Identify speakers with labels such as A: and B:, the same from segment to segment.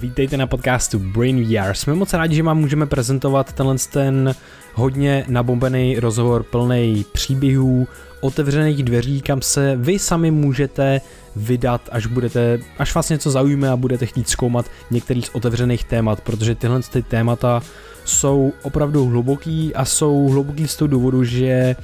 A: Vítejte na podcastu Brain VR. Jsme moc rádi, že vám můžeme prezentovat tenhle ten hodně nabombený rozhovor plný příběhů, otevřených dveří, kam se vy sami můžete vydat, až budete, až vás něco zaujme a budete chtít zkoumat některých z otevřených témat, protože tyhle ty témata jsou opravdu hluboký a jsou hluboký z toho důvodu, že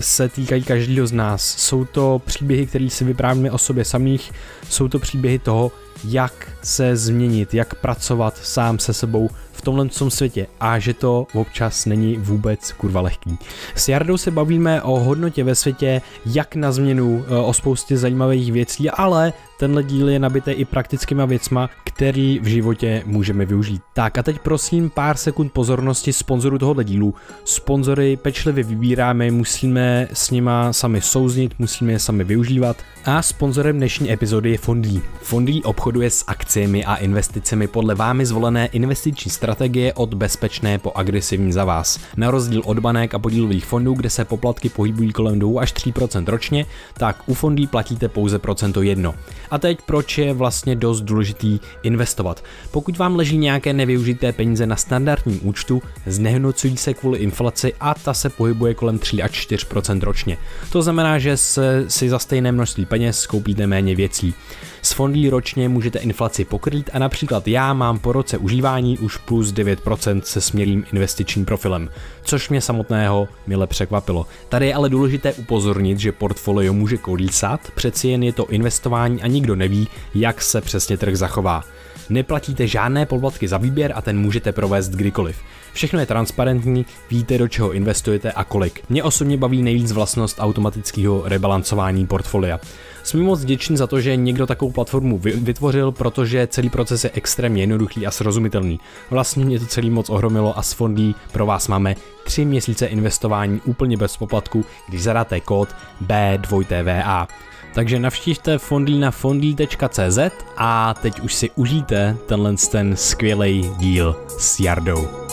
A: se týkají každého z nás. Jsou to příběhy, které si vyprávíme o sobě samých, jsou to příběhy toho, jak se změnit, jak pracovat sám se sebou v tomhle světě a že to občas není vůbec kurva lehký. S Jardou se bavíme o hodnotě ve světě, jak na změnu, e, o spoustě zajímavých věcí, ale tenhle díl je nabité i praktickýma věcma, který v životě můžeme využít. Tak a teď prosím pár sekund pozornosti sponzoru tohoto dílu. Sponzory pečlivě vybíráme, musíme s nima sami souznit, musíme je sami využívat a sponzorem dnešní epizody je Fondí. Fondí obchoduje s akciemi a investicemi podle vámi zvolené investiční strategie od bezpečné po agresivní za vás. Na rozdíl od banek a podílových fondů, kde se poplatky pohybují kolem 2 až 3% ročně, tak u fondí platíte pouze procento jedno. A teď proč je vlastně dost důležitý investovat. Pokud vám leží nějaké nevyužité peníze na standardním účtu, znehodnocují se kvůli inflaci a ta se pohybuje kolem 3 až 4% ročně. To znamená, že si za stejné množství peněz koupíte méně věcí. S fondí ročně můžete inflaci pokrýt a například já mám po roce užívání už plus 9% se smělým investičním profilem, což mě samotného mile překvapilo. Tady je ale důležité upozornit, že portfolio může kolísat, přeci jen je to investování a nikdo neví, jak se přesně trh zachová. Neplatíte žádné poplatky za výběr a ten můžete provést kdykoliv. Všechno je transparentní, víte do čeho investujete a kolik. Mě osobně baví nejvíc vlastnost automatického rebalancování portfolia. Jsme moc vděční za to, že někdo takovou platformu vytvořil, protože celý proces je extrémně jednoduchý a srozumitelný. Vlastně mě to celý moc ohromilo a s fondí pro vás máme 3 měsíce investování úplně bez poplatku, když zadáte kód B2TVA. Takže navštivte fondí na fondí.cz a teď už si užijte tenhle ten skvělý díl s Jardou.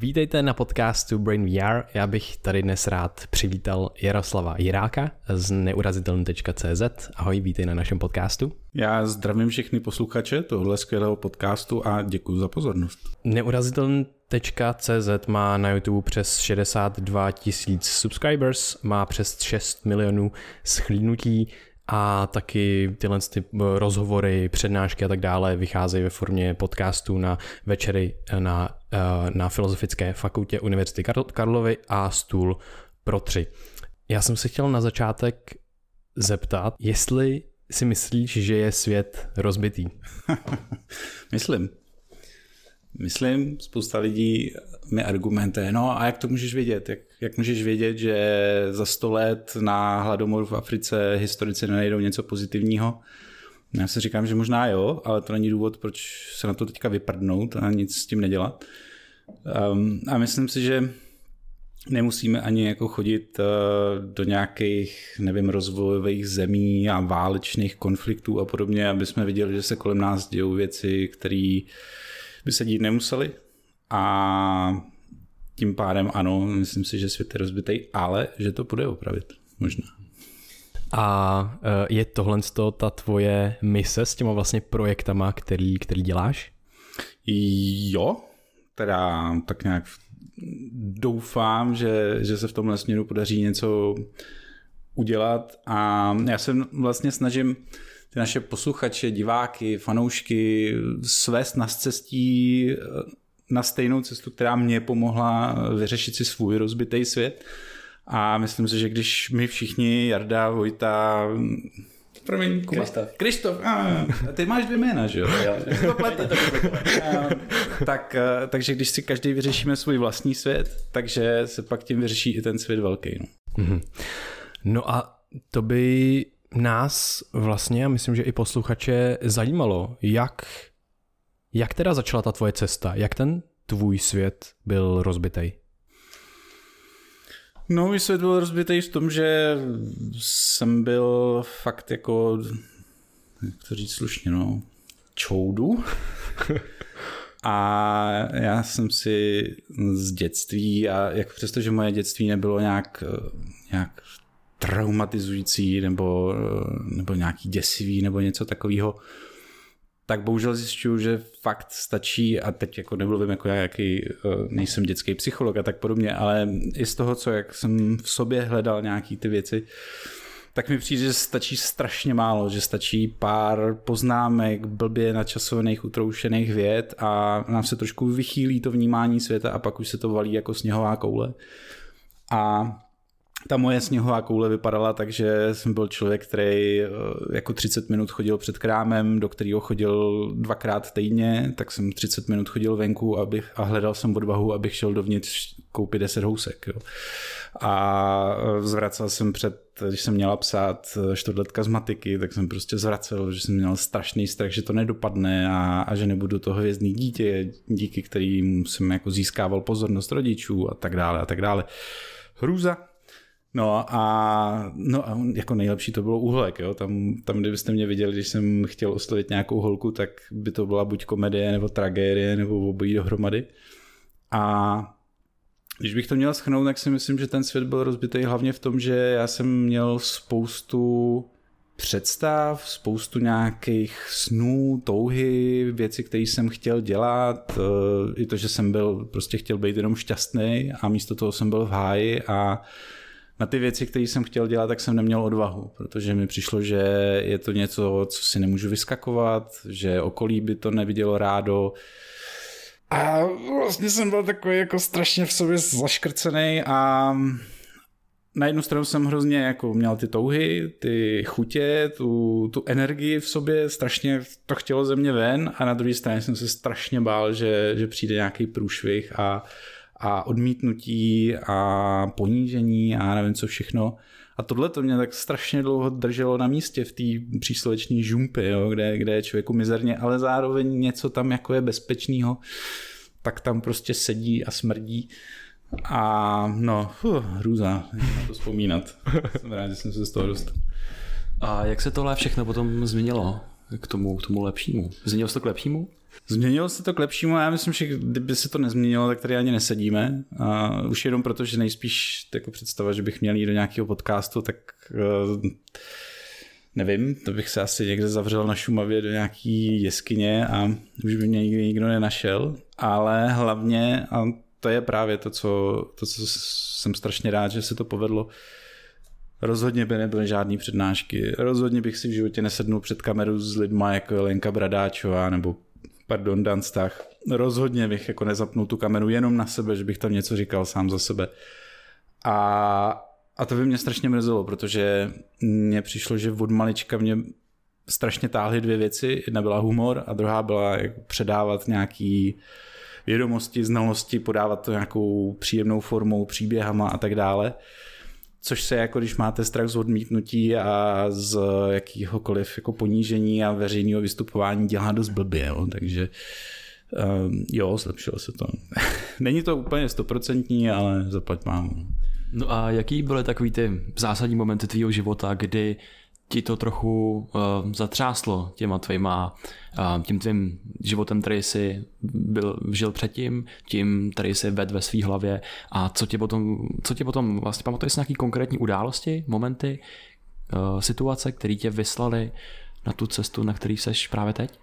A: Vítejte na podcastu Brain VR. Já bych tady dnes rád přivítal Jaroslava Jiráka z neurazitelný.cz. Ahoj, vítej na našem podcastu.
B: Já zdravím všechny posluchače tohle skvělého podcastu a děkuji za pozornost.
A: Neurazitelný.cz má na YouTube přes 62 tisíc subscribers, má přes 6 milionů schlídnutí, a taky tyhle ty rozhovory, přednášky a tak dále vycházejí ve formě podcastů na večery na, eh, na Filozofické fakultě Univerzity Karlovy a Stůl pro tři. Já jsem se chtěl na začátek zeptat, jestli si myslíš, že je svět rozbitý?
B: Myslím. Myslím, spousta lidí mi argumentuje, no a jak to můžeš vědět? Jak, jak můžeš vědět, že za sto let na hladomoru v Africe historici nenajdou něco pozitivního? Já si říkám, že možná jo, ale to není důvod, proč se na to teďka vyprdnout a nic s tím nedělat. Um, a myslím si, že nemusíme ani jako chodit uh, do nějakých, nevím, rozvojových zemí a válečných konfliktů a podobně, aby jsme viděli, že se kolem nás dějou věci, které by se dít nemuseli a tím pádem ano, myslím si, že svět je rozbitý, ale že to bude opravit, možná.
A: A e, je tohle ta tvoje mise s těma vlastně projektama, který, který děláš?
B: Jo, teda tak nějak doufám, že, že se v tomhle směru podaří něco udělat a já se vlastně snažím ty naše posluchače, diváky, fanoušky svést na cestí na stejnou cestu, která mě pomohla vyřešit si svůj rozbitý svět. A myslím si, že když my všichni, Jarda, Vojta,
A: Promiň, Kuba.
B: Krištof. Krištof, a, ty máš dvě jména, že jo? jo. tak, takže když si každý vyřešíme svůj vlastní svět, takže se pak tím vyřeší i ten svět velký. No,
A: mm-hmm. no a to by nás vlastně, a myslím, že i posluchače zajímalo, jak, jak teda začala ta tvoje cesta, jak ten tvůj svět byl rozbitý?
B: No, svět byl rozbitý v tom, že jsem byl fakt jako, jak to říct slušně, no, čoudu. A já jsem si z dětství, a jak přestože moje dětství nebylo nějak, nějak traumatizující nebo, nebo nějaký děsivý nebo něco takového, tak bohužel zjišťuju, že fakt stačí, a teď jako nemluvím jako já, jaký eh, nejsem dětský psycholog a tak podobně, ale i z toho, co jak jsem v sobě hledal nějaký ty věci, tak mi přijde, že stačí strašně málo, že stačí pár poznámek, blbě načasovaných, utroušených věd a nám se trošku vychýlí to vnímání světa a pak už se to valí jako sněhová koule. A ta moje sněhová koule vypadala tak, že jsem byl člověk, který eh, jako 30 minut chodil před krámem, do kterého chodil dvakrát týdně, tak jsem 30 minut chodil venku abych, a hledal jsem odvahu, abych šel dovnitř koupit 10 housek. Jo. A eh, zvracel jsem před, když jsem měla psát eh, čtvrtletka z matiky, tak jsem prostě zvracel, že jsem měl strašný strach, že to nedopadne a, a že nebudu to hvězdný dítě, díky kterým jsem jako získával pozornost rodičů a tak dále a tak dále. Hrůza, No a, no a jako nejlepší to bylo úhlek, jo. Tam, tam, kdybyste mě viděli, když jsem chtěl oslovit nějakou holku, tak by to byla buď komedie, nebo tragédie, nebo obojí dohromady. A když bych to měl schnout, tak si myslím, že ten svět byl rozbitý hlavně v tom, že já jsem měl spoustu představ, spoustu nějakých snů, touhy, věci, které jsem chtěl dělat, i to, že jsem byl, prostě chtěl být jenom šťastný a místo toho jsem byl v háji a na ty věci, které jsem chtěl dělat, tak jsem neměl odvahu, protože mi přišlo, že je to něco, co si nemůžu vyskakovat, že okolí by to nevidělo rádo. A vlastně jsem byl takový jako strašně v sobě zaškrcený a na jednu stranu jsem hrozně jako měl ty touhy, ty chutě, tu, tu energii v sobě, strašně to chtělo ze mě ven a na druhé straně jsem se strašně bál, že, že přijde nějaký průšvih a, a odmítnutí a ponížení a nevím co všechno. A tohle to mě tak strašně dlouho drželo na místě v té přísloveční žumpy, jo, kde, kde je člověku mizerně, ale zároveň něco tam jako je bezpečného, tak tam prostě sedí a smrdí. A no, fuh, hrůza, na to vzpomínat. Jsem rád, že jsem se z toho dostal.
C: A jak se tohle všechno potom změnilo k tomu, k tomu lepšímu? Změnilo se to k lepšímu?
B: Změnilo se to k lepšímu já myslím, že kdyby se to nezměnilo, tak tady ani nesedíme. A už jenom proto, že nejspíš jako představa, že bych měl jít do nějakého podcastu, tak uh, nevím, to bych se asi někde zavřel na Šumavě do nějaký jeskyně a už by mě nikdy nikdo nenašel, ale hlavně, a to je právě to, co, to, co jsem strašně rád, že se to povedlo, Rozhodně by nebyly žádné přednášky. Rozhodně bych si v životě nesednul před kameru s lidma jako Lenka Bradáčová nebo pardon, Dan Stach, rozhodně bych jako nezapnul tu kameru jenom na sebe, že bych tam něco říkal sám za sebe. A, a to by mě strašně mrzelo, protože mně přišlo, že od malička mě strašně táhly dvě věci. Jedna byla humor a druhá byla jako předávat nějaký vědomosti, znalosti, podávat to nějakou příjemnou formou, příběhama a tak dále což se jako když máte strach z odmítnutí a z jakýhokoliv jako ponížení a veřejného vystupování dělá dost blbě, jo? takže um, jo, zlepšilo se to. Není to úplně stoprocentní, ale zaplať mám.
C: No a jaký byly takový ty zásadní momenty tvýho života, kdy ti to trochu uh, zatřáslo těma tvýma, uh, tím tvým životem, který jsi byl, žil předtím, tím, který jsi ved ve své hlavě a co tě potom, co tě potom vlastně pamatuješ nějaký konkrétní události, momenty, uh, situace, které tě vyslali na tu cestu, na který jsi právě teď?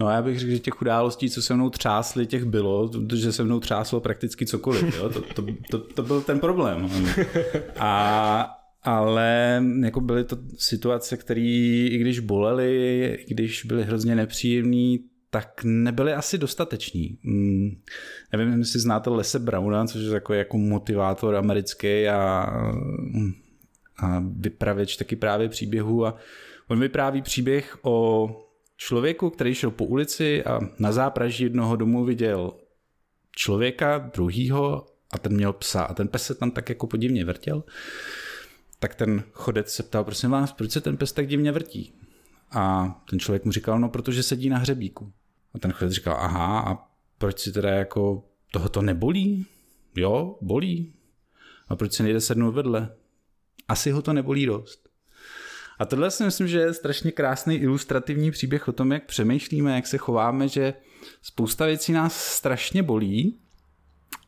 B: No já bych řekl, že těch událostí, co se mnou třásly, těch bylo, že se mnou třáslo prakticky cokoliv. Jo? To, to, to, to byl ten problém. A ale jako byly to situace, které i když bolely, i když byly hrozně nepříjemné, tak nebyly asi dostateční. Hmm, nevím, jestli znáte Lese Browna, což je takový jako motivátor americký a, a vypravěč taky právě příběhu. A on vypráví příběh o člověku, který šel po ulici a na zápraží jednoho domu viděl člověka, druhýho a ten měl psa. A ten pes se tam tak jako podivně vrtěl tak ten chodec se ptal, prosím vás, proč se ten pes tak divně vrtí? A ten člověk mu říkal, no protože sedí na hřebíku. A ten chodec říkal, aha, a proč si teda jako tohoto nebolí? Jo, bolí. A proč si nejde sednout vedle? Asi ho to nebolí dost. A tohle si myslím, že je strašně krásný ilustrativní příběh o tom, jak přemýšlíme, jak se chováme, že spousta věcí nás strašně bolí,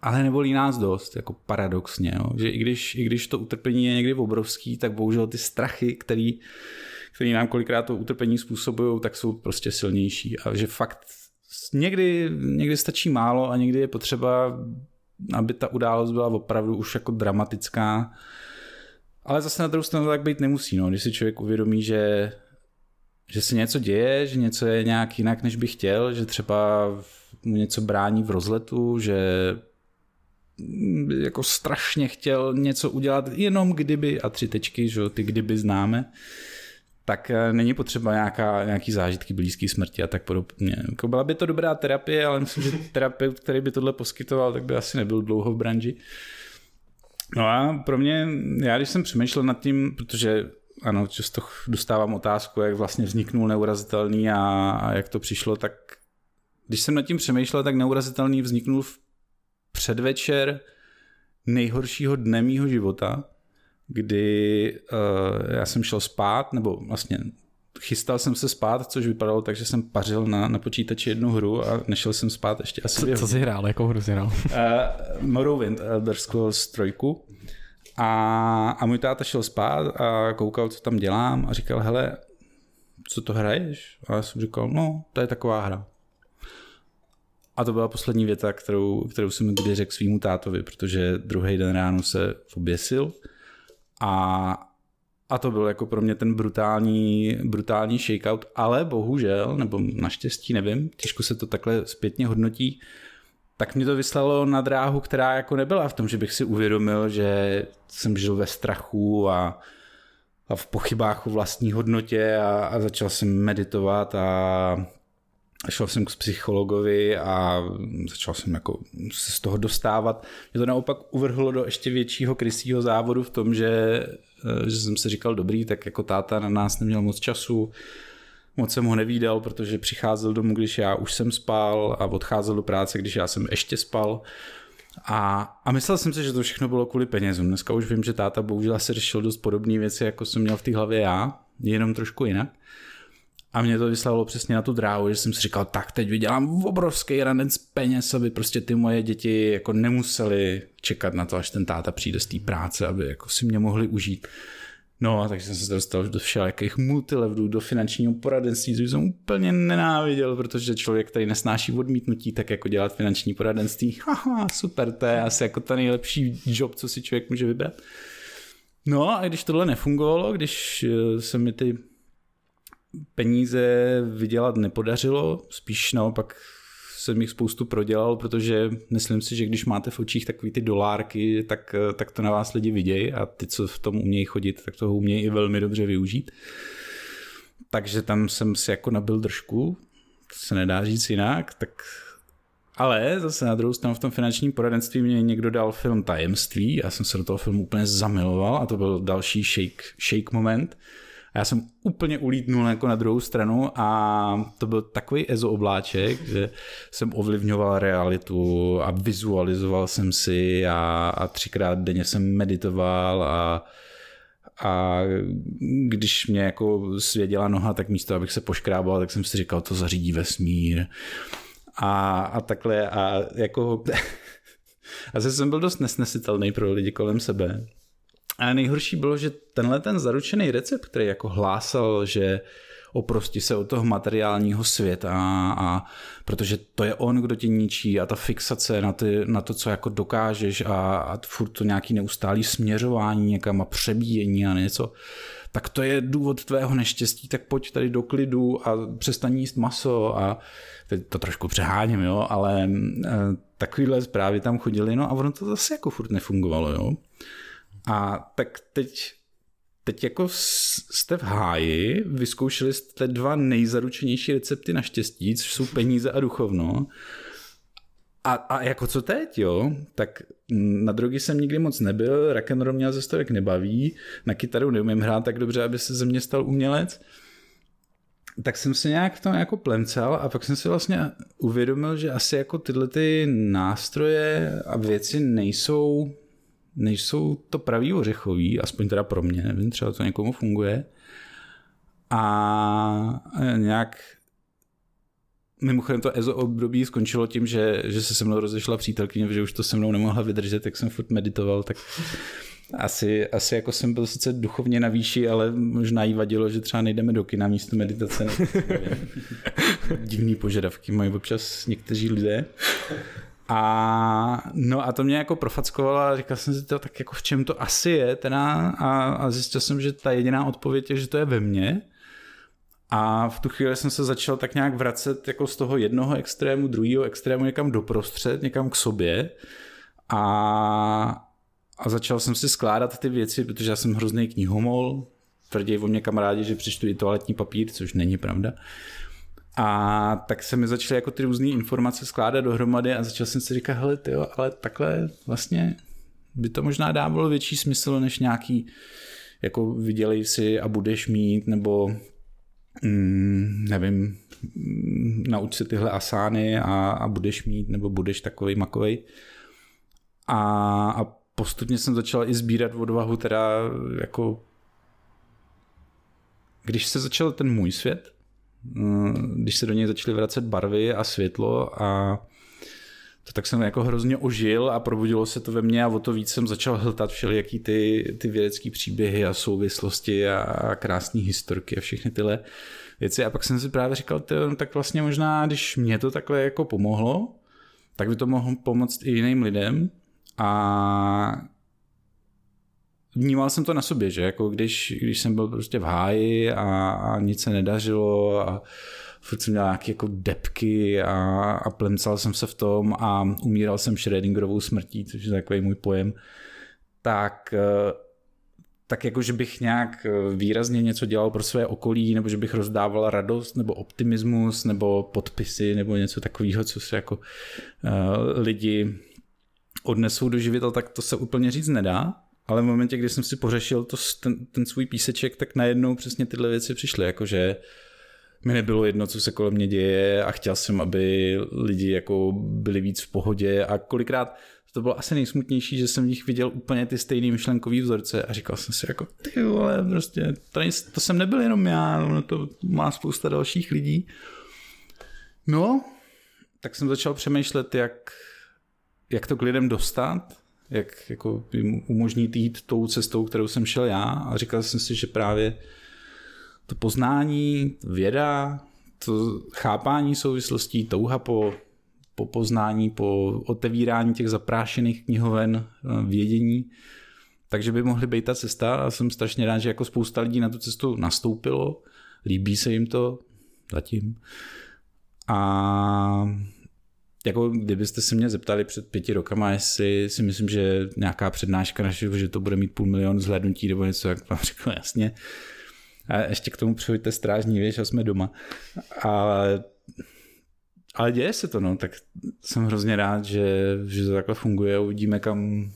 B: ale nebolí nás dost, jako paradoxně, jo? že i když, i když to utrpení je někdy obrovský, tak bohužel ty strachy, který, který nám kolikrát to utrpení způsobují, tak jsou prostě silnější a že fakt někdy, někdy stačí málo a někdy je potřeba, aby ta událost byla opravdu už jako dramatická, ale zase na druhou stranu tak být nemusí, no. když si člověk uvědomí, že, že se něco děje, že něco je nějak jinak, než by chtěl, že třeba mu něco brání v rozletu, že jako strašně chtěl něco udělat, jenom kdyby, a tři tečky, že ty kdyby známe, tak eh, není potřeba nějaká, nějaký zážitky blízké smrti a tak podobně. Jako byla by to dobrá terapie, ale myslím, že terapeut, který by tohle poskytoval, tak by asi nebyl dlouho v branži. No a pro mě, já když jsem přemýšlel nad tím, protože ano, často dostávám otázku, jak vlastně vzniknul neurazitelný a, a jak to přišlo, tak když jsem nad tím přemýšlel, tak neurazitelný vzniknul v předvečer nejhoršího dne mýho života, kdy uh, já jsem šel spát, nebo vlastně chystal jsem se spát, což vypadalo tak, že jsem pařil na, na počítači jednu hru a nešel jsem spát ještě asi
A: Co, co jsi hrál, jakou hru jsi hrál? uh,
B: Morrowind, Elder Scrolls 3. A, a můj táta šel spát a koukal, co tam dělám a říkal, hele, co to hraješ? A já jsem říkal, no, to je taková hra. A to byla poslední věta, kterou, kterou jsem kdy řekl svýmu tátovi, protože druhý den ráno se oběsil. A, a to byl jako pro mě ten brutální, brutální shakeout, ale bohužel, nebo naštěstí, nevím, těžko se to takhle zpětně hodnotí, tak mě to vyslalo na dráhu, která jako nebyla v tom, že bych si uvědomil, že jsem žil ve strachu a, a v pochybách o vlastní hodnotě a, a začal jsem meditovat a šel jsem k psychologovi a začal jsem jako se z toho dostávat. Mě to naopak uvrhlo do ještě většího krysího závodu v tom, že, eh, že jsem si říkal, dobrý, tak jako táta na nás neměl moc času, moc jsem ho nevídal, protože přicházel domů, když já už jsem spal a odcházel do práce, když já jsem ještě spal. A, a myslel jsem si, že to všechno bylo kvůli penězům. Dneska už vím, že táta bohužel se řešil dost podobné věci, jako jsem měl v té hlavě já, jenom trošku jinak. A mě to vyslalo přesně na tu dráhu, že jsem si říkal, tak teď vydělám obrovský ranec peněz, aby prostě ty moje děti jako nemuseli čekat na to, až ten táta přijde z té práce, aby jako si mě mohli užít. No a takže jsem se dostal do všelijakých multilevlů, do finančního poradenství, což jsem úplně nenáviděl, protože člověk, který nesnáší odmítnutí, tak jako dělat finanční poradenství, haha, super, to je asi jako ta nejlepší job, co si člověk může vybrat. No a když tohle nefungovalo, když eh, se mi ty peníze vydělat nepodařilo, spíš naopak jsem jich spoustu prodělal, protože myslím si, že když máte v očích takový ty dolárky, tak, tak to na vás lidi vidějí a ty, co v tom umějí chodit, tak toho umějí i velmi dobře využít. Takže tam jsem si jako nabil držku, to se nedá říct jinak, tak ale zase na druhou stranu v tom finančním poradenství mě někdo dal film Tajemství, já jsem se do toho filmu úplně zamiloval a to byl další shake, shake moment, a já jsem úplně ulítnul jako na druhou stranu a to byl takový ezo obláček, že jsem ovlivňoval realitu a vizualizoval jsem si a, a třikrát denně jsem meditoval a a když mě jako svěděla noha, tak místo, abych se poškrábal, tak jsem si říkal, to zařídí vesmír. A, a takhle a jako a jsem byl dost nesnesitelný pro lidi kolem sebe. A nejhorší bylo, že tenhle ten zaručený recept, který jako hlásal, že oprosti se od toho materiálního světa a protože to je on, kdo tě ničí a ta fixace na, ty, na to, co jako dokážeš a, a furt to nějaký neustálý směřování někam a přebíjení a něco, tak to je důvod tvého neštěstí, tak pojď tady do klidu a přestaň jíst maso a teď to trošku přeháním, jo, ale e, takovýhle zprávy tam chodily, no a ono to zase jako furt nefungovalo, jo. A tak teď, teď jako jste v háji, vyzkoušeli jste dva nejzaručenější recepty na štěstí, což jsou peníze a duchovno. A, a jako co teď, jo? Tak na drogy jsem nikdy moc nebyl, rock'n'roll mě ze stovek nebaví, na kytaru neumím hrát tak dobře, aby se ze mě stal umělec. Tak jsem se nějak v tom jako plemcal a pak jsem si vlastně uvědomil, že asi jako tyhle ty nástroje a věci nejsou nejsou to pravý ořechový, aspoň teda pro mě, nevím, třeba to někomu funguje. a nějak Mimochodem to EZO období skončilo tím, že, že se se mnou rozešla přítelkyně, že už to se mnou nemohla vydržet, tak jsem furt meditoval, tak asi, asi jako jsem byl sice duchovně na výši, ale možná jí vadilo, že třeba nejdeme do kina místo meditace. Divný požadavky mají občas někteří lidé. A no a to mě jako profackovalo a říkal jsem si to tak jako v čem to asi je teda a, a zjistil jsem, že ta jediná odpověď je, že to je ve mně. A v tu chvíli jsem se začal tak nějak vracet jako z toho jednoho extrému, druhého extrému někam doprostřed, někam k sobě. A, a začal jsem si skládat ty věci, protože já jsem hrozný knihomol, tvrdí o mě kamarádi, že přečtu i toaletní papír, což není pravda. A tak se mi začaly jako ty různé informace skládat dohromady a začal jsem si říkat, hele tyjo, ale takhle vlastně by to možná dávalo větší smysl, než nějaký jako vydělej si a budeš mít, nebo mm, nevím, mm, nauč se tyhle asány a, a budeš mít, nebo budeš takový makovej. A, a postupně jsem začal i sbírat odvahu teda jako když se začal ten můj svět, když se do něj začaly vracet barvy a světlo a to tak jsem jako hrozně ožil a probudilo se to ve mně a o to víc jsem začal hltat všelijaký ty, ty vědecké příběhy a souvislosti a, a krásné historky a všechny tyhle věci. A pak jsem si právě říkal, ty, no, tak vlastně možná, když mě to takhle jako pomohlo, tak by to mohlo pomoct i jiným lidem. A vnímal jsem to na sobě, že jako když, když jsem byl prostě v háji a, a nic se nedařilo a furt jsem měl nějaké jako depky a, a plemcal jsem se v tom a umíral jsem Schrödingerovou smrtí, což je takový můj pojem, tak eh, tak jako, že bych nějak eh, výrazně něco dělal pro své okolí, nebo že bych rozdával radost, nebo optimismus, nebo podpisy, nebo něco takového, co se jako uh, lidi odnesou do života, tak to se úplně říct nedá. Ale v momentě, kdy jsem si pořešil to, ten, ten svůj píseček, tak najednou přesně tyhle věci přišly, jakože mi nebylo jedno, co se kolem mě děje a chtěl jsem, aby lidi jako byli víc v pohodě a kolikrát to bylo asi nejsmutnější, že jsem v nich viděl úplně ty stejné myšlenkový vzorce a říkal jsem si jako, ty vole, prostě, to, to jsem nebyl jenom já, no to má spousta dalších lidí. No, tak jsem začal přemýšlet, jak, jak to k lidem dostat, jak jako umožnit jít tou cestou, kterou jsem šel já a říkal jsem si, že právě to poznání, věda, to chápání souvislostí, touha po po poznání, po otevírání těch zaprášených knihoven, eh, vědění. Takže by mohly být ta cesta a jsem strašně rád, že jako spousta lidí na tu cestu nastoupilo, líbí se jim to zatím. A jako kdybyste se mě zeptali před pěti rokama, jestli si myslím, že nějaká přednáška našeho, že to bude mít půl milionu zhlédnutí nebo něco, jak vám řekl jasně. A ještě k tomu přihoďte strážní věž a jsme doma. A ale děje se to, no, tak jsem hrozně rád, že, že to takhle funguje a uvidíme, kam,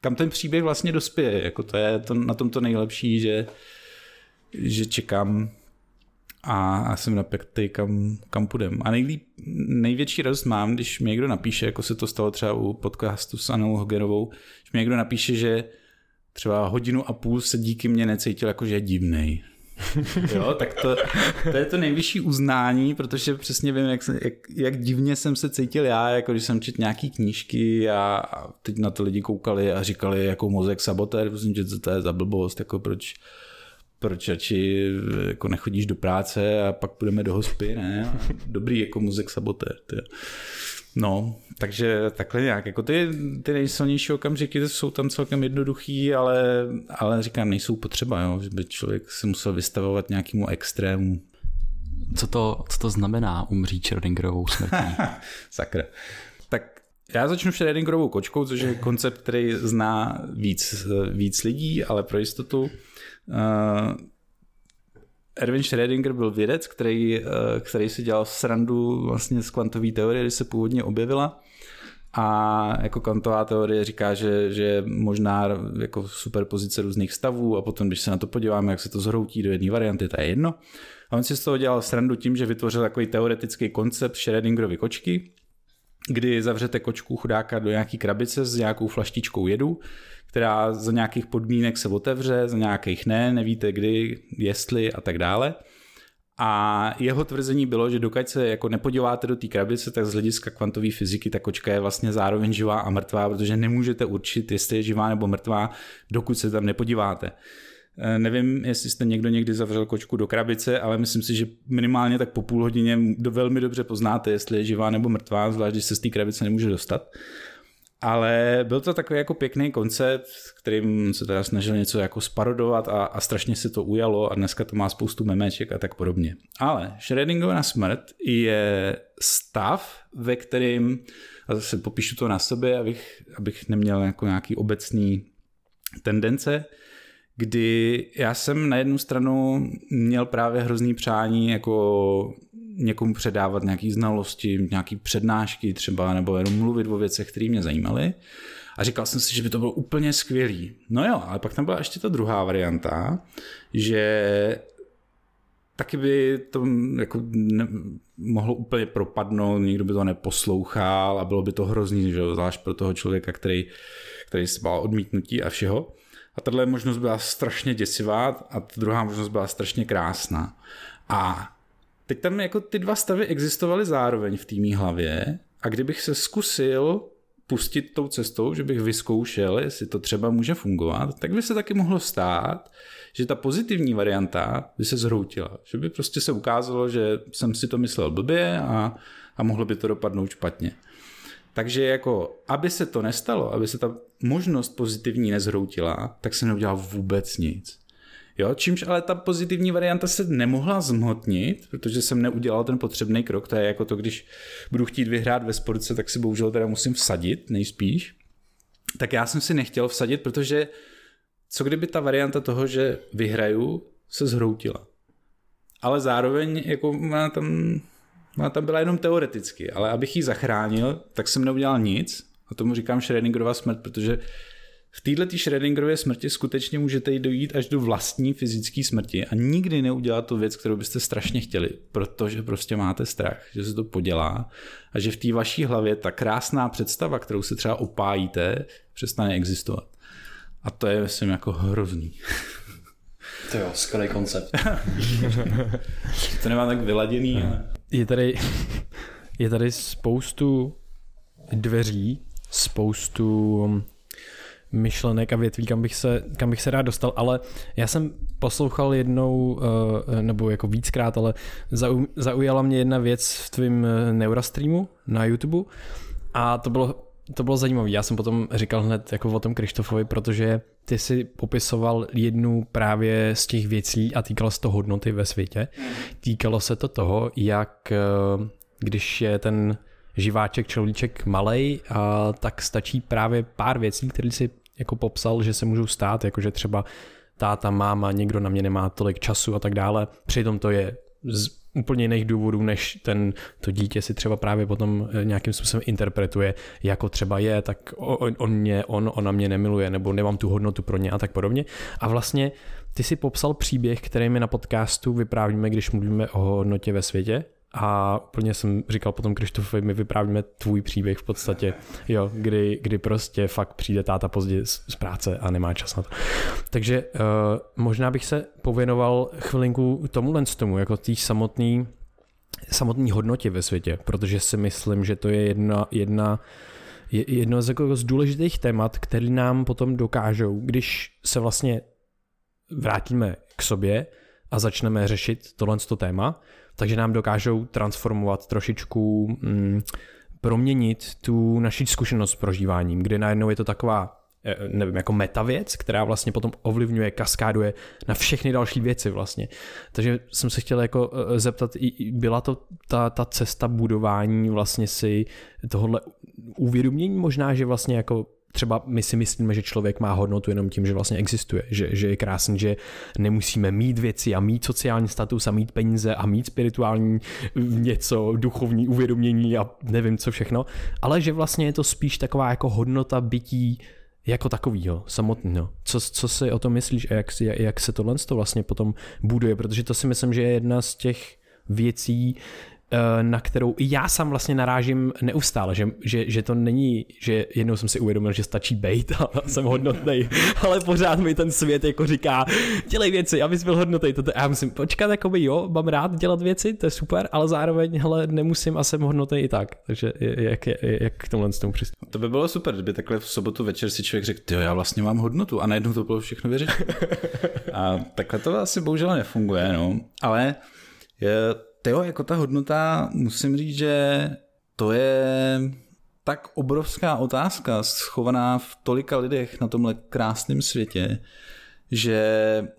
B: kam ten příběh vlastně dospěje. Jako to je to, na tom to nejlepší, že, že čekám a, jsem napětý, kam, kam půjdem. A nejlíp, největší radost mám, když mi někdo napíše, jako se to stalo třeba u podcastu s Anou Hogerovou, když mi někdo napíše, že třeba hodinu a půl se díky mně necítil jako, že je divnej. jo, tak to, to je to nejvyšší uznání, protože přesně vím, jak, jak, jak divně jsem se cítil já, jako když jsem četl nějaký knížky a, a teď na to lidi koukali a říkali jako mozek sabotér, myslím, že to je za blbost, jako proč, proč radši jako nechodíš do práce a pak půjdeme do hospy, ne? Dobrý jako mozek sabotér. Tě. No, takže takhle nějak. Jako ty, ty nejsilnější okamžiky jsou tam celkem jednoduchý, ale, ale říkám, nejsou potřeba, jo, že by člověk se musel vystavovat nějakému extrému.
C: Co to, co to znamená umřít Schrödingerovou smrtí?
B: Sakra. Já začnu Schrödingerovou kočkou, což je koncept, který zná víc, víc lidí, ale pro jistotu. Uh, Erwin Schrödinger byl vědec, který, eh, který si dělal srandu vlastně z kvantové teorie, když se původně objevila. A jako kvantová teorie říká, že, že možná jako superpozice různých stavů a potom, když se na to podíváme, jak se to zhroutí do jedné varianty, to je jedno. A on si z toho dělal srandu tím, že vytvořil takový teoretický koncept Schrödingerovy kočky, kdy zavřete kočku chudáka do nějaký krabice s nějakou flaštičkou jedu, která za nějakých podmínek se otevře, za nějakých ne, nevíte kdy, jestli a tak dále. A jeho tvrzení bylo, že dokud se jako nepodíváte do té krabice, tak z hlediska kvantové fyziky ta kočka je vlastně zároveň živá a mrtvá, protože nemůžete určit, jestli je živá nebo mrtvá, dokud se tam nepodíváte. Eh, nevím, jestli jste někdo někdy zavřel kočku do krabice, ale myslím si, že minimálně tak po půl hodině do velmi dobře poznáte, jestli je živá nebo mrtvá, zvlášť když se z té krabice nemůže dostat. Ale byl to takový jako pěkný koncept, kterým se teda snažil něco jako sparodovat a, a strašně se to ujalo a dneska to má spoustu memeček a tak podobně. Ale Schrödingova smrt je stav, ve kterým, a zase popíšu to na sobě, abych, abych neměl jako nějaký obecný tendence, kdy já jsem na jednu stranu měl právě hrozný přání jako někomu předávat nějaké znalosti, nějaké přednášky třeba, nebo jenom mluvit o věcech, které mě zajímaly. A říkal jsem si, že by to bylo úplně skvělý. No jo, ale pak tam byla ještě ta druhá varianta, že taky by to jako ne, mohlo úplně propadnout, nikdo by to neposlouchal a bylo by to hrozný, že zvlášť pro toho člověka, který, který se bál odmítnutí a všeho. A tahle možnost byla strašně děsivá a ta druhá možnost byla strašně krásná. A teď tam jako ty dva stavy existovaly zároveň v té hlavě a kdybych se zkusil pustit tou cestou, že bych vyzkoušel, jestli to třeba může fungovat, tak by se taky mohlo stát, že ta pozitivní varianta by se zhroutila. Že by prostě se ukázalo, že jsem si to myslel blbě a, a mohlo by to dopadnout špatně. Takže jako, aby se to nestalo, aby se ta možnost pozitivní nezhroutila, tak se neudělal vůbec nic. Jo, čímž ale ta pozitivní varianta se nemohla zmhotnit, protože jsem neudělal ten potřebný krok, to je jako to, když budu chtít vyhrát ve sportce, tak si bohužel teda musím vsadit nejspíš. Tak já jsem si nechtěl vsadit, protože co kdyby ta varianta toho, že vyhraju, se zhroutila. Ale zároveň jako má tam Ona tam byla jenom teoreticky, ale abych ji zachránil, tak jsem neudělal nic a tomu říkám Schrödingerova smrt, protože v této Schrödingerově smrti skutečně můžete dojít až do vlastní fyzické smrti a nikdy neudělat tu věc, kterou byste strašně chtěli, protože prostě máte strach, že se to podělá a že v té vaší hlavě ta krásná představa, kterou se třeba opájíte, přestane existovat. A to je, myslím, jako hrozný.
C: To jo, skvělý koncept.
B: to nemá tak vyladěný, ale...
A: Je tady, je tady spoustu dveří, spoustu myšlenek a větví, kam bych, se, kam bych se rád dostal, ale já jsem poslouchal jednou, eh, nebo jako víckrát, ale zaujala mě jedna věc v tvém eh, Neurastreamu na YouTube a to bylo to bylo zajímavé. Já jsem potom říkal hned jako o tom Krištofovi, protože ty si popisoval jednu právě z těch věcí a týkalo se to hodnoty ve světě. Týkalo se to toho, jak eh, když je ten živáček, čelíček malej, a tak stačí právě pár věcí, které si jako popsal, že se můžou stát, jakože třeba táta, máma, někdo na mě nemá tolik času a tak dále. Přitom to je z úplně jiných důvodů, než ten, to dítě si třeba právě potom eh, nějakým způsobem interpretuje, jako třeba je, tak on, on mě, on, ona mě nemiluje, nebo nemám tu hodnotu pro ně a tak podobně. A vlastně ty si popsal příběh, který mi na podcastu vyprávíme, když mluvíme o hodnotě ve světě a úplně jsem říkal potom Krištofovi, my vyprávíme tvůj příběh v podstatě, jo, kdy, kdy prostě fakt přijde táta pozdě z, z práce a nemá čas na to. Takže uh, možná bych se pověnoval chvilinku tomuhle tomu, jako tý samotný, samotný hodnotě ve světě, protože si myslím, že to je jedna, jedna jedno z, jako z důležitých témat, které nám potom dokážou, když se vlastně vrátíme k sobě a začneme řešit tohle téma, takže nám dokážou transformovat trošičku, mm, proměnit tu naši zkušenost s prožíváním, kde najednou je to taková eh, nevím, jako meta věc, která vlastně potom ovlivňuje, kaskáduje na všechny další věci vlastně. Takže jsem se chtěl jako eh, zeptat, byla to ta, ta cesta budování vlastně si tohohle uvědomění možná, že vlastně jako třeba my si myslíme, že člověk má hodnotu jenom tím, že vlastně existuje, že, že je krásný, že nemusíme mít věci a mít sociální status a mít peníze a mít spirituální něco, duchovní uvědomění a nevím co všechno, ale že vlastně je to spíš taková jako hodnota bytí jako takovýho, samotného. Co, co si o tom myslíš a jak, jak se tohle to vlastně potom buduje, protože to si myslím, že je jedna z těch věcí, na kterou i já sám vlastně narážím neustále, že, že, že to není, že jednou jsem si uvědomil, že stačí bejt a jsem hodnotný, ale pořád mi ten svět jako říká, dělej věci, abys byl hodnotný. To, já musím počkat, jakoby jo, mám rád dělat věci, to je super, ale zároveň hele, nemusím a jsem hodnotný i tak. Takže jak, jak, jak k tomhle tomu přistupovat?
B: To by bylo super, kdyby takhle v sobotu večer si člověk řekl, jo, já vlastně mám hodnotu a najednou to bylo všechno vyřešit. a takhle to asi bohužel nefunguje, no. Ale je, tyjo, jako ta hodnota, musím říct, že to je tak obrovská otázka, schovaná v tolika lidech na tomhle krásném světě, že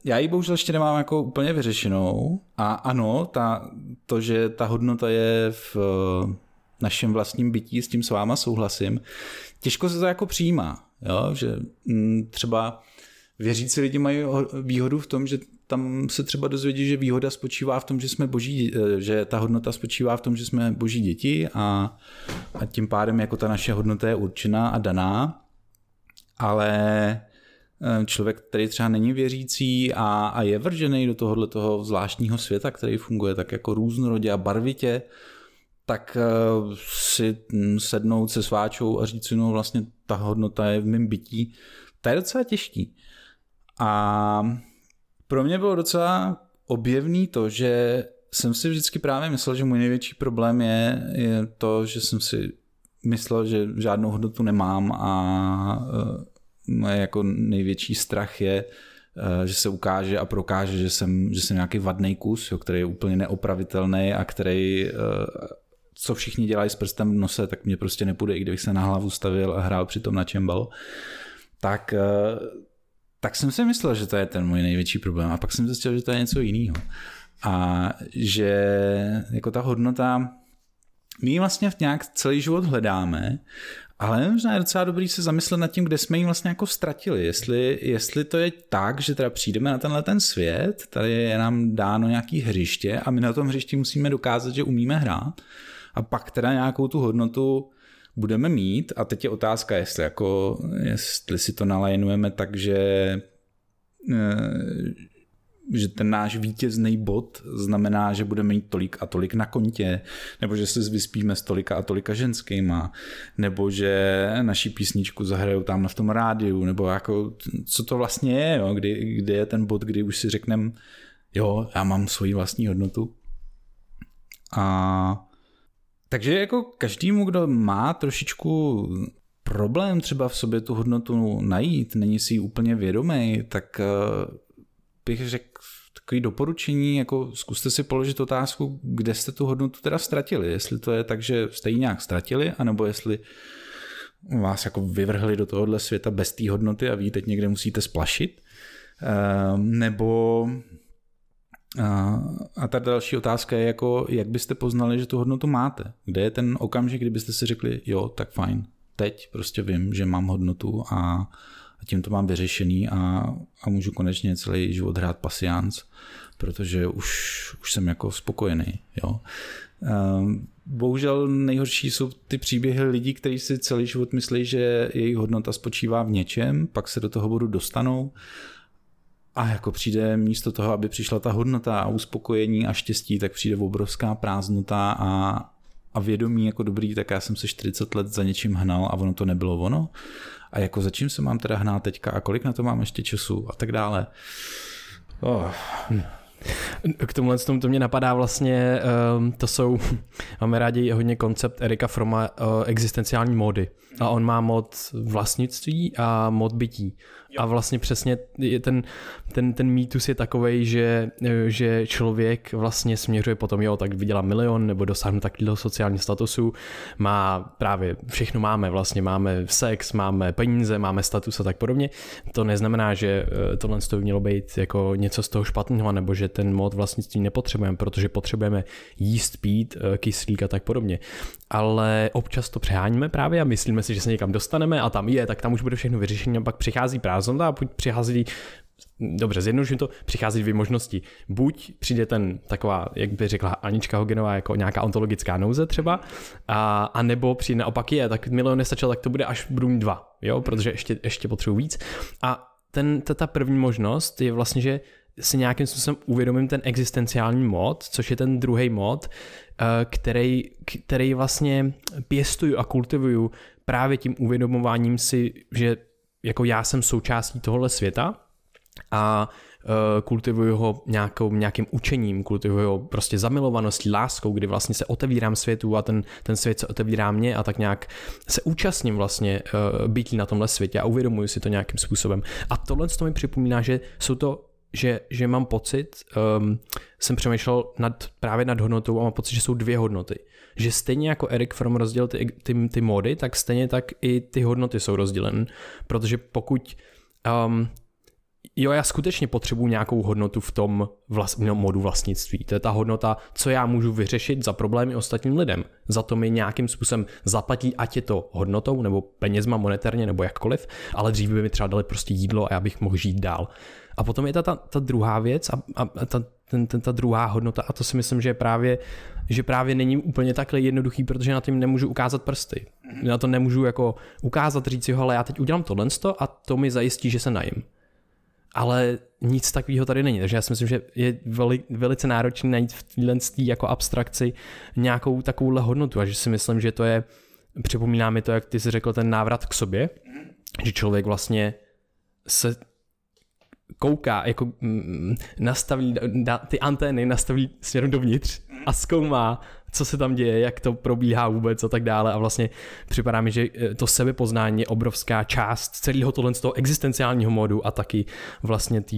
B: já ji bohužel ještě nemám jako úplně vyřešenou a ano, ta, to, že ta hodnota je v našem vlastním bytí, s tím s váma souhlasím, těžko se to jako přijímá, jo? že mm, třeba věřící lidi mají výhodu v tom, že tam se třeba dozvědí, že výhoda spočívá v tom, že jsme boží, eh, že ta hodnota spočívá v tom, že jsme boží děti a, a tím pádem jako ta naše hodnota je určená a daná, ale eh, člověk, který třeba není věřící a, a je vržený do tohohle toho zvláštního světa, který funguje tak jako různorodě a barvitě, tak eh, si hm, sednout se sváčou a říct si, no vlastně ta hodnota je v mém bytí, to je docela těžký. A pro mě bylo docela objevný to, že jsem si vždycky právě myslel, že můj největší problém je, je to, že jsem si myslel, že žádnou hodnotu nemám a uh, moje jako největší strach je, uh, že se ukáže a prokáže, že jsem, že jsem nějaký vadný kus, jo, který je úplně neopravitelný a který, uh, co všichni dělají s prstem v nose, tak mě prostě nepůjde, i kdybych se na hlavu stavil a hrál přitom na čembalo. Tak tak jsem si myslel, že to je ten můj největší problém a pak jsem zjistil, že to je něco jiného. A že jako ta hodnota, my ji vlastně nějak celý život hledáme, ale možná je docela dobrý se zamyslet nad tím, kde jsme ji vlastně jako ztratili. Jestli, jestli to je tak, že teda přijdeme na tenhle ten svět, tady je nám dáno nějaký hřiště a my na tom hřišti musíme dokázat, že umíme hrát a pak teda nějakou tu hodnotu budeme mít a teď je otázka, jestli, jako, jestli si to nalajnujeme tak, že, eh, že ten náš vítězný bod znamená, že budeme mít tolik a tolik na kontě, nebo že se vyspíme s tolika a tolika ženskýma, nebo že naši písničku zahrajou tam v tom rádiu, nebo jako, co to vlastně je, jo? Kdy, kdy je ten bod, kdy už si řekneme, jo, já mám svoji vlastní hodnotu. A takže jako každému, kdo má trošičku problém třeba v sobě tu hodnotu najít, není si ji úplně vědomý, tak eh, bych řekl takový doporučení, jako zkuste si položit otázku, kde jste tu hodnotu teda ztratili. Jestli to je tak, že jste ji nějak ztratili, anebo jestli vás jako vyvrhli do tohohle světa bez té hodnoty a vy teď někde musíte splašit. Eh, nebo a ta další otázka je jako, jak byste poznali, že tu hodnotu máte? Kde je ten okamžik, kdybyste si řekli, jo, tak fajn, teď prostě vím, že mám hodnotu a, a tím to mám vyřešený a, a můžu konečně celý život hrát pasiánc, protože už, už jsem jako spokojený, jo. Bohužel nejhorší jsou ty příběhy lidí, kteří si celý život myslí, že jejich hodnota spočívá v něčem, pak se do toho bodu dostanou a jako přijde místo toho, aby přišla ta hodnota a uspokojení a štěstí, tak přijde obrovská prázdnota a, a vědomí jako dobrý, tak já jsem se 40 let za něčím hnal a ono to nebylo ono. A jako za čím se mám teda hnát teďka a kolik na to mám ještě času a tak dále. Oh.
A: Hm. K tomuhle tomu to mě napadá vlastně, um, to jsou, máme rádi hodně koncept Erika Froma uh, existenciální módy. A on má mod vlastnictví a mod bytí. A vlastně přesně ten, ten, ten mýtus je takový, že, že člověk vlastně směřuje potom, jo, tak vydělá milion nebo dosáhnu takového sociálního statusu, má právě, všechno máme, vlastně máme sex, máme peníze, máme status a tak podobně. To neznamená, že eh, tohle by mělo být jako něco z toho špatného, nebo že ten mod vlastnictví nepotřebujeme, protože potřebujeme jíst, pít, eh, kyslík a tak podobně. Ale občas to přeháníme právě a myslíme si, že se někam dostaneme a tam je, tak tam už bude všechno vyřešení a pak přichází prázdnota a buď přichází Dobře, zjednoduším to, přichází dvě možnosti. Buď přijde ten taková, jak by řekla Anička Hogenová, jako nějaká ontologická nouze třeba, a, a nebo přijde naopak je, tak milion nestačil, tak to bude až budu mít dva, jo, protože ještě, ještě potřebuji víc. A ten, ta první možnost je vlastně, že si nějakým způsobem uvědomím ten existenciální mod, což je ten druhý mod, eh, který, který vlastně pěstuju a kultivuju právě tím uvědomováním si, že jako já jsem součástí tohohle světa a uh, kultivuju ho nějakou, nějakým učením, kultivuju ho prostě zamilovaností, láskou, kdy vlastně se otevírám světu a ten, ten svět se otevírá mě a tak nějak se účastním vlastně uh, bytí na tomhle světě a uvědomuju si to nějakým způsobem. A tohle to mi připomíná, že jsou to že, že mám pocit, um, jsem přemýšlel nad, právě nad hodnotou a mám pocit, že jsou dvě hodnoty. Že stejně jako Eric Fromm rozdělil ty, ty, ty mody, tak stejně tak i ty hodnoty jsou rozdělené. Protože pokud um, jo, já skutečně potřebuji nějakou hodnotu v tom vlast, no, modu vlastnictví. To je ta hodnota, co já můžu vyřešit za problémy ostatním lidem. Za to mi nějakým způsobem zaplatí, ať je to hodnotou, nebo penězma monetárně, nebo jakkoliv, ale dřív by mi třeba dali prostě jídlo a já bych mohl žít dál. A potom je ta, ta, ta druhá věc a, a ta, ten, ten, ta druhá hodnota a to si myslím, že je právě, že právě není úplně takhle jednoduchý, protože na tím nemůžu ukázat prsty. Na to nemůžu jako ukázat, říct si, ale já teď udělám tohle a to mi zajistí, že se najím ale nic takového tady není. Takže já si myslím, že je veli, velice náročné najít v téhle jako abstrakci nějakou takovouhle hodnotu a že si myslím, že to je, připomíná mi to, jak ty jsi řekl, ten návrat k sobě, že člověk vlastně se kouká, jako mm, nastaví, dá, ty antény nastaví směrem dovnitř a zkoumá, co se tam děje, jak to probíhá vůbec a tak dále a vlastně připadá mi, že eh, to sebepoznání je obrovská část celého tohle z toho existenciálního modu a taky vlastně té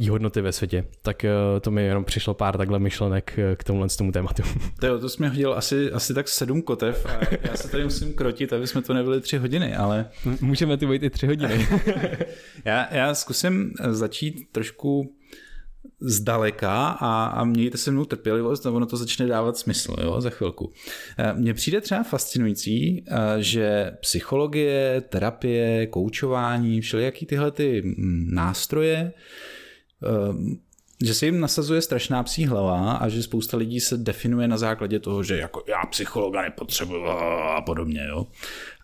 A: uh, hodnoty ve světě. Tak uh, to mi jenom přišlo pár takhle myšlenek k tomuhle z tomu tématu.
B: To, jo, to jsi mi hodil asi, asi tak sedm kotev a já se tady musím krotit, aby jsme to nebyli tři hodiny, ale...
A: Můžeme tu být i tři hodiny.
B: já, já zkusím začít trošku zdaleka a, a mějte se mnou trpělivost a ono to začne dávat smysl jo, za chvilku. Eh, mně přijde třeba fascinující, eh, že psychologie, terapie, koučování, všelijaký tyhle ty mm, nástroje, eh, že se jim nasazuje strašná psí hlava a že spousta lidí se definuje na základě toho, že jako já psychologa nepotřebuju a podobně. Jo.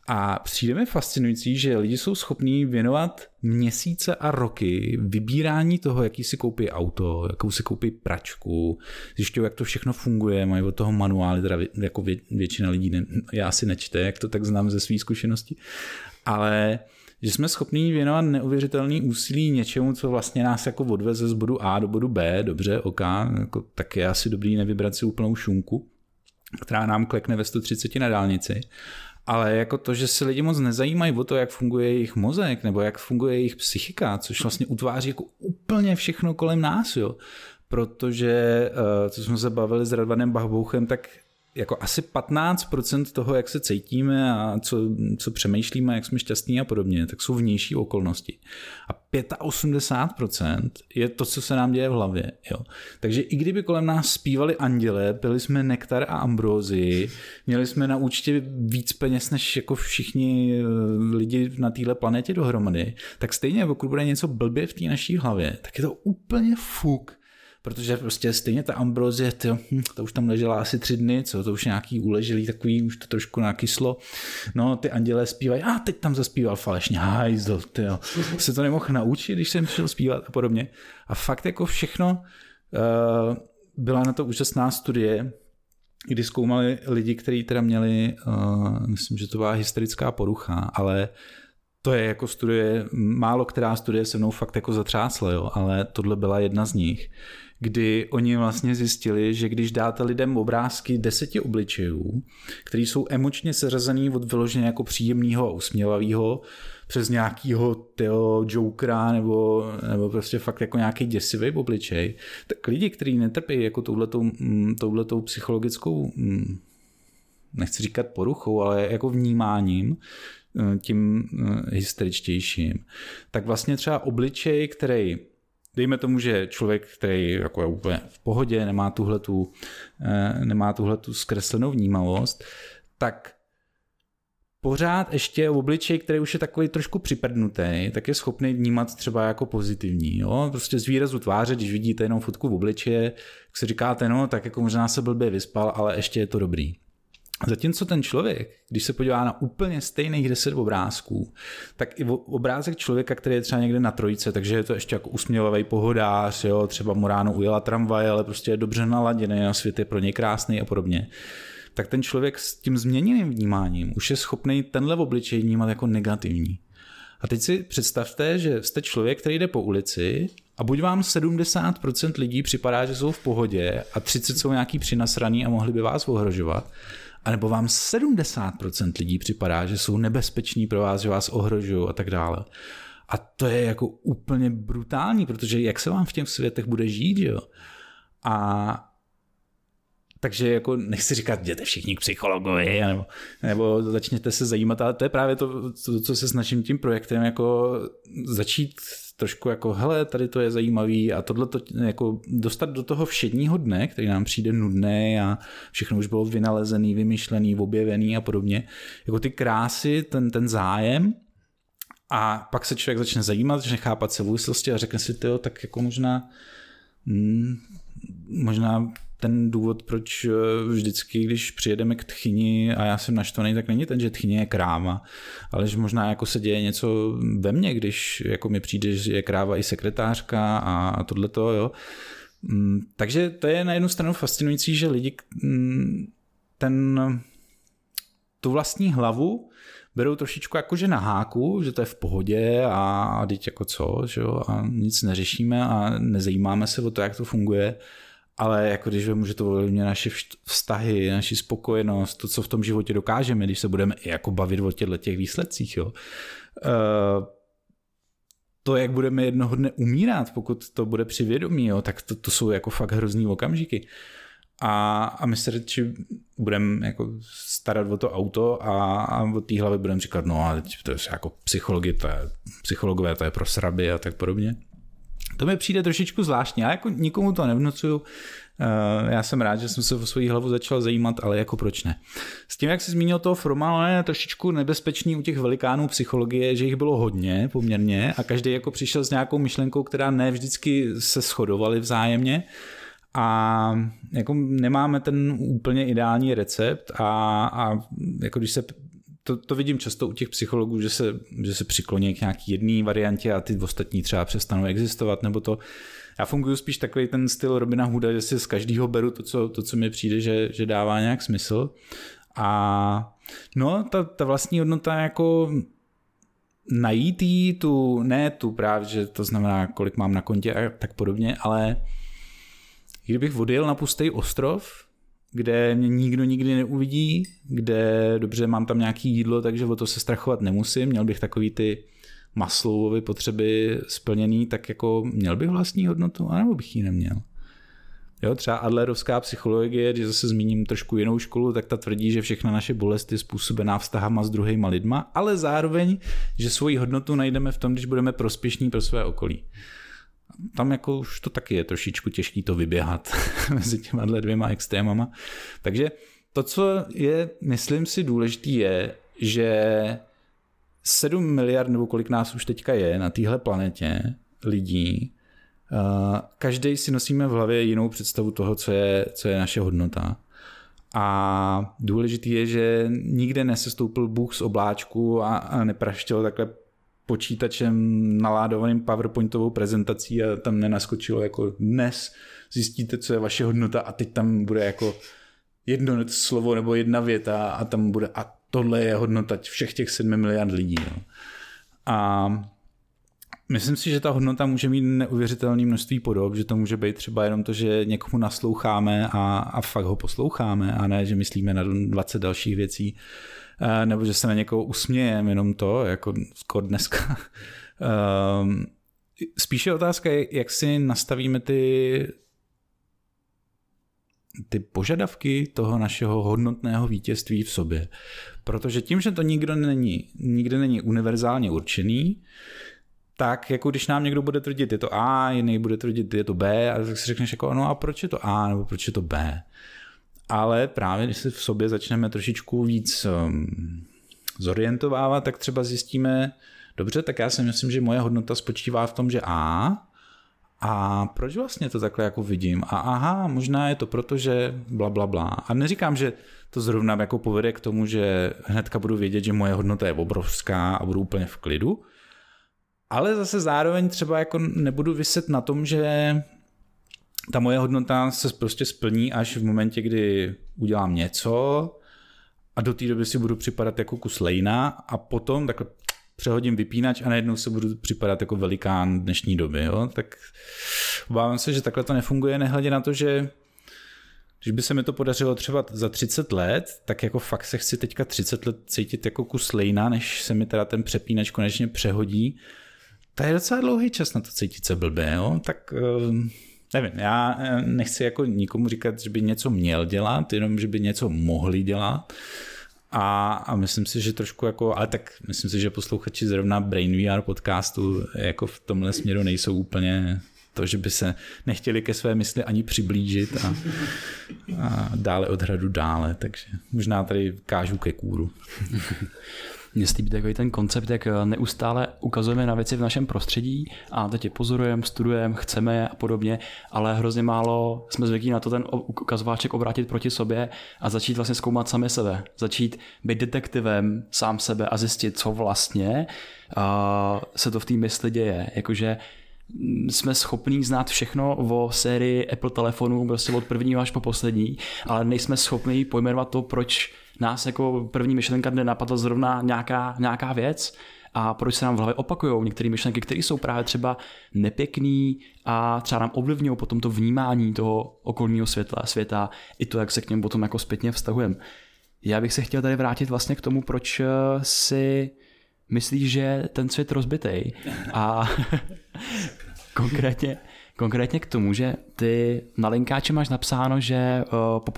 B: A přijde mi fascinující, že lidi jsou schopní věnovat měsíce a roky vybírání toho, jaký si koupí auto, jakou si koupí pračku, zjišťují, jak to všechno funguje, mají od toho manuály, teda jako vě, většina lidí ne, já si nečte, jak to tak znám ze své zkušenosti, ale že jsme schopní věnovat neuvěřitelný úsilí něčemu, co vlastně nás jako odveze z bodu A do bodu B, dobře, OK, jako, tak je asi dobrý nevybrat si úplnou šunku, která nám klekne ve 130 na dálnici, ale jako to, že se lidi moc nezajímají o to, jak funguje jejich mozek nebo jak funguje jejich psychika, což vlastně utváří jako úplně všechno kolem nás, jo. Protože, eh, co jsme se bavili s Radvanem Bachbouchem, tak jako asi 15% toho, jak se cítíme a co, co přemýšlíme, jak jsme šťastní a podobně, tak jsou vnější okolnosti. A 85% je to, co se nám děje v hlavě. Jo. Takže i kdyby kolem nás zpívali anděle, pili jsme nektar a ambrózy, měli jsme na účtě víc peněz než jako všichni eh, lidi na téhle planetě dohromady, tak stejně pokud bude něco blbě v té naší hlavě, tak je to úplně fuk protože prostě stejně ta ambrozie, tyjo, hm, to už tam ležela asi tři dny, co, to už nějaký uleželý, takový, už to trošku nakyslo. No, ty anděle zpívají, a teď tam zaspíval falešně, hajzl, tyjo. Se to nemohl naučit, když jsem přišel zpívat a podobně. A fakt jako všechno, uh, byla na to úžasná studie, kdy zkoumali lidi, kteří teda měli, uh, myslím, že to byla hysterická porucha, ale to je jako studie, málo která studie se mnou fakt jako zatřásla, jo, ale tohle byla jedna z nich kdy oni vlastně zjistili, že když dáte lidem obrázky deseti obličejů, který jsou emočně seřazený od vyloženě jako příjemného a usměvavého, přes nějakýho tyho jokera nebo, nebo prostě fakt jako nějaký děsivý obličej, tak lidi, kteří netrpí jako touhletou, mm, touhletou psychologickou mm, nechci říkat poruchou, ale jako vnímáním, eh, tím eh, hysteričtějším, tak vlastně třeba obličej, který dejme tomu, že člověk, který jako je úplně v pohodě, nemá tuhletu, eh, nemá tuhletu zkreslenou vnímavost, tak pořád ještě obličej, který už je takový trošku připrdnutý, tak je schopný vnímat třeba jako pozitivní. Jo? Prostě z výrazu tváře, když vidíte jenom fotku v obličeje, tak si říkáte, no, tak jako možná se blbě vyspal, ale ještě je to dobrý. Zatímco ten člověk, když se podívá na úplně stejných 10 obrázků, tak i obrázek člověka, který je třeba někde na trojice, takže je to ještě jako usměvavý pohodář, jo, třeba mu ráno ujela tramvaj, ale prostě je dobře naladěný a svět je pro ně krásný a podobně, tak ten člověk s tím změněným vnímáním už je schopný tenhle obličej vnímat jako negativní. A teď si představte, že jste člověk, který jde po ulici a buď vám 70% lidí připadá, že jsou v pohodě a 30 jsou nějaký přinasraný a mohli by vás ohrožovat, anebo vám 70% lidí připadá, že jsou nebezpeční pro vás, že vás ohrožují a tak dále. A to je jako úplně brutální, protože jak se vám v těch světech bude žít, jo? A takže jako nechci říkat, jděte všichni k psychologovi, nebo, nebo začněte se zajímat, ale to je právě to, to, co se snažím tím projektem jako začít trošku jako, hele, tady to je zajímavý a tohle to jako dostat do toho všedního dne, který nám přijde nudný a všechno už bylo vynalezený, vymyšlený, objevený a podobně. Jako ty krásy, ten, ten zájem a pak se člověk začne zajímat, začne chápat souvislosti a řekne si, to, tak jako možná hmm, možná ten důvod, proč eh, vždycky, když přijedeme k tchyni a já jsem naštvaný, tak není ten, že tchyně je kráva, ale že možná jako se děje něco ve mně, když jako mi přijde, že je kráva i sekretářka a tohleto, jo. Mm, takže to je na jednu stranu fascinující, že lidi mm, ten, tu vlastní hlavu berou trošičku jakože na háku, že to je v pohodě a, a teď jako co, že jo, a nic neřešíme a nezajímáme se o to, jak to funguje ale jako když vemu, že to ovlivňuje naše vztahy, naši spokojenost, to, co v tom životě dokážeme, když se budeme i jako bavit o těchto těch výsledcích, jo. Uh, to, jak budeme jednoho dne umírat, pokud to bude při vědomí, jo, tak to, to jsou jako fakt hrozný okamžiky. A, a my se radši budeme jako starat o to auto a, a od té hlavy budeme říkat, no a to je jako psychologi, to je, psychologové, to je pro sraby a tak podobně. To mi přijde trošičku zvláštní, já jako nikomu to nevnucuju, eh, já jsem rád, že jsem se o svoji hlavu začal zajímat, ale jako proč ne. S tím, jak jsi zmínil toho Froma, je trošičku nebezpečný u těch velikánů psychologie, že jich bylo hodně poměrně a každý jako přišel s nějakou myšlenkou, která ne vždycky se shodovaly vzájemně. A jako nemáme ten úplně ideální recept a, a jako když se to, to vidím často u těch psychologů, že se, že se přikloní k nějaký jedné variantě a ty ostatní třeba přestanou existovat, nebo to. Já funguji spíš takový ten styl Robina Hooda, že si z každého beru to, co, to, co mi přijde, že, že dává nějak smysl. A no, ta, ta vlastní hodnota jako najít jí tu, ne tu právě, že to znamená, kolik mám na kontě a tak podobně, ale kdybych odjel na pustý ostrov, kde mě nikdo nikdy neuvidí, kde dobře mám tam nějaký jídlo, takže o to se strachovat nemusím, měl bych takový ty Maslowovy potřeby splněný, tak jako měl bych vlastní hodnotu, anebo bych ji neměl. Jo, třeba Adlerovská psychologie, když zase zmíním trošku jinou školu, tak ta tvrdí, že všechna naše bolest je způsobená vztahama s druhýma lidma, ale zároveň, že svoji hodnotu najdeme v tom, když budeme prospěšní pro své okolí tam jako už to taky je trošičku těžký to vyběhat mezi těma dvěma extrémama. Takže to, co je, myslím si, důležitý je, že 7 miliard, nebo kolik nás už teďka je na téhle planetě lidí, každý si nosíme v hlavě jinou představu toho, co je, co je naše hodnota. A důležitý je, že nikde nesestoupil Bůh z obláčku a, a nepraštěl takhle počítačem naládovaným PowerPointovou prezentací a tam nenaskočilo jako dnes zjistíte, co je vaše hodnota a teď tam bude jako jedno slovo nebo jedna věta a tam bude a tohle je hodnota všech těch 7 miliard lidí. No. A myslím si, že ta hodnota může mít neuvěřitelné množství podob, že to může být třeba jenom to, že někomu nasloucháme a, a fakt ho posloucháme a ne, že myslíme na 20 dalších věcí nebo že se na někoho usmějem, jenom to, jako skoro dneska. Ehm, spíše otázka je, jak si nastavíme ty ty požadavky toho našeho hodnotného vítězství v sobě. Protože tím, že to nikdo není, nikde není univerzálně určený, tak jako když nám někdo bude tvrdit, je to A, jiný bude tvrdit, je to B, a tak si řekneš jako, no a proč je to A, nebo proč je to B ale právě když se v sobě začneme trošičku víc um, zorientovávat, tak třeba zjistíme, dobře, tak já si myslím, že moje hodnota spočívá v tom, že A, a proč vlastně to takhle jako vidím? A aha, možná je to proto, že bla, bla, bla. A neříkám, že to zrovna jako povede k tomu, že hnedka budu vědět, že moje hodnota je obrovská a budu úplně v klidu, ale zase zároveň třeba jako nebudu vyset na tom, že ta moje hodnota se prostě splní až v momentě, kdy udělám něco a do té doby si budu připadat jako kus lejna a potom takhle přehodím vypínač a najednou se budu připadat jako velikán dnešní doby. Jo? Tak obávám se, že takhle to nefunguje, nehledě na to, že když by se mi to podařilo třeba za 30 let, tak jako fakt se chci teďka 30 let cítit jako kus lejna, než se mi teda ten přepínač konečně přehodí. To je docela dlouhý čas na to cítit se blbě, jo? tak ehm, nevím, já eh, nechci jako nikomu říkat, že by něco měl dělat, jenom že by něco mohli dělat. A, a myslím si, že trošku jako, ale tak myslím si, že posluchači zrovna Brain VR podcastu jako v tomhle směru nejsou úplně to, že by se nechtěli ke své mysli ani přiblížit a, a dále od hradu dále, takže možná tady kážu ke kůru.
C: Mně se takový ten koncept, jak eh, neustále ukazujeme na věci v našem prostředí a teď je pozorujeme, studujeme, chceme a podobně, ale hrozně málo jsme zvyklí na to ten ukazováček obrátit proti sobě a začít vlastně zkoumat sami sebe. Začít být detektivem sám sebe a zjistit, co vlastně se to v té mysli děje. Jakože mm, jsme schopní znát všechno o sérii Apple telefonů, prostě od prvního až po poslední, ale nejsme schopni pojmenovat to, proč nás jako první myšlenka dne napadla zrovna nějaká, nějaká věc a proč se nám v hlavě opakují některé myšlenky, které jsou právě třeba nepěkný a třeba nám ovlivňují potom to vnímání toho okolního světla, světa i to, jak se k němu potom jako zpětně vztahujeme. Já bych se chtěl tady vrátit vlastně k tomu, proč eh, si myslíš, že ten svět rozbitej a konkrétně Konkrétně k tomu, že ty na linkáči máš napsáno, že,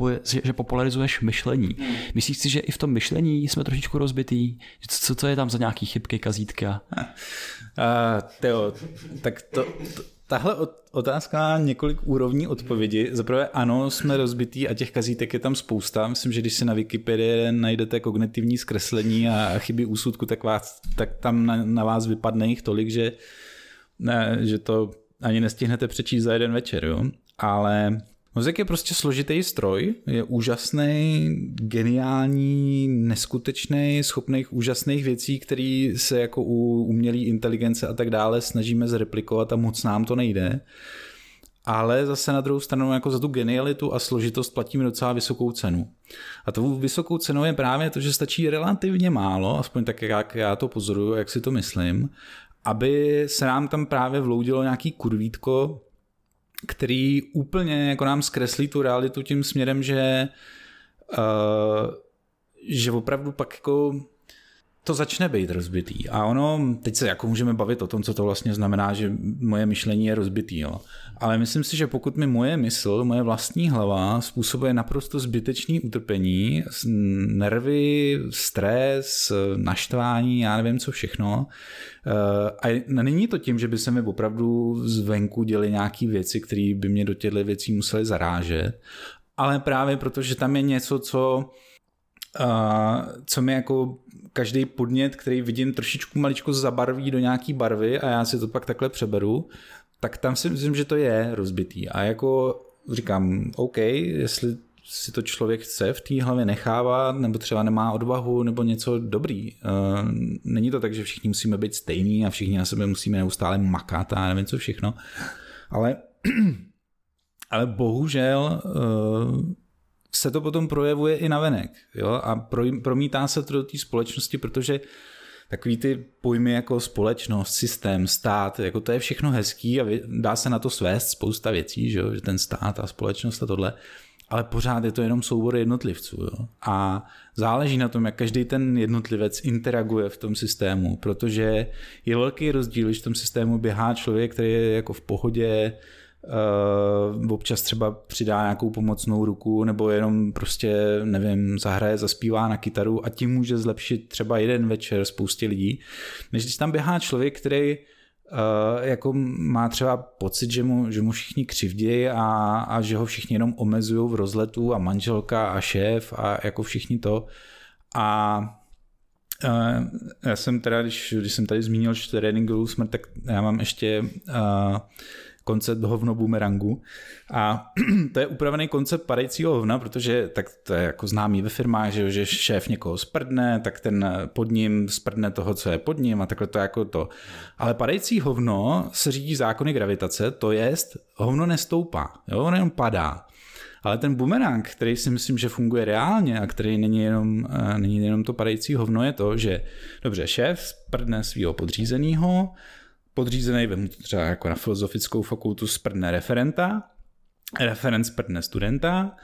C: uh, že popularizuješ myšlení. Hmm. Myslíš si, že i v tom myšlení jsme trošičku rozbitý? Co, co je tam za nějaký chybky, kazítka? Uh,
B: teo, tak to, to, tahle otázka má několik úrovní odpovědi. Zaprvé ano, jsme rozbitý a těch kazítek je tam spousta. Myslím, že když si na Wikipedii najdete kognitivní zkreslení a chyby úsudku, tak, vás, tak tam na, na vás vypadne jich tolik, že, ne, že to ani nestihnete přečíst za jeden večer, jo? ale Mozek je prostě složitý stroj, je úžasný, geniální, neskutečný, schopný úžasných věcí, které se jako u umělé inteligence a tak dále snažíme zreplikovat a moc nám to nejde. Ale zase na druhou stranu jako za tu genialitu a složitost platíme docela vysokou cenu. A tou vysokou cenou je právě to, že stačí relativně málo, aspoň tak, jak já to pozoruju, jak si to myslím, aby se nám tam právě vloudilo nějaký kurvítko, který úplně jako nám zkreslí tu realitu tím směrem, že uh, že opravdu pak jako to začne být rozbitý. A ono, teď se jako můžeme bavit o tom, co to vlastně znamená, že moje myšlení je rozbitý. Jo. Ale myslím si, že pokud mi moje mysl, moje vlastní hlava způsobuje naprosto zbytečný utrpení, nervy, stres, naštvání, já nevím co všechno. Eh, a není to tím, že by se mi opravdu zvenku děly nějaké věci, které by mě do těchto věcí musely zarážet, ale právě protože tam je něco, co co mi jako každý podnět, který vidím trošičku maličko zabarví do nějaký barvy a já si to pak takhle přeberu, tak tam si myslím, že to je rozbitý. A jako říkám, OK, jestli si to člověk chce v té hlavě nechávat, nebo třeba nemá odvahu, nebo něco dobrý. Uh, není to tak, že všichni musíme být stejní a všichni na sebe musíme neustále makat a nevím co všechno. Ale, ale bohužel uh, se to potom projevuje i na venek. Jo? A promítá se to do té společnosti, protože takový ty pojmy jako společnost, systém, stát, jako to je všechno hezký a dá se na to svést spousta věcí, že, jo? že ten stát a společnost a tohle, ale pořád je to jenom soubor jednotlivců. Jo? A záleží na tom, jak každý ten jednotlivec interaguje v tom systému, protože je velký rozdíl, když v tom systému běhá člověk, který je jako v pohodě, uh, občas třeba přidá nějakou pomocnou ruku nebo jenom prostě, nevím, zahraje, zaspívá na kytaru a tím může zlepšit třeba jeden večer spoustě lidí, než když tam běhá člověk, který Uh, jako má třeba pocit, že mu, že mu všichni křivdějí a, a že ho všichni jenom omezují v rozletu a manželka a šéf a jako všichni to. A uh, já jsem teda, když, když jsem tady zmínil tréninkovou smrt, tak já mám ještě uh, koncept hovno bumerangu. A to je upravený koncept padajícího hovna, protože tak to je jako známý ve firmách, že, že šéf někoho sprdne, tak ten pod ním sprdne toho, co je pod ním a takhle to je jako to. Ale padající hovno se řídí zákony gravitace, to jest hovno nestoupá, jo, on jenom padá. Ale ten bumerang, který si myslím, že funguje reálně a který není jenom, uh, není jenom to padající hovno, je to, že dobře, šéf sprdne svého podřízeného, podřízený, vemu třeba jako na filozofickou fakultu, sprdne referenta, referent sprdne studenta,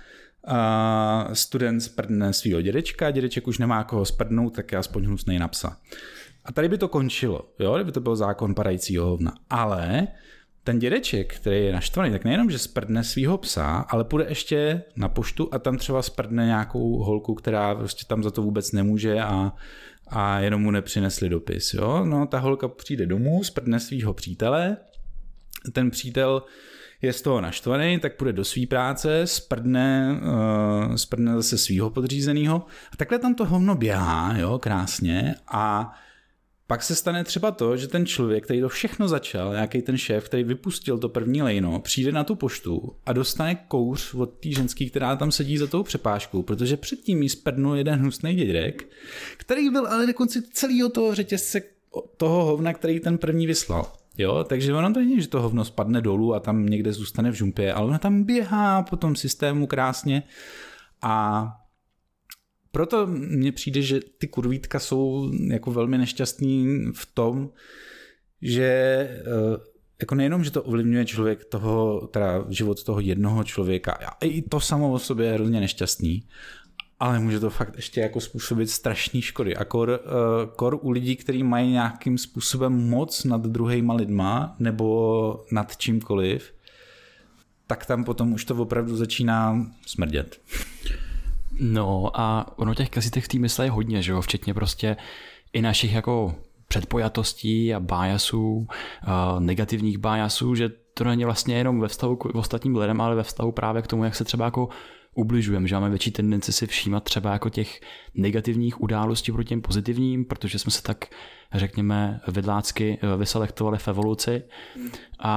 B: a student sprdne svého dědečka, dědeček už nemá koho sprdnout, tak je aspoň hnusnej na psa. A tady by to končilo, jo, kdyby to byl zákon padajícího hovna. Ale ten dědeček, který je naštvaný, tak nejenom, že sprdne svého psa, ale půjde ještě na poštu a tam třeba sprdne nějakou holku, která prostě tam za to vůbec nemůže a, a jenom mu nepřinesli dopis. Jo? No, ta holka přijde domů, sprdne svého přítele, ten přítel je z toho naštvaný, tak půjde do své práce, sprdne, uh, sprdne zase svého podřízeného a takhle tam to hovno běhá, jo, krásně a pak se stane třeba to, že ten člověk, který to všechno začal, nějaký ten šéf, který vypustil to první lejno, přijde na tu poštu a dostane kouř od té ženský, která tam sedí za tou přepážkou, protože předtím jí sprdnul jeden hnusný dědek, který byl ale na konci celého toho řetězce toho hovna, který ten první vyslal. Jo, takže ono to není, že to hovno spadne dolů a tam někde zůstane v žumpě, ale ono tam běhá po tom systému krásně a proto mně přijde, že ty kurvítka jsou jako velmi nešťastní v tom, že eh, jako nejenom, že to ovlivňuje člověk toho, teda život toho jednoho člověka, a i to samo o sobě je hrozně nešťastný, ale může to fakt ještě jako způsobit strašné škody. A kor, uh, kor u lidí, kteří mají nějakým způsobem moc nad druhýma lidma nebo nad čímkoliv, tak tam potom už to opravdu začíná smrdět.
C: No a ono těch kazitech v té mysle je hodně, že jo, včetně prostě i našich jako předpojatostí a bájasů, negativních bájasů, že to není vlastně jenom ve vztahu k ostatním lidem, ale ve vztahu právě k tomu, jak se třeba jako ubližujeme, že máme větší tendenci si všímat třeba jako těch negativních událostí proti těm pozitivním, protože jsme se tak, řekněme, vidlácky e, vyselektovali v evoluci. A,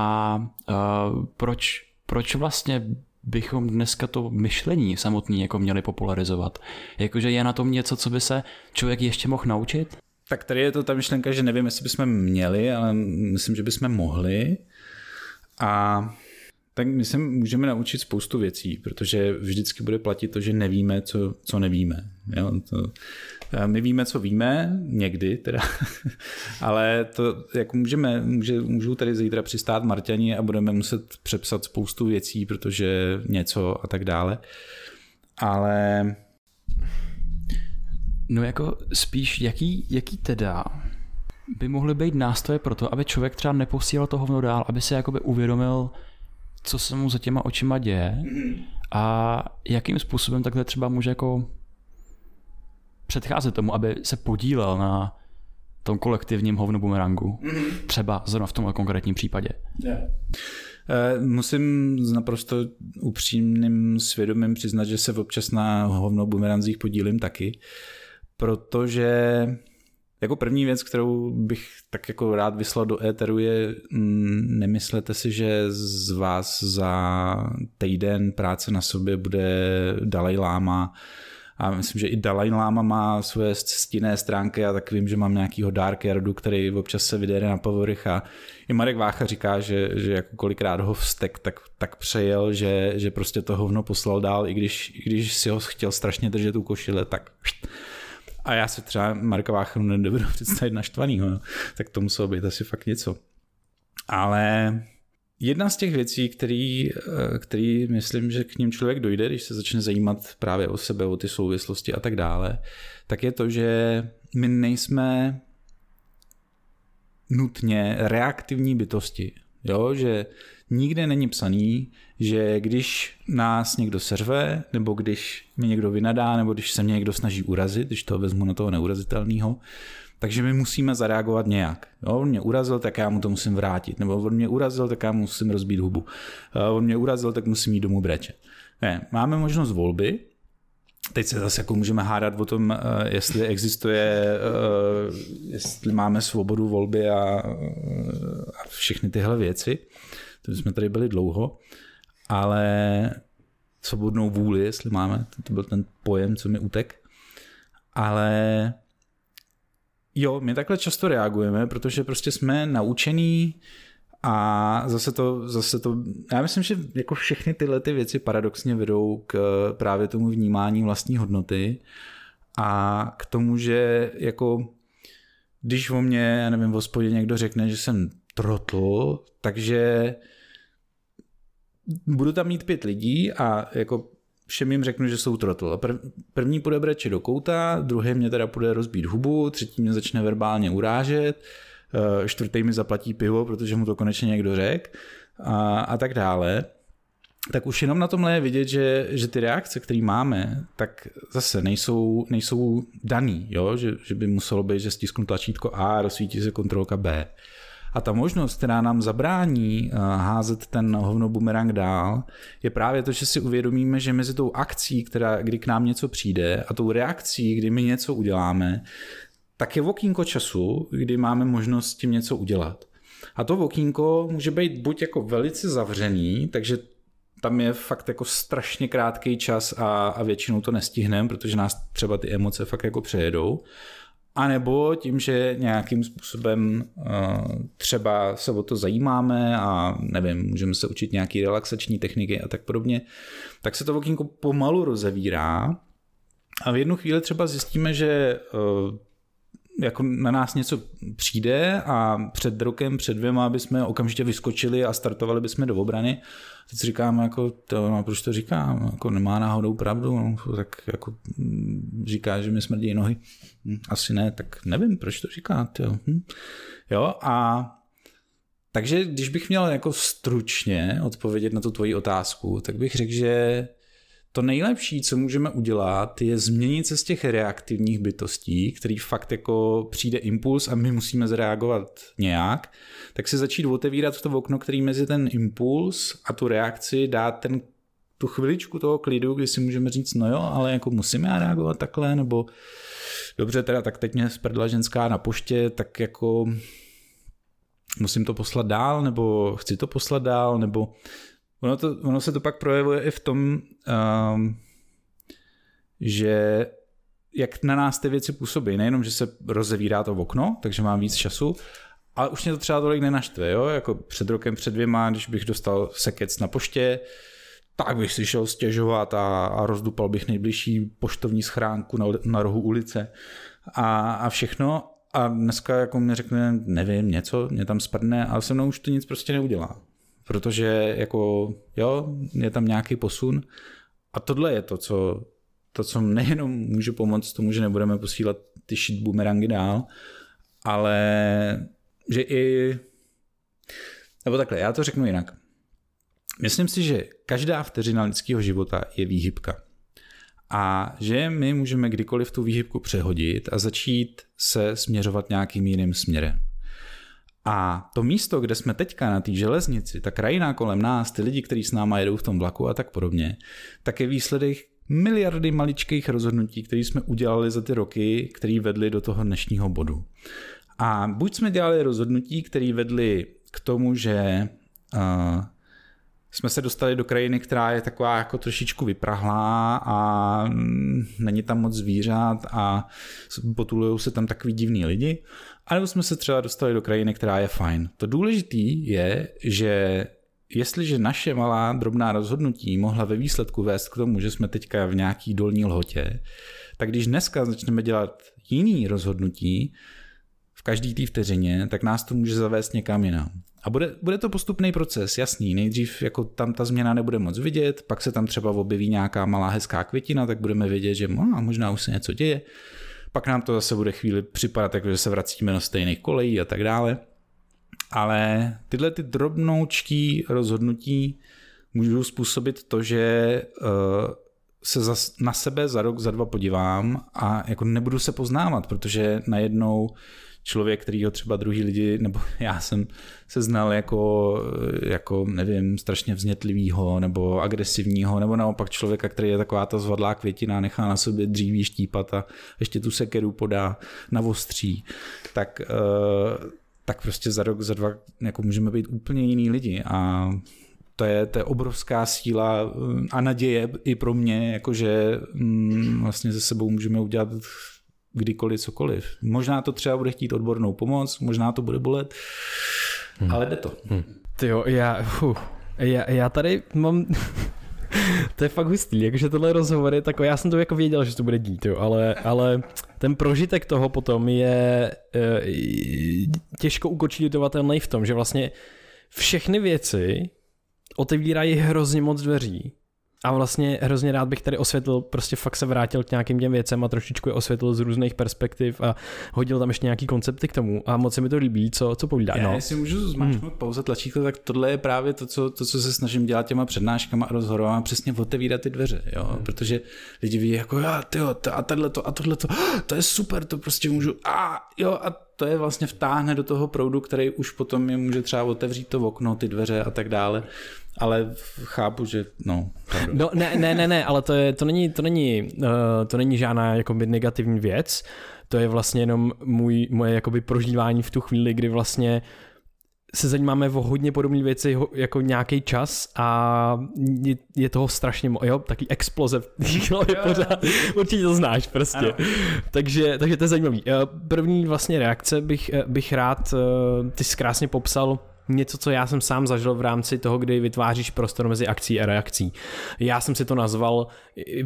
C: a proč, proč vlastně bychom dneska to myšlení samotný jako měli popularizovat? Jakože je na tom něco, co by se člověk ještě mohl naučit?
B: Tak tady je to ta myšlenka, že nevím, jestli bychom měli, ale myslím, že bychom mohli. A tak my se můžeme naučit spoustu věcí, protože vždycky bude platit to, že nevíme, co, co nevíme. Jo? To, my víme, co víme, někdy teda, ale to jako můžeme, může, můžou tady zítra přistát Marťani a budeme muset přepsat spoustu věcí, protože něco a tak dále. Ale...
C: No jako spíš, jaký, jaký teda by mohly být nástroje pro to, aby člověk třeba neposílal to hovno dál, aby se jakoby uvědomil, co se mu za těma očima děje a jakým způsobem takhle třeba může jako předcházet tomu, aby se podílel na tom kolektivním hovnu bumerangu. Třeba zrovna v tomhle konkrétním případě. Yeah.
B: Musím s naprosto upřímným svědomím přiznat, že se občas na hovno bumeranzích podílím taky, protože jako první věc, kterou bych tak jako rád vyslal do éteru je, mm, nemyslete si, že z vás za týden práce na sobě bude Dalai Lama a myslím, že i Dalai Lama má svoje stinné stránky a tak vím, že mám nějakýho Dark Yardu, který občas se vydere na povrch a i Marek Vácha říká, že, že jako kolikrát ho vztek tak, tak přejel, že, že prostě to hovno poslal dál, i když, i když si ho chtěl strašně držet u košile, tak a já si třeba Marka Váchnu nedovedu představit naštvanýho, no. tak to muselo být asi fakt něco. Ale jedna z těch věcí, který, eh, který myslím, že k ním člověk dojde, když se začne zajímat právě o sebe, o ty souvislosti a tak dále, tak je to, že my nejsme nutně reaktivní bytosti. Jo, že nikde není psaný, že když nás někdo serve, nebo když mi někdo vynadá, nebo když se mě někdo snaží urazit, když to vezmu na toho neurazitelného, takže my musíme zareagovat nějak. Jo, on mě urazil, tak já mu to musím vrátit. Nebo on mě urazil, tak já mu musím rozbít hubu. On mě urazil, tak musím jít domů brečet. Ne, máme možnost volby, Teď se zase jako můžeme hádat o tom, eh, jestli existuje, eh, jestli máme svobodu volby a, a všechny tyhle věci. to jsme tady byli dlouho, ale svobodnou vůli, jestli máme, to byl ten pojem, co mi utek. Ale jo, my takhle často reagujeme, protože prostě jsme naučení a zase to, zase to, já myslím, že jako všechny tyhle ty věci paradoxně vedou k právě tomu vnímání vlastní hodnoty a k tomu, že jako když o mě, já nevím, v hospodě někdo řekne, že jsem trotl, takže budu tam mít pět lidí a jako všem jim řeknu, že jsou trotl. První půjde breče do kouta, druhý mě teda půjde rozbít hubu, třetí mě začne verbálně urážet, eh, čtvrtý mi zaplatí pivo, protože mu to konečně někdo řekl a, a tak dále. Tak už jenom na tomhle je vidět, že, že ty reakce, které máme, tak zase nejsou, nejsou daný, jo? Že, že by muselo být, že stisknu tlačítko A a rozsvítí se kontrolka B. A ta možnost, která nám zabrání eh, házet ten hovno bumerang dál, je právě to, že si uvědomíme, že mezi tou akcí, která, kdy k nám něco přijde a tou reakcí, kdy my něco uděláme, tak je okýnko času, kdy máme možnost s tím něco udělat. A to okýnko může být buď jako velice zavřený, takže tam je fakt jako strašně krátký čas a, a většinou to nestihneme, protože nás třeba ty emoce fakt jako přejedou. A nebo tím, že nějakým způsobem uh, třeba se o to zajímáme a nevím, můžeme se učit nějaké relaxační techniky a tak podobně, tak se to okýnko pomalu rozevírá a v jednu chvíli třeba zjistíme, že uh, jako na nás něco přijde a před rokem, před dvěma bychom okamžitě vyskočili a startovali bychom do obrany. Teď říkám, jako, to, no, proč to říkám, jako nemá náhodou pravdu, no, tak jako mm, říká, že mi smrdí nohy. Hm, asi ne, tak nevím, proč to říká. Jo, hm. jo a takže když bych měl jako stručně odpovědět na tu tvoji otázku, tak bych řekl, že to nejlepší, co můžeme udělat, je změnit se z těch reaktivních bytostí, který fakt jako přijde impuls a my musíme zareagovat nějak, tak si začít otevírat to okno, který mezi ten impuls a tu reakci dá ten tu chviličku toho klidu, kdy si můžeme říct, no jo, ale jako musíme reagovat takhle, nebo dobře, teda tak teď mě sprdla ženská na poště, tak jako musím to poslat dál, nebo chci to poslat dál, nebo Ono, to, ono se to pak projevuje i v tom, um, že jak na nás ty věci působí. Nejenom, že se rozevírá to okno, takže mám víc času, ale už mě to třeba tolik nenaštve, jo? Jako před rokem, před dvěma, když bych dostal sekec na poště, tak bych si šel stěžovat a, a rozdupal bych nejbližší poštovní schránku na, na rohu ulice a, a všechno. A dneska jako mi řekne, nevím, něco, mě tam spadne, ale se mnou už to nic prostě neudělá protože jako jo, je tam nějaký posun a tohle je to, co, to, co nejenom může pomoct tomu, že nebudeme posílat ty shit boomerangy dál, ale že i nebo takhle, já to řeknu jinak. Myslím si, že každá vteřina lidského života je výhybka. A že my můžeme kdykoliv tu výhybku přehodit a začít se směřovat nějakým jiným směrem. A to místo, kde jsme teďka na té železnici, ta krajina kolem nás, ty lidi, kteří s náma jedou v tom vlaku a tak podobně, tak je výsledek miliardy maličkých rozhodnutí, které jsme udělali za ty roky, které vedly do toho dnešního bodu. A buď jsme dělali rozhodnutí, které vedly k tomu, že uh, jsme se dostali do krajiny, která je taková jako trošičku vyprahlá a mm, není tam moc zvířat a potulují se tam takový divní lidi. A nebo jsme se třeba dostali do krajiny, která je fajn. To důležité je, že jestliže naše malá drobná rozhodnutí mohla ve výsledku vést k tomu, že jsme teďka v nějaký dolní lhotě, tak když dneska začneme dělat jiný rozhodnutí v každý té vteřině, tak nás to může zavést někam jinam. A bude, bude to postupný proces, jasný. Nejdřív jako tam ta změna nebude moc vidět, pak se tam třeba objeví nějaká malá hezká květina, tak budeme vědět, že no, možná už se něco děje pak nám to zase bude chvíli připadat, jako že se vracíme na stejných kolejí a tak dále. Ale tyhle ty drobnoučký rozhodnutí můžou způsobit to, že uh, se zas, na sebe za rok, za dva podívám a jako nebudu se poznávat, protože najednou člověk, který ho třeba druhý lidi, nebo já jsem se znal jako, jako nevím, strašně vznětlivýho, nebo agresivního, nebo naopak člověka, který je taková ta zvadlá květina, nechá na sobě dříví štípat a ještě tu sekeru podá na ostří, tak, eh, tak prostě za rok, za dva jako můžeme být úplně jiný lidi. A to je, to je obrovská síla eh, a naděje i pro mě, jakože mm, vlastně ze sebou můžeme udělat kdykoliv cokoliv. Možná to třeba bude chtít odbornou pomoc, možná to bude bolet, hmm. ale jde to. Hmm.
A: Ty jo, já, uh, já, já tady mám... to je fakt hustý, jakože tohle rozhovor je takový, já jsem to jako věděl, že to bude dít, jo, ale, ale ten prožitek toho potom je e, těžko ukočítovatelný v tom, že vlastně všechny věci otevírají hrozně moc dveří a vlastně hrozně rád bych tady osvětlil, prostě fakt se vrátil k nějakým těm věcem a trošičku je osvětlil z různých perspektiv a hodil tam ještě nějaký koncepty k tomu a moc se mi to líbí, co, co povídá.
B: Já, no. jestli můžu zmáčknout hmm. pouze tlačítko, tak tohle je právě to co, to, co se snažím dělat těma přednáškama a rozhovorama, přesně otevírat ty dveře, jo? Hmm. protože lidi ví jako, já, tyjo, to, a tohle to, a tohle to, to je super, to prostě můžu, a jo, a to je vlastně vtáhne do toho proudu, který už potom je může třeba otevřít to okno, ty dveře a tak dále ale chápu, že no.
A: No ne, ne, ne, ne, ale to, je, to není, to není, uh, to není žádná jakoby negativní věc, to je vlastně jenom můj, moje jakoby prožívání v tu chvíli, kdy vlastně se zajímáme o hodně podobné věci jako nějaký čas a je, je toho strašně moc, jo, taky exploze v hlavě pořád, určitě to znáš prostě. Takže, takže to je zajímavý. Eh, první vlastně reakce bych, eh, bych rád, ty jsi krásně popsal, něco, co já jsem sám zažil v rámci toho, kdy vytváříš prostor mezi akcí a reakcí. Já jsem si to nazval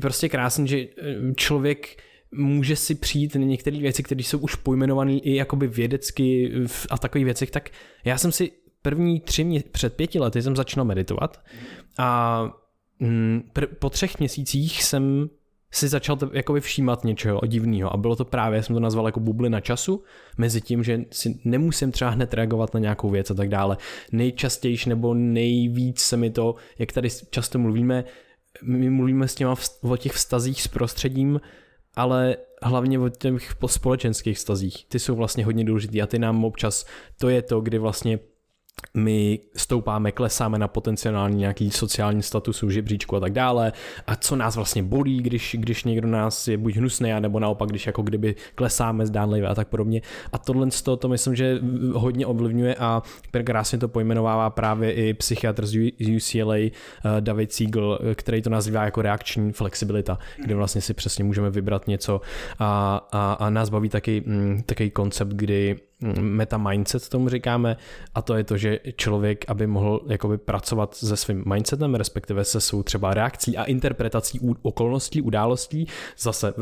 A: prostě krásně, že eh, člověk může si přijít na některé věci, které jsou už pojmenované i jakoby vědecky a takových věcech, tak já jsem si první tři mě, před pěti lety jsem začal meditovat a mm, po třech měsících jsem si začal jakoby všímat něčeho divného a bylo to právě, já jsem to nazval jako bublina času, mezi tím, že si nemusím třeba hned reagovat na nějakou věc a tak dále. Nejčastější nebo nejvíc se mi to, jak tady často mluvíme, my mluvíme s těma o těch vztazích s prostředím, ale hlavně o těch společenských vztazích. Ty jsou vlastně hodně důležitý a ty nám občas, to je to, kdy vlastně my stoupáme, klesáme na potenciální nějaký sociální status žebříčku a tak dále a co nás vlastně bolí, když, když někdo nás je buď hnusný, nebo naopak, když jako kdyby klesáme zdánlivě a tak podobně. A tohle z toho to myslím, že hodně ovlivňuje a krásně to pojmenovává právě i psychiatr z UCLA eh, David Siegel, který to nazývá jako reakční flexibilita, kde vlastně si přesně můžeme vybrat něco a, a, a nás baví taky mm, takový koncept, kdy meta mindset tomu říkáme a to je to, že člověk, aby mohl jakoby pracovat se svým mindsetem, respektive se svou třeba reakcí a interpretací okolností, událostí, zase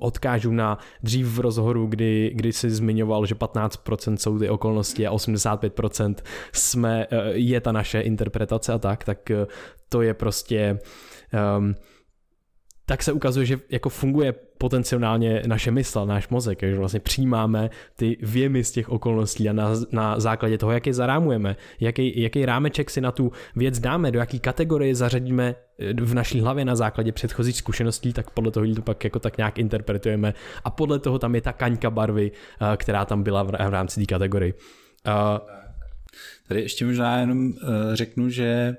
A: odkážu na dřív v rozhovoru, kdy, kdy si zmiňoval, že 15% jsou ty okolnosti a 85% jsme, eh, je ta naše interpretace a tak, tak eh, to je prostě um, tak se ukazuje, že jako funguje potenciálně naše mysl, náš mozek, že vlastně přijímáme ty věmy z těch okolností a na, na základě toho, jak je zarámujeme, jaký, jaký rámeček si na tu věc dáme, do jaký kategorie zařadíme eh, v naší hlavě na základě předchozích zkušeností, tak podle toho to pak jako tak nějak interpretujeme a podle toho tam je ta kaňka barvy, eh, která tam byla v rámci té kategorie.
B: Tady ještě možná jenom eh, řeknu, že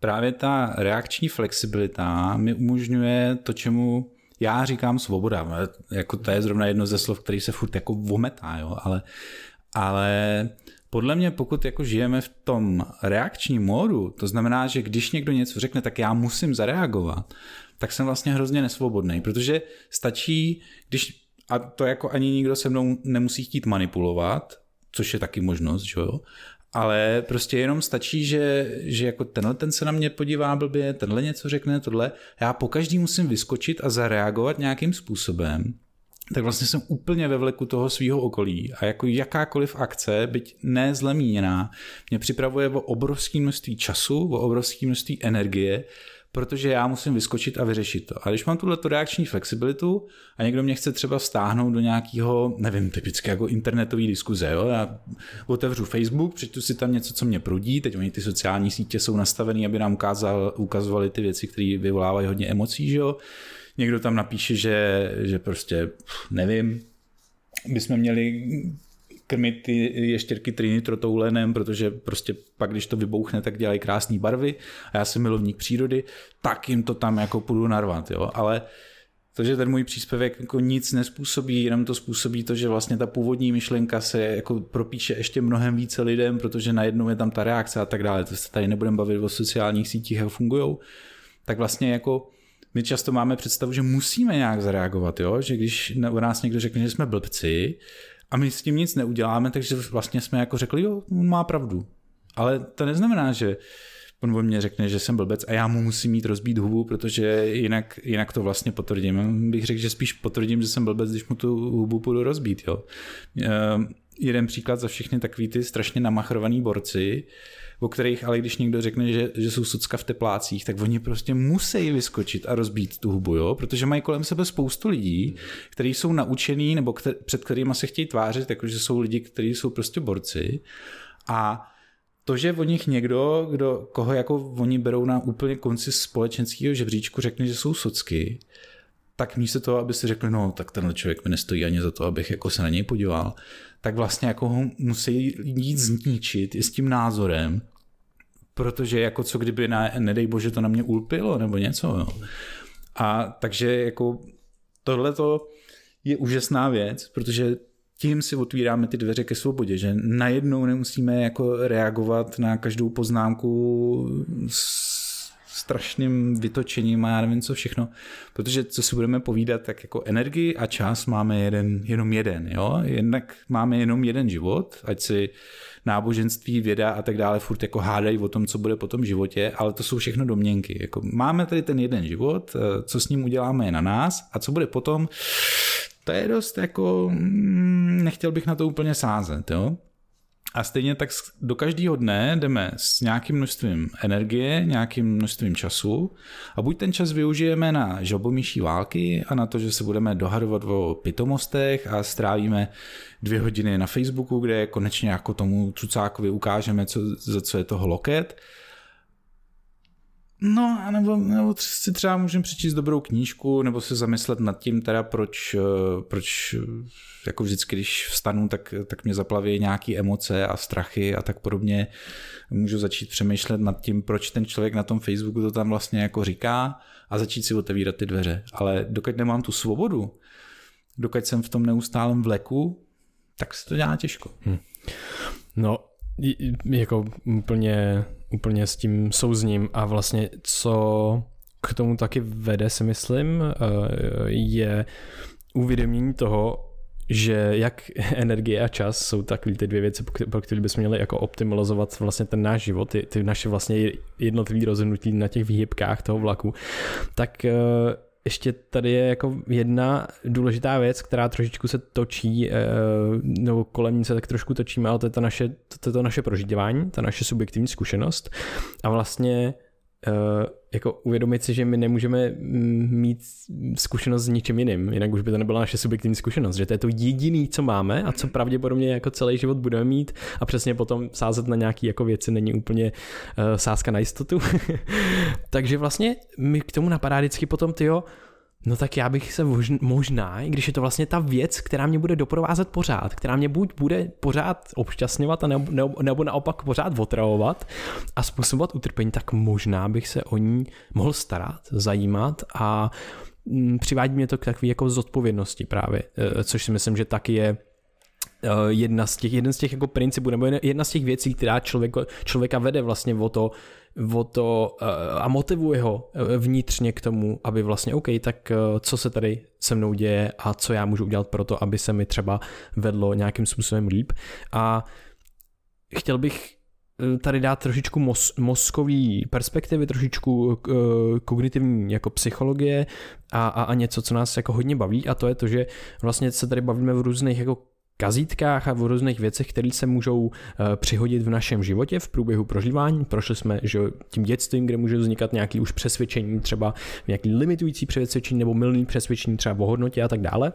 B: právě ta reakční flexibilita mi umožňuje to, čemu já říkám svoboda. Jako to je zrovna jedno ze slov, který se furt jako vometá, jo? Ale, ale podle mě, pokud jako žijeme v tom reakčním módu, to znamená, že když někdo něco řekne, tak já musím zareagovat, tak jsem vlastně hrozně nesvobodný, protože stačí, když, a to jako ani nikdo se mnou nemusí chtít manipulovat, což je taky možnost, že jo, ale prostě jenom stačí, že, že jako tenhle ten se na mě podívá blbě, tenhle něco řekne, tohle. Já po každý musím vyskočit a zareagovat nějakým způsobem, tak vlastně jsem úplně ve vleku toho svého okolí. A jako jakákoliv akce, byť ne zlemíněná, mě připravuje o obrovské množství času, o obrovské množství energie protože já musím vyskočit a vyřešit to. A když mám tuhle reakční flexibilitu a někdo mě chce třeba stáhnout do nějakého, nevím, typicky jako internetový diskuze, jo? já otevřu Facebook, přečtu si tam něco, co mě prudí, teď oni ty sociální sítě jsou nastavené, aby nám ukázal, ukazovali ty věci, které vyvolávají hodně emocí, že jo? Někdo tam napíše, že, že prostě, nevím, bychom měli krmit ty ještěrky trinitrotoulenem, protože prostě pak, když to vybouchne, tak dělají krásné barvy a já jsem milovník přírody, tak jim to tam jako půjdu narvat, jo, ale to, že ten můj příspěvek jako nic nespůsobí, jenom to způsobí to, že vlastně ta původní myšlenka se jako propíše ještě mnohem více lidem, protože najednou je tam ta reakce a tak dále. To se tady nebudeme bavit o sociálních sítích, jak fungují. Tak vlastně jako my často máme představu, že musíme nějak zareagovat, jo? že když o nás někdo řekne, že jsme blbci a my s tím nic neuděláme, takže vlastně jsme jako řekli, jo, on má pravdu. Ale to neznamená, že on o mě řekne, že jsem blbec a já mu musím mít rozbít hubu, protože jinak, jinak to vlastně potvrdím. Bych řekl, že spíš potvrdím, že jsem blbec, když mu tu hubu půjdu rozbít. Jo. Ehm, jeden příklad za všechny takový ty strašně namachrovaný borci, o kterých ale když někdo řekne, že, že jsou socka v teplácích, tak oni prostě musí vyskočit a rozbít tu hubu, jo? protože mají kolem sebe spoustu lidí, kteří jsou naučený nebo kter- před kterými se chtějí tvářit, jakože jsou lidi, kteří jsou prostě borci a to, že o nich někdo, kdo, koho jako oni berou na úplně konci společenského žebříčku, řekne, že jsou socky, tak místo toho, aby si řekli, no tak tenhle člověk mi nestojí ani za to, abych jako se na něj podíval, tak vlastně jako ho musí jít zničit i s tím názorem, protože jako co kdyby, na, nedej bože, to na mě ulpilo nebo něco. Jo. A takže jako tohle je úžasná věc, protože tím si otvíráme ty dveře ke svobodě, že najednou nemusíme jako reagovat na každou poznámku s strašným vytočením a já nevím co všechno, protože co si budeme povídat, tak jako energii a čas máme jeden, jenom jeden, jo, jednak máme jenom jeden život, ať si náboženství, věda a tak dále furt jako hádají o tom, co bude po tom životě, ale to jsou všechno domněnky. Jako máme tady ten jeden život, eh, co s ním uděláme je na nás a co bude potom, to je dost jako, mm, nechtěl bych na to úplně sázet, jo. A stejně tak do každého dne jdeme s nějakým množstvím energie, nějakým množstvím času a buď ten čas využijeme na žabomíší války a na to, že se budeme dohadovat o pitomostech a strávíme dvě hodiny na Facebooku, kde konečně jako tomu cucákovi ukážeme, co, za co je toho loket, No, nebo, nebo si třeba můžeme přečíst dobrou knížku, nebo se zamyslet nad tím teda, proč, eh, proč jako vždycky, když vstanu, tak, tak mě zaplaví nějaké emoce a strachy a tak podobně. Můžu začít přemýšlet nad tím, proč ten člověk na tom Facebooku to tam vlastně jako říká a začít si otevírat ty dveře. Ale dokud nemám tu svobodu, dokud jsem v tom neustálém vleku, tak se to dělá těžko. Hmm.
A: No, jako úplně, úplně s tím souzním a vlastně co k tomu taky vede, si myslím, eh, je uvědomění toho, že jak energie a čas jsou takové ty dvě věci, pro které bychom měli jako optimalizovat vlastně ten náš život, ty, ty naše vlastně jednotlivé rozhodnutí na těch výhybkách toho vlaku, tak eh, ještě tady je jako jedna důležitá věc, která trošičku se točí, eh, nebo kolem ní se tak trošku točíme, ale to je to naše, to, je to naše prožívání, ta naše subjektivní zkušenost. A vlastně eh, jako uvědomit si, že my nemůžeme mm, mít zkušenost s ničím jiným, jinak už by to nebyla naše subjektivní zkušenost, že to je to jediný, co máme a co pravděpodobně jako celý život budeme mít a přesně potom sázet na nějaké jako věci není úplně uh, sázka na jistotu. Takže vlastně mi k tomu napadá vždycky potom, tyjo, No tak já bych se možná, i když je to vlastně ta věc, která mě bude doprovázet pořád, která mě buď bude pořád obšťastňovat, nebo, nebo, nebo naopak pořád otravovat a způsobovat utrpení, tak možná bych se o ní mohl starat, zajímat a mm, přivádí mě to k takové jako zodpovědnosti právě, e, což si myslím, že taky je e, jedna z těch, jeden z těch jako principů, nebo jedna z těch věcí, která člověk, člověka vede vlastně o to, o to eh, a motivuje ho eh, vnitřně k tomu, aby vlastně OK, tak eh, co se tady se mnou děje a co já můžu udělat pro to, aby se mi třeba vedlo nějakým způsobem líp. A chtěl bych tady dát trošičku mos, mozkový perspektivy, trošičku kognitivní jako psychologie a, a, a něco, co nás jako hodně baví a to je to, že vlastně se tady bavíme v různých jako kazítkách a v různých věcech, které se můžou eh, přihodit v našem životě v průběhu prožívání. Prošli jsme že tím dětstvím, kde může vznikat nějaký už přesvědčení, třeba nějaký limitující přesvědčení nebo milný přesvědčení třeba o hodnotě a tak dále.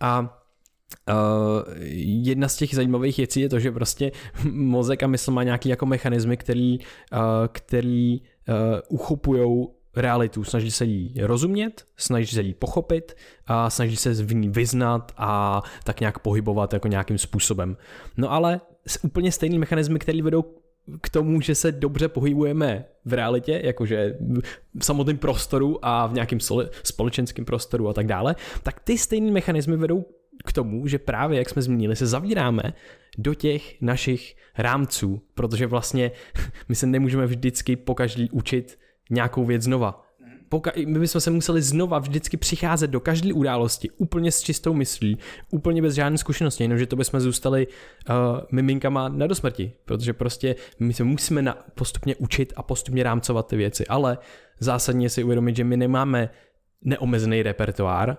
A: A Uh, jedna z těch zajímavých věcí je to, že prostě mozek a mysl má nějaký jako mechanismy, který, uh, který uh, uchopujou realitu, snaží se jí rozumět, snaží se jí pochopit a snaží se v ní vyznat a tak nějak pohybovat jako nějakým způsobem. No ale úplně stejný mechanismy, které vedou k tomu, že se dobře pohybujeme v realitě, jakože v samotném prostoru a v nějakém společenském prostoru a tak dále, tak ty stejné mechanismy vedou k tomu, že právě, jak jsme zmínili, se zavíráme do těch našich rámců, protože vlastně my se nemůžeme vždycky pokaždý učit nějakou věc znova. Poka- my bychom se museli znova vždycky přicházet do každé události úplně s čistou myslí, úplně bez žádné zkušenosti, jenomže to bychom zůstali uh, miminkama na dosmrti, protože prostě my se musíme na, postupně učit a postupně rámcovat ty věci, ale zásadně si uvědomit, že my nemáme neomezený repertoár,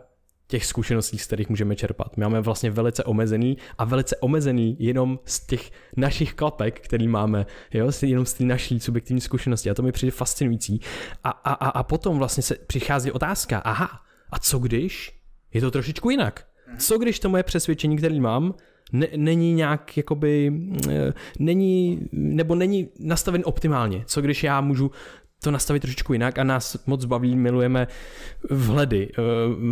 A: těch zkušeností, z kterých můžeme čerpat. My máme vlastně velice omezený a velice omezený jenom z těch našich klapek, který máme, jo, jenom z té naší subjektivní zkušenosti a to mi přijde fascinující. A, a, a, a potom vlastně se přichází otázka, aha, a co když je to trošičku jinak? Co když to moje přesvědčení, které mám, ne, není nějak jakoby, e, není, nebo není nastaven optimálně. Co když já můžu to nastavit trošičku jinak a nás moc baví, milujeme vhledy, eh,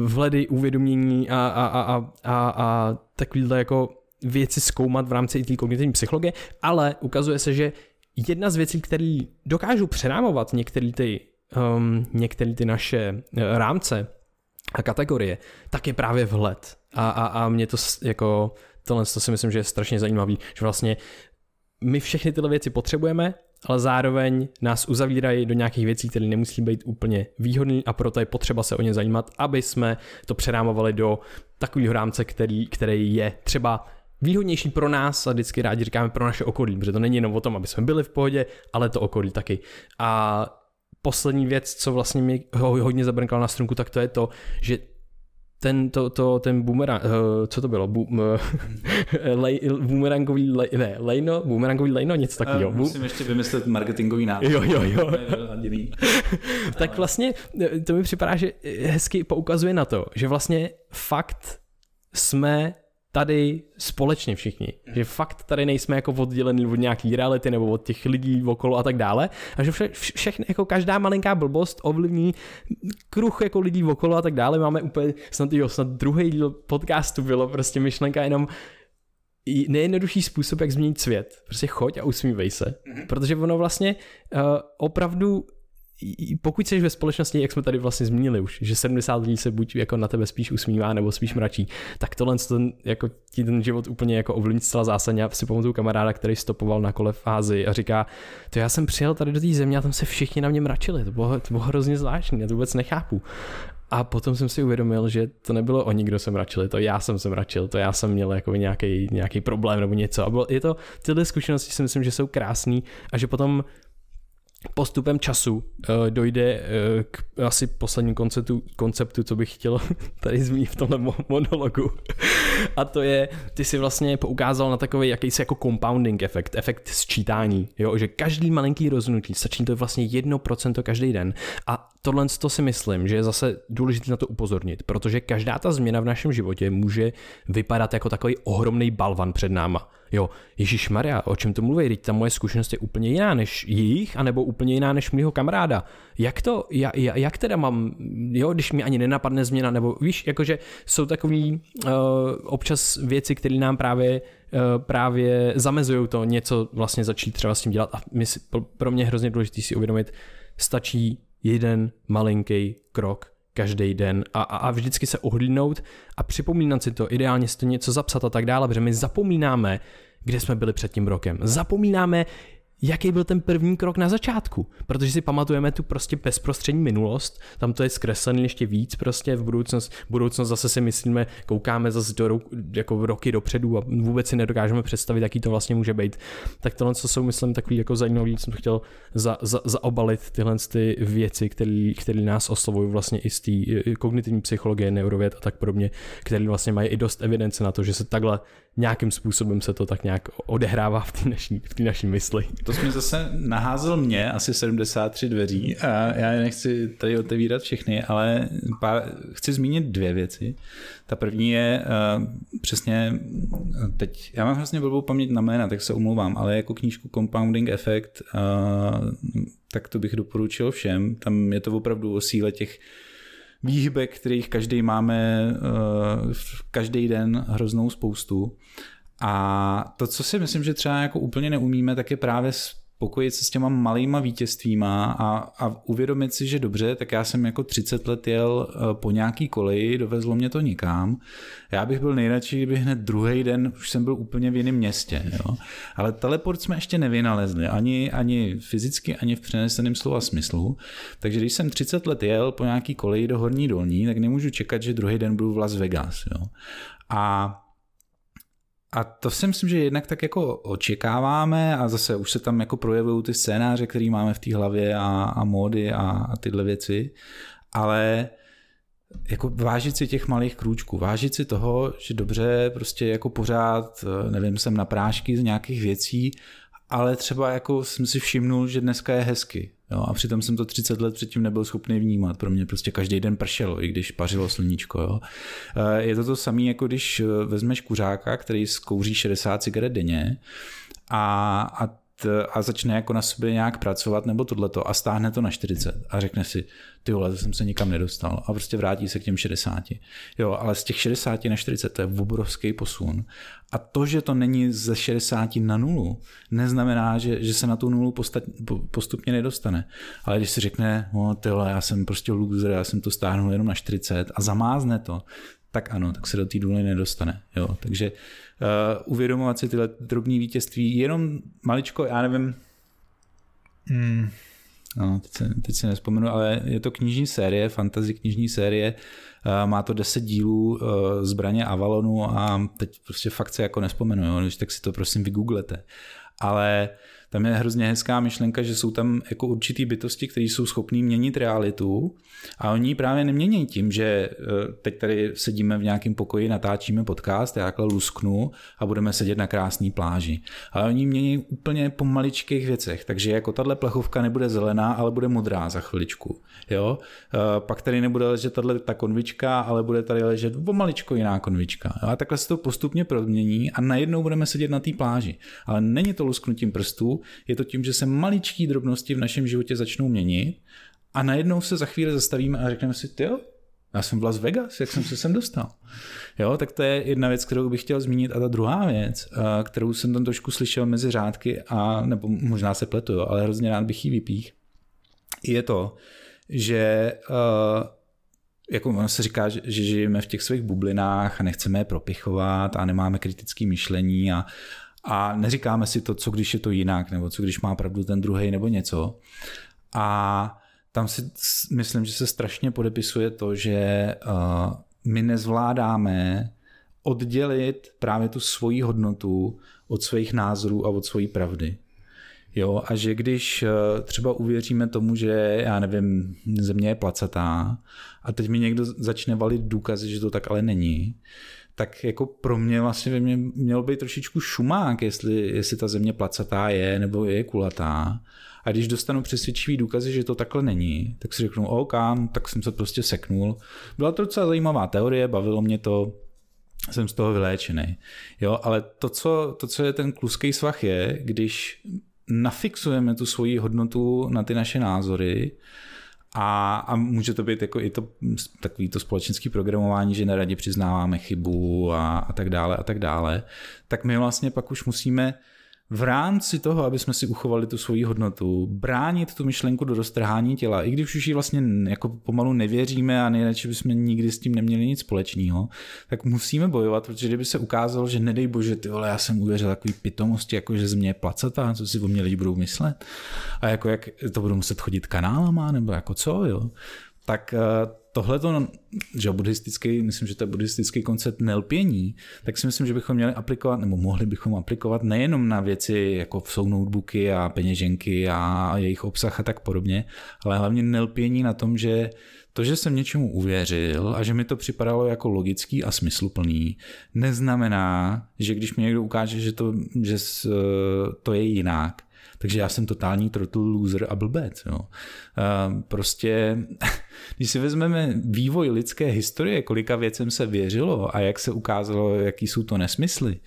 A: vhledy uvědomění a, a, a, a, a, a takovýhle jako věci zkoumat v rámci té kognitivní psychologie, ale ukazuje se, že jedna z věcí, které dokážou přerámovat některé ty, um, některé ty naše eh, rámce a kategorie, tak je právě vhled. A, a, a mě to jako, tohle to si myslím, že je strašně zajímavý, že vlastně my všechny tyhle věci potřebujeme, ale zároveň nás uzavírají do nějakých věcí, které nemusí být úplně výhodné a proto je potřeba se o ně zajímat, aby jsme to přerámovali do takového rámce, který, který je třeba výhodnější pro nás a vždycky rádi říkáme pro naše okolí, protože to není jenom o tom, aby jsme byli v pohodě, ale to okolí taky. A poslední věc, co vlastně mi hodně zabrnkalo na strunku, tak to je to, že ten, to, to, ten boomerang, uh, co to bylo? Boom, uh, lej, boomerangový, lej, ne, lejno, boomerangový lejno, něco takového. Uh,
B: musím ještě vymyslet marketingový název.
A: Jo, jo, jo. tak vlastně eh, to mi připadá, že hezky poukazuje na to, že vlastně fakt jsme tady společně všichni. Že fakt tady nejsme jako oddělení od nějaký reality nebo od těch lidí okolo a tak dále. A že vše, všechny, jako každá malinká blbost ovlivní kruh jako lidí okolo a tak dále. Máme úplně, snad, jo, snad druhý díl podcastu bylo prostě myšlenka jenom nejjednodušší způsob, jak změnit svět. Prostě choď a usmívej se. Mm-hmm. Protože ono vlastně uh, opravdu pokud jsi ve společnosti, jak jsme tady vlastně zmínili už, že 70 lidí se buď jako na tebe spíš usmívá nebo spíš mračí, tak tohle ten, jako ti ten život úplně jako ovlivní zcela zásadně. Já si pamatuju kamaráda, který stopoval na kole v Ázii a říká, to já jsem přijel tady do té země a tam se všichni na mě mračili, to bylo, to bylo hrozně zvláštní, já to vůbec nechápu. A potom jsem si uvědomil, že to nebylo oni, kdo se mračili, to já jsem se mračil, to já jsem měl jako nějaký, nějaký problém nebo něco. A bylo, je to, tyhle zkušenosti si myslím, že jsou krásné a že potom postupem času uh, dojde uh, k asi posledním konceptu, konceptu, co bych chtěl tady zmínit v tomhle monologu. A to je, ty si vlastně poukázal na takový jakýsi jako compounding efekt, efekt sčítání, jo, že každý malinký rozhodnutí, stačí to vlastně 1% každý den. A tohle to si myslím, že je zase důležité na to upozornit, protože každá ta změna v našem životě může vypadat jako takový ohromný balvan před náma. Jo, Ježíš Maria, o čem to mluví? Teď ta moje zkušenost je úplně jiná než jejich, anebo úplně jiná než mýho kamaráda. Jak to, jak, jak teda mám, jo, když mi ani nenapadne změna, nebo víš, jakože jsou takový uh, občas věci, které nám právě uh, právě zamezují to něco vlastně začít třeba s tím dělat a my si, pro mě je hrozně důležité si uvědomit, stačí jeden malinký krok každý den a, a, a vždycky se ohlídnout a připomínat si to, ideálně si to něco zapsat a tak dále, protože my zapomínáme, kde jsme byli před tím rokem. Zapomínáme, jaký byl ten první krok na začátku, protože si pamatujeme tu prostě bezprostřední minulost, tam to je zkreslený ještě víc prostě v budoucnost, budoucnost zase si myslíme, koukáme zase do jako roky dopředu a vůbec si nedokážeme představit, jaký to vlastně může být. Tak tohle, co jsou, myslím, takový jako zajímavý, jsem to chtěl za, za, zaobalit tyhle ty věci, které nás oslovují vlastně i z té kognitivní psychologie, neurověd a tak podobně, které vlastně mají i dost evidence na to, že se takhle nějakým způsobem se to tak nějak odehrává v té naší, v naší mysli.
B: To jsi mi zase naházel mě asi 73 dveří a já nechci tady otevírat všechny, ale pár, chci zmínit dvě věci. Ta první je uh, přesně, teď já mám hrozně blbou paměť na jména, tak se omlouvám, ale jako knížku Compounding Effect, uh, tak to bych doporučil všem. Tam je to opravdu o síle těch výhybek, kterých každý máme uh, každý den hroznou spoustu. A to, co si myslím, že třeba jako úplně neumíme, tak je právě pokojit se s těma malýma vítězstvíma a, a uvědomit si, že dobře, tak já jsem jako 30 let jel eh, po nějaký koleji, dovezlo mě to nikam. Já bych byl nejradši, kdyby hned druhý den už jsem byl úplně v jiném městě. Jo? Ale teleport jsme ještě nevynalezli, ani, ani fyzicky, ani v přeneseném slova smyslu. Takže když jsem 30 let jel po nějaký koleji do Horní Dolní, tak nemůžu čekat, že druhý den budu v Las Vegas. Jo? A a to si myslím, že jednak tak jako očekáváme a zase už se tam jako projevují ty scénáře, které máme v té hlavě a, a módy a, a tyhle věci, ale jako vážit si těch malých krůčků, vážit si toho, že dobře, prostě jako pořád, nevím, jsem na prášky z nějakých věcí, ale třeba jako jsem si všimnul, že dneska je hezky. Jo, a přitom jsem to 30 let předtím nebyl schopný vnímat. Pro mě prostě každý den pršelo, i když pařilo sluníčko. Jo. Eh, je to to samé, jako když eh, vezmeš kuřáka, který zkouří 60 cigaret denně a, a a začne jako na sobě nějak pracovat nebo tohleto a stáhne to na 40 a řekne si, ty vole, to jsem se nikam nedostal a prostě vrátí se k těm 60. Jo, ale z těch 60 na 40 to je obrovský posun. A to, že to není ze 60 na nulu, neznamená, že, že se na tu nulu postupně nedostane. Ale když si řekne, no ty vole, já jsem prostě loser, já jsem to stáhnul jenom na 40 a zamázne to, tak ano, tak se do té důly nedostane. Jo, takže uvědomovat si tyhle drobné vítězství, jenom maličko, já nevím, hmm, no, teď, se, teď se nespomenu, ale je to knižní série, fantasy knižní série, uh, má to 10 dílů uh, zbraně Avalonu a teď prostě fakt se jako nespomenu, jo, tak si to prosím vygooglete. Ale uh, tam je hrozně hezká myšlenka, že jsou tam jako určitý bytosti, které jsou schopné měnit realitu a oni právě nemění tím, že eh, teď tady sedíme v nějakém pokoji, natáčíme podcast, já takhle lusknu a budeme sedět na krásné pláži. Ale oni mění úplně po maličkých věcech, takže jako tahle plechovka nebude zelená, ale bude modrá za chviličku. Jo? Eh, pak tady nebude ležet tahle ta konvička, ale bude tady ležet pomaličko jiná konvička. A takhle se to postupně promění a najednou budeme sedět na té pláži. Ale není to lusknutím prstů, je to tím, že se maličké drobnosti v našem životě začnou měnit a najednou se za chvíli zastavíme a řekneme si, jo, já jsem v Las Vegas, jak jsem se sem dostal. Jo, tak to je jedna věc, kterou bych chtěl zmínit. A ta druhá věc, kterou jsem tam trošku slyšel mezi řádky, a, nebo možná se pletu, jo, ale hrozně rád bych ji vypích, je to, že uh, jako ono se říká, že, že žijeme v těch svých bublinách a nechceme je propichovat a nemáme kritické myšlení a, a neříkáme si to, co když je to jinak, nebo co když má pravdu ten druhý, nebo něco. A tam si myslím, že se strašně podepisuje to, že uh, my nezvládáme oddělit právě tu svoji hodnotu od svých názorů a od svojí pravdy. Jo, a že když uh, třeba uvěříme tomu, že já nevím, země je placatá a teď mi někdo začne valit důkazy, že to tak ale není, tak jako pro mě vlastně by mě mělo být trošičku šumák, jestli, jestli ta země placatá je nebo je kulatá. A když dostanu přesvědčivý důkazy, že to takhle není, tak si řeknu, OK, tak jsem se prostě seknul. Byla to docela zajímavá teorie, bavilo mě to, jsem z toho vyléčený. Jo, ale to co, to, co je ten kluský svah je, když nafixujeme tu svoji hodnotu na ty naše názory, a, a může to být jako i to takový to společenský programování, že neradě přiznáváme chybu a, a tak dále a tak dále, tak my vlastně pak už musíme v rámci toho, aby jsme si uchovali tu svoji hodnotu, bránit tu myšlenku do roztrhání těla, i když už ji vlastně jako pomalu nevěříme a nejradši bychom nikdy s tím neměli nic společného, tak musíme bojovat, protože kdyby se ukázalo, že nedej bože, ty vole, já jsem uvěřil takový pitomosti, jako že země je placatá, co si o mě lidi budou myslet a jako jak to budou muset chodit kanálama, nebo jako co, jo, tak eh, tohle to, že buddhistický, myslím, že to je buddhistický koncept nelpění, tak si myslím, že bychom měli aplikovat, nebo mohli bychom aplikovat nejenom na věci, jako jsou notebooky a peněženky a jejich obsah a tak podobně, ale hlavně nelpění na tom, že to, že jsem něčemu uvěřil a že mi to připadalo jako logický a smysluplný, neznamená, že když mi někdo ukáže, že to, že to je jinak, takže já jsem totální trotl, loser a blbec. Jo. Prostě, když si vezmeme vývoj lidské historie, kolika věcem se věřilo a jak se ukázalo, jaký jsou to nesmysly,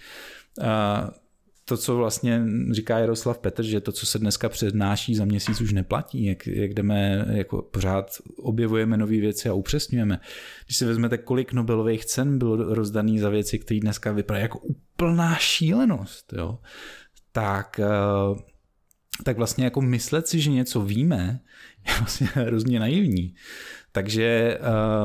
B: to, co vlastně říká Jaroslav Petr, že to, co se dneska přednáší za měsíc už neplatí, jak, jak jdeme, jako pořád objevujeme nové věci a upřesňujeme. Když si vezmete, kolik Nobelových cen bylo rozdaný za věci, které dneska vypadají jako úplná šílenost, jo, tak tak vlastně jako myslet si, že něco víme, je vlastně hrozně naivní. Takže,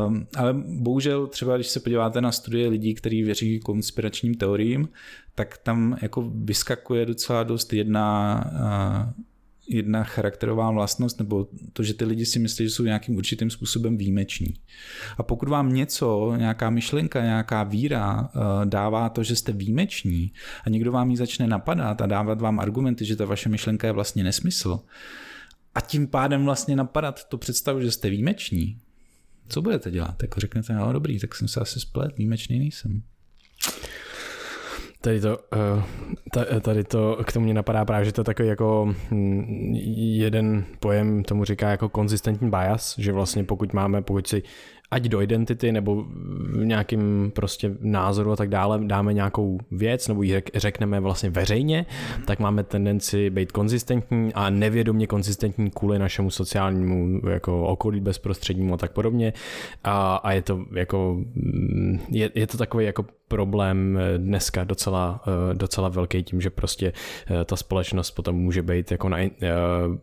B: uh, ale bohužel třeba, když se podíváte na studie lidí, kteří věří konspiračním teoriím, tak tam jako vyskakuje docela dost jedna jedna charakterová vlastnost, nebo to, že ty lidi si myslí, že jsou nějakým určitým způsobem výjimeční. A pokud vám něco, nějaká myšlenka, nějaká víra eh, dává to, že jste výjimeční a někdo vám ji začne napadat a dávat vám argumenty, že ta vaše myšlenka je vlastně nesmysl, a tím pádem vlastně napadat to představu, že jste výjimeční, co budete dělat? Jako řeknete, no dobrý, tak jsem se asi splet, výjimečný nejsem.
A: Tady to, eh, tady to k tomu mě napadá právě, že to je takový jako hm, jeden pojem tomu říká jako konzistentní bias, že vlastně pokud máme, pokud si ať do identity nebo v nějakým prostě názoru a tak dále dáme nějakou věc nebo ji řekneme vlastně veřejně, tak máme tendenci být konzistentní a nevědomě konzistentní kvůli našemu sociálnímu jako okolí bezprostřednímu a tak podobně. A, a je to jako je, je to takový jako problém dneska docela, docela velký tím, že prostě eh, ta společnost potom může být jako na, eh,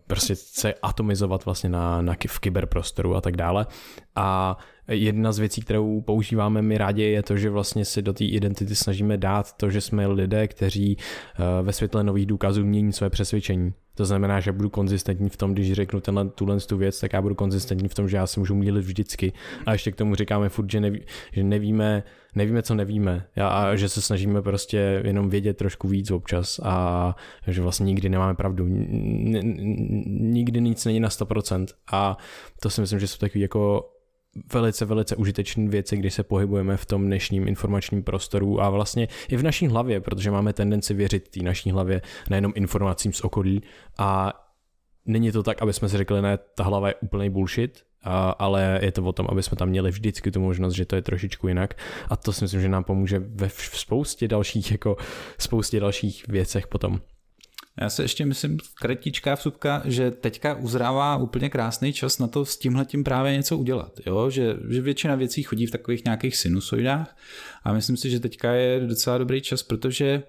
A: prostě se atomizovat vlastně na, na v kyberprostoru a tak dále. A jedna z věcí, kterou používáme my rádi, je to, že vlastně si do té identity snažíme dát to, že jsme lidé, kteří eh, ve světle nových důkazů mění své přesvědčení. To znamená, že budu konzistentní v tom, když řeknu tenhle, tuhle tu věc, tak já budu konzistentní v tom, že já se můžu mílit vždycky. A ještě k tomu říkáme furt, že, neví, že nevíme, nevíme, co nevíme. A že se snažíme prostě jenom vědět trošku víc občas a že vlastně nikdy nemáme pravdu. Nikdy nic není na 100%. A to si myslím, že jsou takový jako velice, velice užitečné věci, když se pohybujeme v tom dnešním informačním prostoru a vlastně i v naší hlavě, protože máme tendenci věřit té naší hlavě nejenom informacím z okolí a není to tak, aby jsme si řekli, ne, ta hlava je úplný bullshit, a, ale je to o tom, aby jsme tam měli vždycky tu možnost, že to je trošičku jinak a to si myslím, že nám pomůže ve spoustě dalších, jako spoustě dalších věcech potom.
B: Já se ještě myslím, kratičká vsupka, že teďka uzrává úplně krásný čas na to s tímhletím právě něco udělat. Jo? Že, že většina věcí chodí v takových nějakých sinusoidách a myslím si, že teďka je docela dobrý čas, protože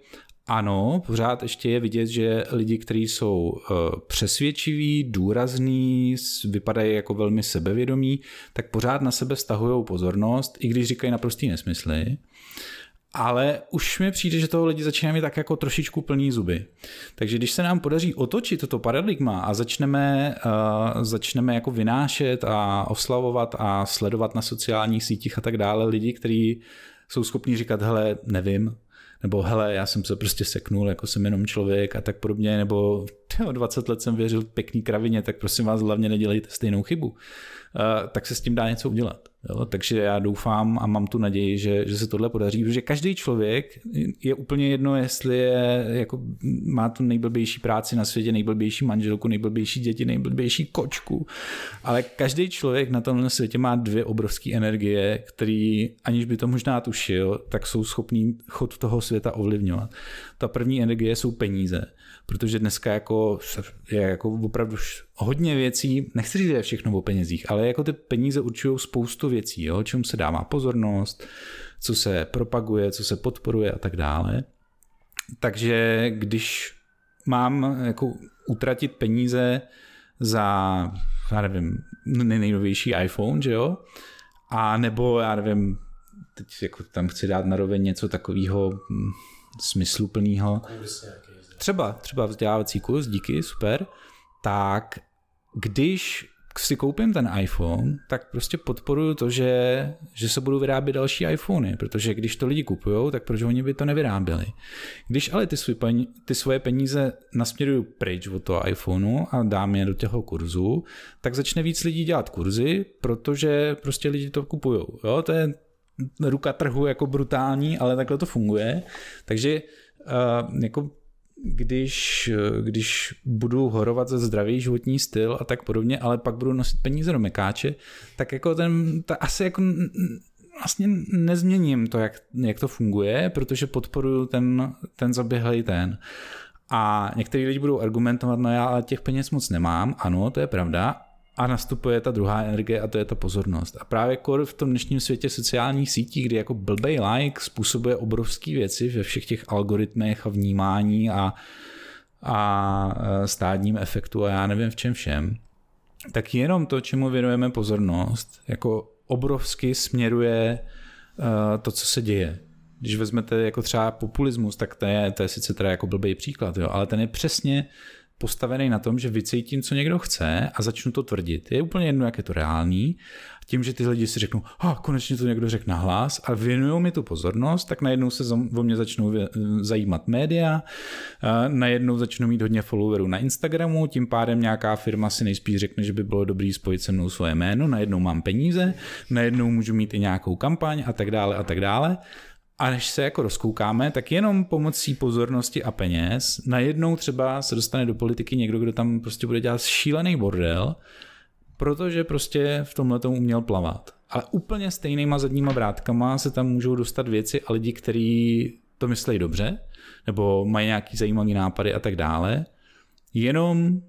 B: ano, pořád ještě je vidět, že lidi, kteří jsou uh, přesvědčiví, důrazní, vypadají jako velmi sebevědomí, tak pořád na sebe stahují pozornost, i když říkají naprostý nesmysly ale už mi přijde, že toho lidi začínají tak jako trošičku plný zuby. Takže když se nám podaří otočit toto paradigma a začneme, uh, začneme jako vynášet a oslavovat a sledovat na sociálních sítích a tak dále lidi, kteří jsou schopni říkat, hele, nevím, nebo hele, já jsem se prostě seknul, jako jsem jenom člověk a tak podobně, nebo tyjo, 20 let jsem věřil pěkný kravině, tak prosím vás, hlavně nedělejte stejnou chybu. Uh, tak se s tím dá něco udělat. Jo, takže já doufám a mám tu naději, že, že se tohle podaří, protože každý člověk je úplně jedno, jestli je, jako, má tu nejblbější práci na světě, nejblbější manželku, nejblbější děti, nejblbější kočku, ale každý člověk na tomhle světě má dvě obrovské energie, které, aniž by to možná tušil, tak jsou schopní chod toho světa ovlivňovat. Ta první energie jsou peníze, protože dneska jako je jako opravdu hodně věcí, nechci říct, že je všechno o penězích, ale jako ty peníze určují spoustu věcí, jo, čemu se dává pozornost, co se propaguje, co se podporuje a tak dále. Takže když mám jako utratit peníze za, já nevím, nejnovější iPhone, že jo, a nebo já nevím, teď jako tam chci dát na roveň něco takového hm, smysluplného. Třeba, třeba vzdělávací kurz, díky, super. Tak když si koupím ten iPhone, tak prostě podporuju to, že, že se budou vyrábět další iPhony, protože když to lidi kupují, tak proč oni by to nevyráběli. Když ale ty, svůj, ty svoje peníze nasměruju pryč od toho iPhoneu a dám je do těho kurzu, tak začne víc lidí dělat kurzy, protože prostě lidi to kupují. Jo? To je ruka trhu jako brutální, ale takhle to funguje. Takže uh, jako když, když budu horovat za zdravý životní styl a tak podobně, ale pak budu nosit peníze do mekáče, tak jako ten, ta asi jako vlastně nezměním to, jak, jak to funguje, protože podporuju ten, ten zaběhlej ten. A někteří lidi budou argumentovat, no já těch peněz moc nemám, ano, to je pravda, a nastupuje ta druhá energie a to je ta pozornost. A právě kor v tom dnešním světě sociálních sítí, kdy jako blbej like způsobuje obrovské věci ve všech těch algoritmech a vnímání a a e, stádním efektu a já nevím v čem všem, tak jenom to, čemu věnujeme pozornost, jako obrovsky směruje uh, to, co se děje. Když vezmete jako třeba populismus, tak to je, to je sice teda jako blbý příklad, jo, ale ten je přesně postavený na tom, že vycítím, co někdo chce a začnu to tvrdit. Je úplně jedno, jak je to reálný. Tím, že ty lidi si řeknou, ha, konečně to někdo řekl nahlas a věnují mi tu pozornost, tak najednou se o mě začnou zajímat média, najednou začnou mít hodně followerů na Instagramu, tím pádem nějaká firma si nejspíš řekne, že by bylo dobrý spojit se mnou svoje jméno, najednou mám peníze, najednou můžu mít i nějakou kampaň a tak dále a tak dále. A než se jako rozkoukáme, tak jenom pomocí pozornosti a peněz najednou třeba se dostane do politiky někdo, kdo tam prostě bude dělat šílený bordel, protože prostě v tomhle tomu uměl plavat. Ale úplně stejnýma zadníma vrátkama se tam můžou dostat věci a lidi, kteří to myslejí dobře, nebo mají nějaký zajímavý nápady a tak dále. Jenom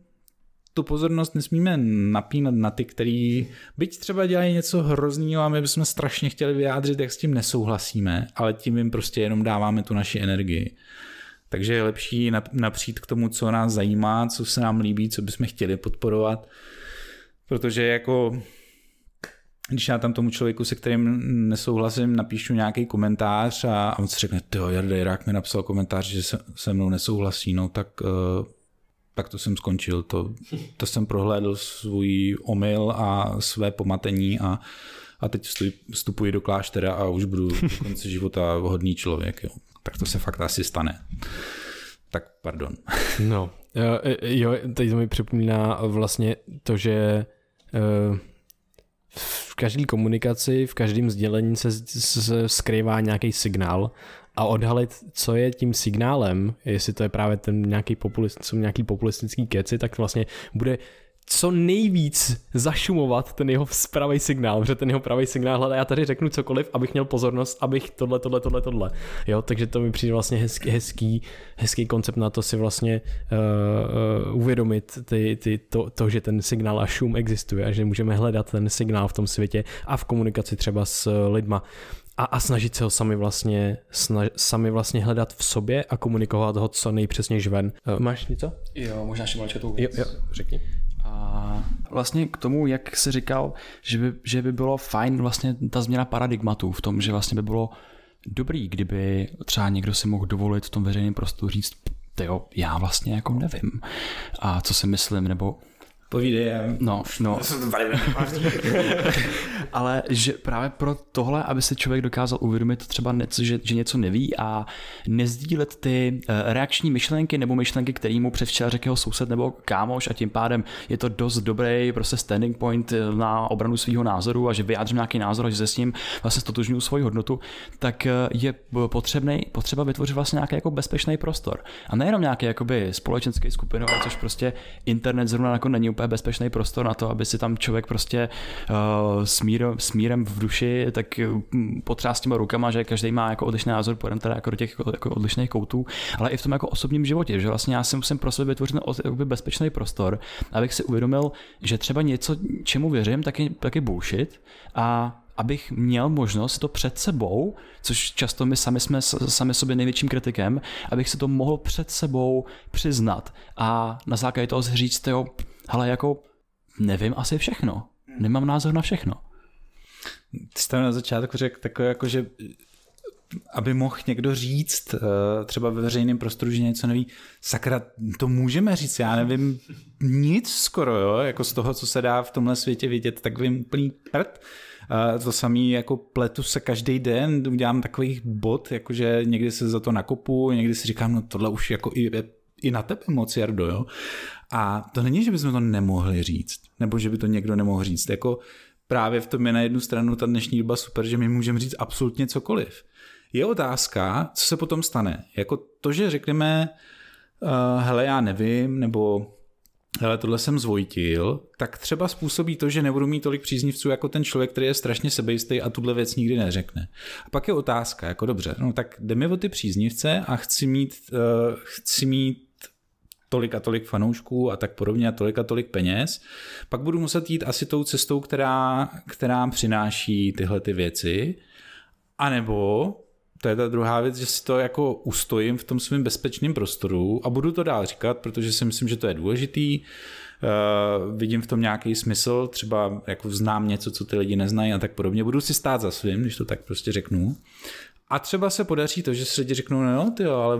B: tu pozornost nesmíme napínat na ty, který byť třeba dělají něco hroznýho a my bychom strašně chtěli vyjádřit, jak s tím nesouhlasíme, ale tím jim prostě jenom dáváme tu naši energii. Takže je lepší napřít k tomu, co nás zajímá, co se nám líbí, co bychom chtěli podporovat, protože jako když já tam tomu člověku, se kterým nesouhlasím, napíšu nějaký komentář a on si řekne, jo, Jarda Jirák mi napsal komentář, že se, se mnou nesouhlasí, no tak uh, tak to jsem skončil. To, to jsem prohlédl svůj omyl a své pomatení a, a teď vstupuji do kláštera a už budu do konce života hodný člověk. Jo. Tak to se fakt asi stane. Tak pardon.
A: No, jo, teď to mi připomíná vlastně to, že eh, v každé komunikaci, v každém sdělení se, se skrývá nějaký signál a odhalit, co je tím signálem, jestli to je právě ten nějaký, populist, jsou nějaký populistický keci, tak vlastně bude co nejvíc zašumovat ten jeho pravý signál, protože ten jeho pravý signál hledá, já tady řeknu cokoliv, abych měl pozornost, abych tohle, tohle, tohle, tohle. Jo, takže to mi přijde vlastně hezký, hezký, hezký koncept na to si vlastně uh, uh, uvědomit ty, ty, to, to, že ten signál a šum existuje a že můžeme hledat ten signál v tom světě a v komunikaci třeba s lidma a, a snažit se ho sami vlastně, snaž, sami vlastně hledat v sobě a komunikovat ho co nejpřesněji ven. Uh, máš něco?
C: Jo, možná ještě malička věc.
A: Jo, jo, řekni.
C: A vlastně k tomu, jak jsi říkal, že by, že by bylo fajn vlastně ta změna paradigmatu v tom, že vlastně by bylo dobrý, kdyby třeba někdo si mohl dovolit v tom veřejném prostoru říct, jo, já vlastně jako nevím a co si myslím, nebo
B: Povídej. Já...
C: No, no. Ale že právě pro tohle, aby se člověk dokázal uvědomit třeba něco, že, že něco neví a nezdílet ty uh, reakční myšlenky nebo myšlenky, který mu předvčera řekl jeho soused nebo kámoš a tím pádem je to dost dobrý prostě standing point eh, na obranu svého názoru a že vyjádřím nějaký názor a že se s ním vlastně stotožňuju svoji hodnotu, tak eh, je potřebný, potřeba vytvořit vlastně nějaký jako bezpečný prostor. A nejenom nějaký jakoby společenský skupinový, což prostě internet zrovna jako není úplně bezpečný prostor na to, aby si tam člověk prostě uh, smír, smírem v duši tak hm, potřeba s těma rukama, že každý má jako odlišný názor, půjdeme teda jako do těch jako odlišných koutů, ale i v tom jako osobním životě, že vlastně já si musím pro sebe vytvořit bezpečný prostor, abych si uvědomil, že třeba něco, čemu věřím, tak je, tak je bullshit a abych měl možnost to před sebou, což často my sami jsme sami sobě největším kritikem, abych si to mohl před sebou přiznat a na základě toho říct, jo, ale jako nevím asi všechno. Nemám názor na všechno.
B: Ty jsi tam na začátku řekl takové jako, že aby mohl někdo říct eh, třeba ve veřejném prostoru, že něco neví, sakra, to můžeme říct, já nevím nic skoro, jo, jako z toho, co se dá v tomhle světě vidět, tak vím úplný prd. To samý jako pletu se každý den, udělám takových bod, jakože někdy se za to nakopu, někdy si říkám, no tohle už jako i, i na tebe moc, Jardo, jo. A to není, že bychom to nemohli říct, nebo že by to někdo nemohl říct. Jako právě v tom je na jednu stranu ta dnešní doba super, že my můžeme říct absolutně cokoliv. Je otázka, co se potom stane. Jako to, že řekneme, uh, hele, já nevím, nebo hele, tohle jsem zvojtil, tak třeba způsobí to, že nebudu mít tolik příznivců jako ten člověk, který je strašně sebejistý a tuhle věc nikdy neřekne. A pak je otázka, jako dobře, no tak jde mi o ty příznivce a chci mít, uh, chci mít tolik a tolik fanoušků a tak podobně a tolik a tolik peněz, pak budu muset jít asi tou cestou, která, která přináší tyhle ty věci, anebo to je ta druhá věc, že si to jako ustojím v tom svém bezpečném prostoru a budu to dál říkat, protože si myslím, že to je důležitý. Uh, vidím v tom nějaký smysl, třeba jako znám něco, co ty lidi neznají a tak podobně. Budu si stát za svým, když to tak prostě řeknu. A třeba se podaří to, že si lidi řeknou, no jo, ty jo, ale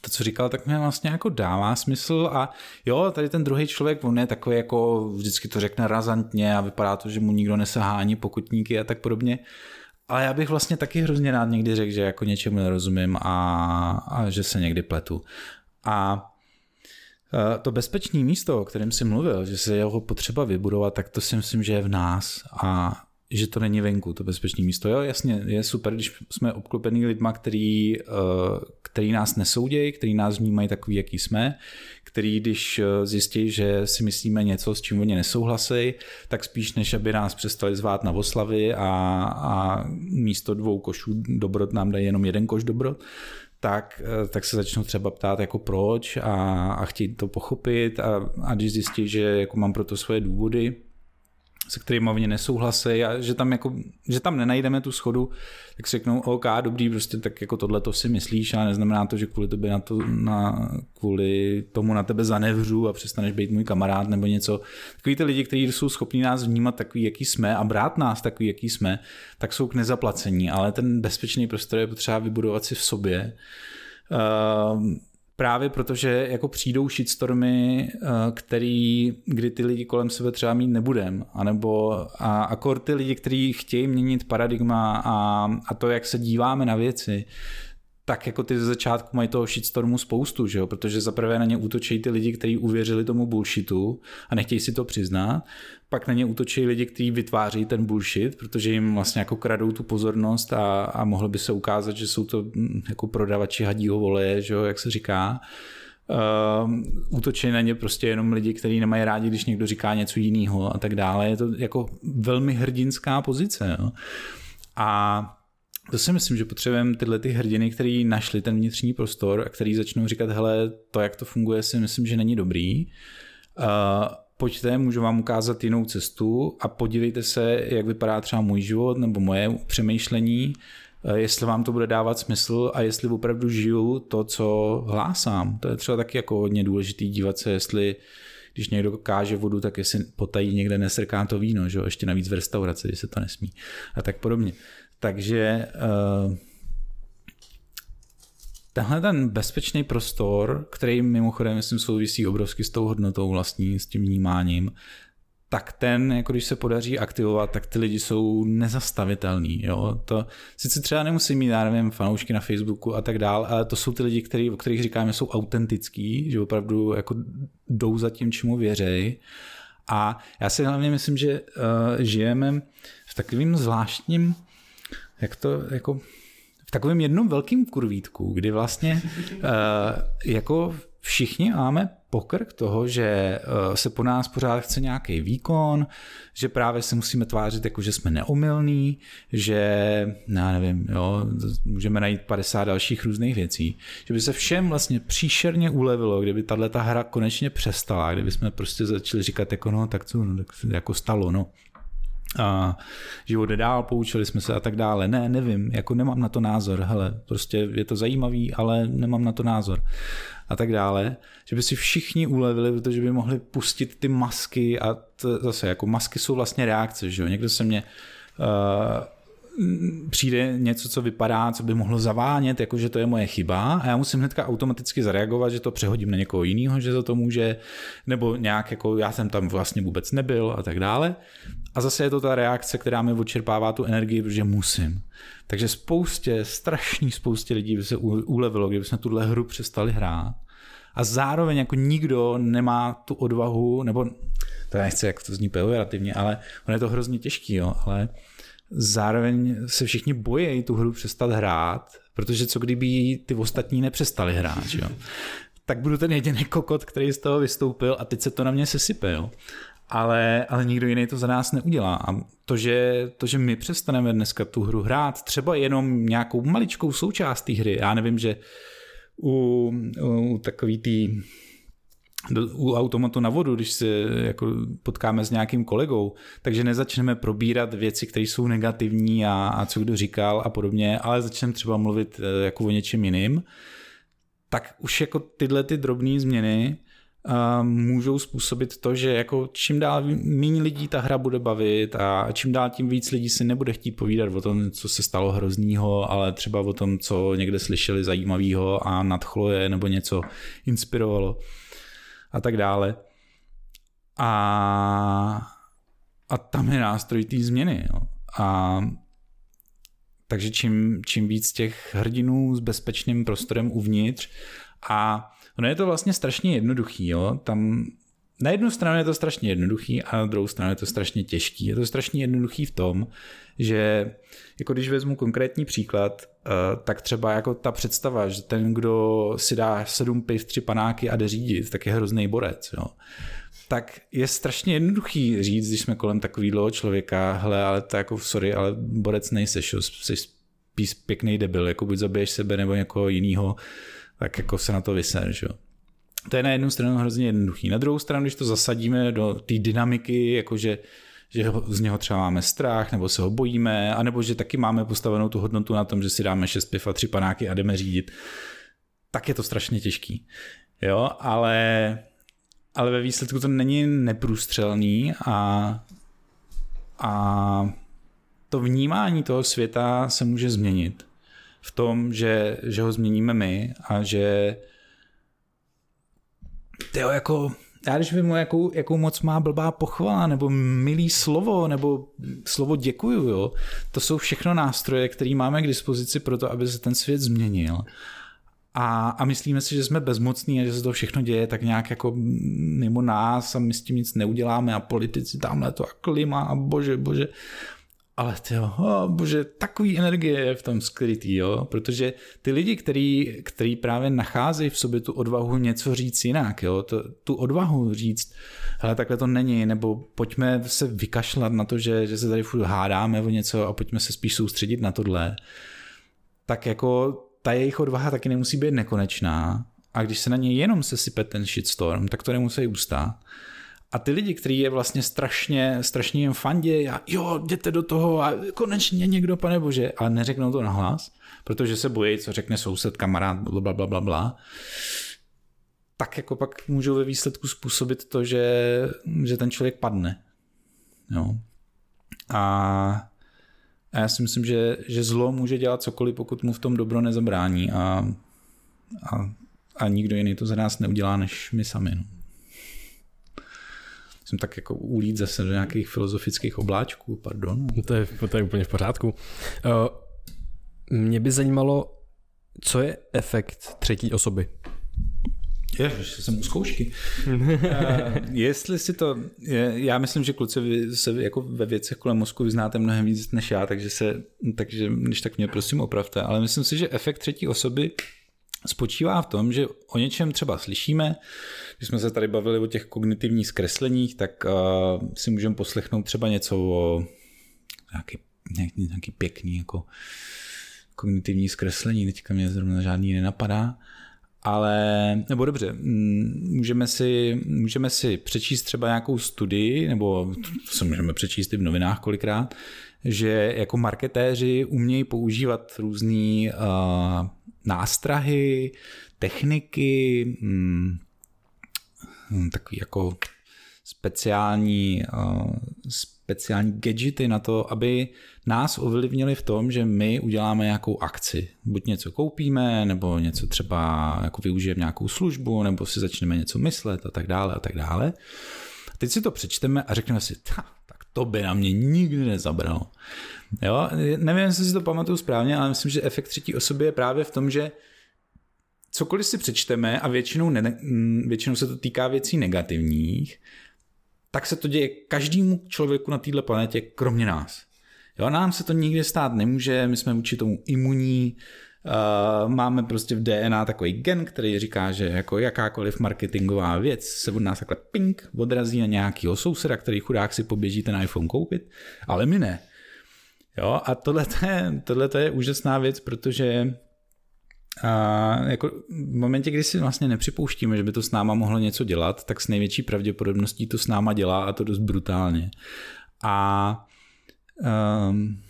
B: to, co říkal, tak mě vlastně jako dává smysl a jo, tady ten druhý člověk, on je takový jako vždycky to řekne razantně a vypadá to, že mu nikdo nesahá ani pokutníky a tak podobně. Ale já bych vlastně taky hrozně rád někdy řekl, že jako něčemu nerozumím a, a že se někdy pletu. A e, to bezpečné místo, o kterém jsi mluvil, že se jeho potřeba vybudovat, tak to si myslím, že je v nás a že to není venku, to bezpečné místo. Jo, jasně, je super, když jsme obklopený lidma, který, eh, který nás nesoudějí, který nás vnímají takový, jaký jsme, který, když eh, zjistí, že si myslíme něco, s čím oni nesouhlasí, tak spíš než aby nás přestali zvát na oslavy a, a místo dvou košů dobrot nám dají jenom jeden koš dobrot, tak, eh, tak se začnou třeba ptát jako proč a, a chtějí to pochopit a, a když zjistí, že jako mám pro to svoje důvody, se kterými oni nesouhlasí a že tam, jako, že tam nenajdeme tu schodu, tak si řeknou, OK, dobrý, prostě tak jako tohle to si myslíš a neznamená to, že kvůli, tobě na to, na, kvůli tomu na tebe zanevřu a přestaneš být můj kamarád nebo něco. Takový ty lidi, kteří jsou schopní nás vnímat takový, jaký jsme a brát nás takový, jaký jsme, tak jsou k nezaplacení, ale ten bezpečný prostor je potřeba vybudovat si v sobě. Uh, právě protože jako přijdou shitstormy, eh, který, kdy ty lidi kolem sebe třeba mít nebudem, anebo a akor ty lidi, kteří chtějí měnit paradigma a, a to, jak se díváme na věci, tak jako ty ze začátku mají toho shitstormu spoustu, že jo? protože zaprvé na ně útočí ty lidi, kteří uvěřili tomu bullshitu a nechtějí si to přiznat, pak na ně útočí lidi, kteří vytváří ten bullshit, protože jim vlastně jako kradou tu pozornost a, a mohlo by se ukázat, že jsou to hm, jako prodavači hadího voleje, že jo? jak se říká. Uh, útočí na ně prostě jenom lidi, kteří nemají rádi, když někdo říká něco jiného a tak dále. Je to jako velmi hrdinská pozice. Jo? A to si myslím, že potřebujeme tyhle ty hrdiny, který našli ten vnitřní prostor a který začnou říkat, hele, to, jak to funguje, si myslím, že není dobrý. Uh, pojďte, můžu vám ukázat jinou cestu a podívejte se, jak vypadá třeba můj život nebo moje přemýšlení, jestli vám to bude dávat smysl a jestli opravdu žiju to, co hlásám. To je třeba taky jako hodně důležitý dívat se, jestli když někdo káže vodu, tak jestli potají někde nesrká to víno, že? ještě navíc v restauraci, když se to nesmí a tak podobně. Takže uh, tenhle ten bezpečný prostor, který mimochodem myslím souvisí obrovsky s tou hodnotou vlastní, s tím vnímáním, tak ten, jako když se podaří aktivovat, tak ty lidi jsou nezastavitelný. Jo? To sice třeba nemusí mít, já nevím, fanoušky na Facebooku a tak dál, ale to jsou ty lidi, který, o kterých říkáme, jsou autentický, že opravdu jako jdou za tím, čemu věřej. A já si hlavně myslím, že uh, žijeme v takovým zvláštním jak to jako v takovém jednom velkém kurvítku, kdy vlastně uh, jako všichni máme pokrk toho, že uh, se po nás pořád chce nějaký výkon, že právě se musíme tvářit jako, že jsme neomylní, že, já nevím, jo, můžeme najít 50 dalších různých věcí, že by se všem vlastně příšerně ulevilo, kdyby tahle ta hra konečně přestala, kdyby jsme prostě začali říkat jako no, tak co, no, tak jako stalo, no, a život jde dál, poučili jsme se a tak dále. Ne, nevím, jako nemám na to názor, hele, prostě je to zajímavý, ale nemám na to názor. A tak dále, že by si všichni ulevili, protože by mohli pustit ty masky a t, zase jako masky jsou vlastně reakce, že jo, někdo se mě uh, přijde něco, co vypadá, co by mohlo zavánět, jako že to je moje chyba a já musím hnedka automaticky zareagovat, že to přehodím na někoho jiného, že za to může, nebo nějak jako já jsem tam vlastně vůbec nebyl a tak dále. A zase je to ta reakce, která mi odčerpává tu energii, protože musím. Takže spoustě, strašný spoustě lidí by se ulevilo, kdyby jsme tuhle hru přestali hrát. A zároveň jako nikdo nemá tu odvahu, nebo to nechci, jak to zní pejorativně, ale ono je to hrozně těžký, jo, ale zároveň se všichni bojí tu hru přestat hrát, protože co kdyby ty ostatní nepřestali hrát, jo? tak budu ten jediný kokot, který z toho vystoupil a teď se to na mě sesype. Jo? Ale, ale nikdo jiný to za nás neudělá. A to že, to, že my přestaneme dneska tu hru hrát, třeba jenom nějakou maličkou součást té hry, já nevím, že u, u takový tý do, u automatu na vodu, když se jako potkáme s nějakým kolegou, takže nezačneme probírat věci, které jsou negativní a, a co kdo říkal a podobně, ale začneme třeba mluvit eh, jako o něčem jiným, tak už jako tyhle ty drobné změny uh, můžou způsobit to, že jako čím dál méně lidí ta hra bude bavit a čím dál tím víc lidí si nebude chtít povídat o tom, co se stalo hroznýho, ale třeba o tom, co někde slyšeli zajímavého a nadchlo je nebo něco inspirovalo a tak dále. A, a tam je nástroj té změny. Jo. A takže čím, čím víc těch hrdinů s bezpečným prostorem uvnitř a ono je to vlastně strašně jednoduchý, jo, tam na jednu stranu je to strašně jednoduchý a na druhou stranu je to strašně těžký. Je to strašně jednoduchý v tom, že jako když vezmu konkrétní příklad, eh, tak třeba jako ta představa, že ten, kdo si dá sedm piv, tři panáky a jde řídit, tak je hrozný borec. Jo. Tak je strašně jednoduchý říct, když jsme kolem takového člověka, hele, ale to jako, sorry, ale borec nejseš, jo, jsi spíš pěkný debil, jako buď zabiješ sebe nebo někoho jiného, tak jako se na to vyser, jo. To je na jednu stranu hrozně jednoduchý. Na druhou stranu, když to zasadíme do té dynamiky, jakože že z něho třeba máme strach, nebo se ho bojíme, anebo že taky máme postavenou tu hodnotu na tom, že si dáme šest piv a tři panáky a jdeme řídit, tak je to strašně těžký. Jo, ale, ale ve výsledku to není neprůstřelný a, a to vnímání toho světa se může změnit v tom, že, že ho změníme my a že tyjo, jako já když vím, jakou, jakou moc má blbá pochvala, nebo milý slovo, nebo slovo děkuju, jo, to jsou všechno nástroje, které máme k dispozici pro to, aby se ten svět změnil. A, a myslíme si, že jsme bezmocní a že se to všechno děje tak nějak jako mimo nás a my s tím nic neuděláme a politici tamhle to a klima a bože, bože ale ty oh, bože, takový energie je v tom skrytý, jo, protože ty lidi, který, který právě nacházejí v sobě tu odvahu něco říct jinak, jo, to, tu odvahu říct, hele, takhle to není, nebo pojďme se vykašlat na to, že, že se tady furt hádáme o něco a pojďme se spíš soustředit na tohle, tak jako ta jejich odvaha taky nemusí být nekonečná a když se na ně jenom sesype ten shitstorm, tak to nemusí ustát. A ty lidi, kteří je vlastně strašně, strašně jim fandě a jo, jděte do toho a konečně někdo, pane bože, ale neřeknou to nahlas, protože se bojí, co řekne soused, kamarád, bla, bla, bla, bla, tak jako pak můžou ve výsledku způsobit to, že, že ten člověk padne. Jo. A, a já si myslím, že, že zlo může dělat cokoliv, pokud mu v tom dobro nezabrání a, a, a nikdo jiný to za nás neudělá, než my sami. No jsem tak jako ulít zase do nějakých filozofických obláčků, pardon.
A: To je, to je úplně v pořádku. Uh, mě by zajímalo, co je efekt třetí osoby?
B: Ježiš, jsem u zkoušky. uh, jestli si to, je, já myslím, že kluci vy se jako ve věcech kolem mozku vyznáte mnohem víc než já, takže se, takže když tak mě prosím opravte, ale myslím si, že efekt třetí osoby spočívá v tom, že o něčem třeba slyšíme, když jsme se tady bavili o těch kognitivních zkresleních, tak uh, si můžeme poslechnout třeba něco o nějaký, nějaký, nějaký pěkný jako kognitivní zkreslení, teďka mě zrovna žádný nenapadá, ale, nebo dobře, mm, můžeme si, můžeme si přečíst třeba nějakou studii, nebo se můžeme přečíst i v novinách kolikrát, že jako marketéři umějí používat různé uh, nástrahy, techniky, hmm, takový jako speciální, uh, speciální gadgety na to, aby nás ovlivnili v tom, že my uděláme nějakou akci. Buď něco koupíme, nebo něco třeba jako využijeme nějakou službu, nebo si začneme něco myslet a tak dále a tak dále. Teď si to přečteme a řekneme si, tak to by na mě nikdy nezabralo. Jo, nevím, jestli si to pamatuju správně, ale myslím, že efekt třetí osoby je právě v tom, že cokoliv si přečteme a většinou, ne, většinou se to týká věcí negativních, tak se to děje každému člověku na této planetě, kromě nás. Jo, nám se to nikdy stát nemůže, my jsme vůči tomu imunní, uh, máme prostě v DNA takový gen, který říká, že jako jakákoliv marketingová věc se od nás takhle ping odrazí na nějakýho souseda, který chudák si poběží ten iPhone koupit, ale my ne. Jo, a tohle je, tohle je úžasná věc, protože a jako v momentě, kdy si vlastně nepřipouštíme, že by to s náma mohlo něco dělat, tak s největší pravděpodobností to s náma dělá a to dost brutálně. A um,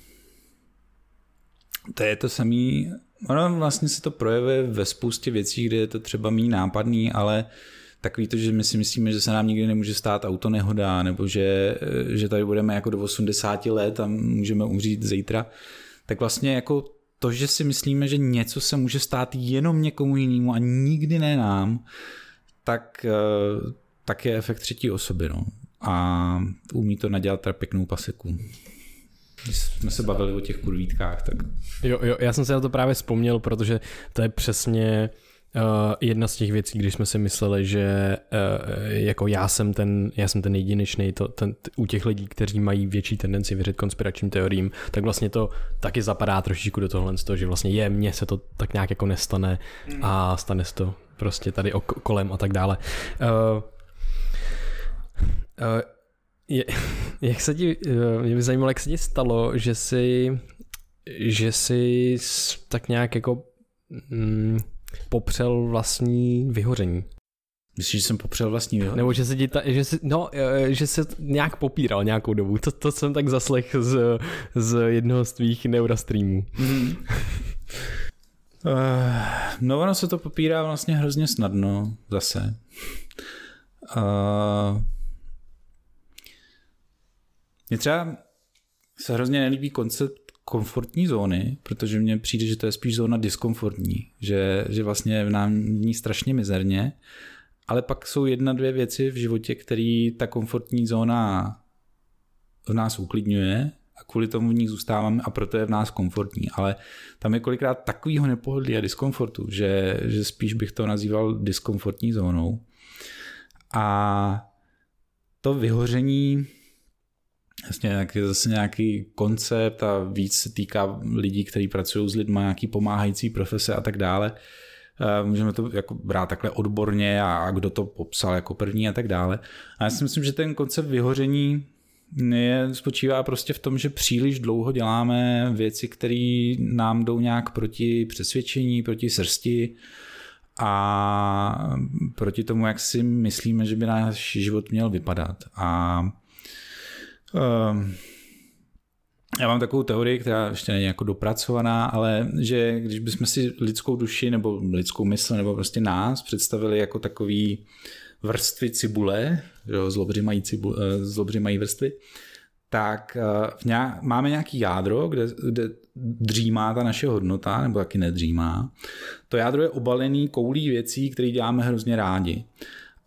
B: to je to samý, ono vlastně se to projevuje ve spoustě věcí, kde je to třeba méně nápadný, ale takový to, že my si myslíme, že se nám nikdy nemůže stát auto nehoda, nebo že, že tady budeme jako do 80 let a můžeme umřít zítra, tak vlastně jako to, že si myslíme, že něco se může stát jenom někomu jinému a nikdy ne nám, tak, eh, tak je efekt třetí osoby. No. A umí to nadělat teda pěknou paseku. Když jsme se bavili o těch kurvítkách, tak...
A: Jo, jo, já jsem se na to právě vzpomněl, protože to je přesně Uh, jedna z těch věcí, když jsme si mysleli, že uh, jako já jsem ten, já jsem ten jedinečný, to, ten, u těch lidí, kteří mají větší tendenci věřit konspiračním teoriím, tak vlastně to taky zapadá trošičku do tohle, z toho, že vlastně je, mně se to tak nějak jako nestane a stane se to prostě tady kolem a tak dále. Uh, uh, je, jak se ti, mě by zajímalo, jak se ti stalo, že si, že si tak nějak jako mm, popřel vlastní vyhoření.
B: Myslíš, že jsem popřel vlastní vyhoření?
A: Nebo že se ti ta, že si, no, eh, že se nějak popíral nějakou dobu. To, to jsem tak zaslech z, z jednoho z tvých neurastreamů. Mm.
B: uh, no ono se to popírá vlastně hrozně snadno zase. Uh, mně třeba se hrozně nelíbí koncept komfortní zóny, protože mně přijde, že to je spíš zóna diskomfortní, že, že vlastně v nám ní strašně mizerně, ale pak jsou jedna, dvě věci v životě, které ta komfortní zóna v nás uklidňuje a kvůli tomu v ní zůstáváme a proto je v nás komfortní. Ale tam je kolikrát takovýho nepohodlí a diskomfortu, že, že spíš bych to nazýval diskomfortní zónou. A to vyhoření Jasně, jak je zase nějaký koncept a víc se týká lidí, kteří pracují s lidmi, nějaký pomáhající profese a tak dále. Eh, můžeme to jako brát takhle odborně a, a kdo to popsal jako první a tak dále. A já si myslím, že ten koncept vyhoření je, spočívá prostě v tom, že příliš dlouho děláme věci, které nám jdou nějak proti přesvědčení, proti srsti a proti tomu, jak si myslíme, že by náš život měl vypadat. A Um, já mám takovou teorii, která ještě není jako dopracovaná, ale že když bychom si lidskou duši nebo lidskou mysl nebo prostě nás představili jako takový vrstvy cibule, jo, zlobři mají, cibu, eh, zlobři mají vrstvy, tak eh, v nějak, máme nějaký jádro, kde, kde dřímá ta naše hodnota, nebo taky nedřímá. To jádro je obalený koulí věcí, které děláme hrozně rádi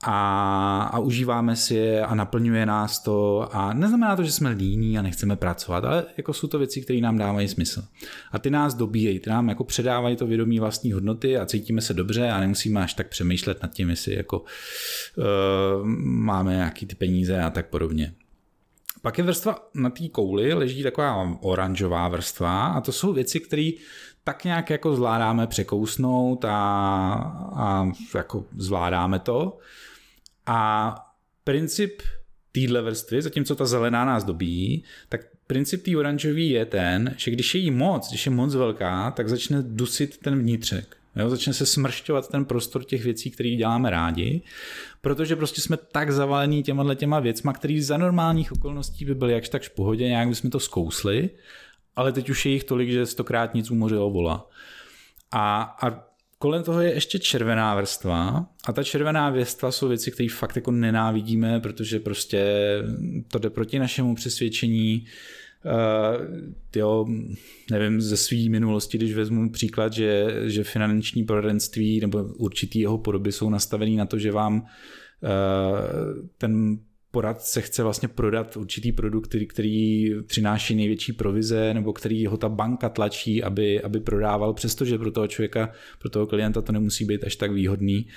B: a, a užíváme si je a naplňuje nás to a neznamená to, že jsme líní a nechceme pracovat, ale jako jsou to věci, které nám dávají smysl. A ty nás dobíjejí, ty nám jako předávají to vědomí vlastní hodnoty a cítíme se dobře a nemusíme až tak přemýšlet nad tím, jestli jako uh, máme nějaký ty peníze a tak podobně. Pak je vrstva na té kouli, leží taková oranžová vrstva a to jsou věci, které tak nějak jako zvládáme překousnout a, a jako zvládáme to. A princip téhle vrstvy, zatímco ta zelená nás dobíjí, tak princip té oranžové je ten, že když je jí moc, když je moc velká, tak začne dusit ten vnitřek. Jo, začne se smršťovat ten prostor těch věcí, které děláme rádi, protože prostě jsme tak zavalení těma těma věcma, které za normálních okolností by byly jakž tak v pohodě, nějak bychom to zkousli, ale teď už je jich tolik, že stokrát nic umořilo vola. A, a kolem toho je ještě červená vrstva a ta červená vrstva jsou věci, které fakt jako nenávidíme, protože prostě to jde proti našemu přesvědčení, Uh, jo, nevím, ze své minulosti, když vezmu příklad, že, že finanční poradenství nebo určitý jeho podoby jsou nastavený na to, že vám uh, ten poradce chce vlastně prodat určitý produkt, který, který přináší největší provize, nebo který ho ta banka tlačí, aby, aby prodával, přestože pro toho člověka, pro toho klienta to nemusí být až tak výhodný.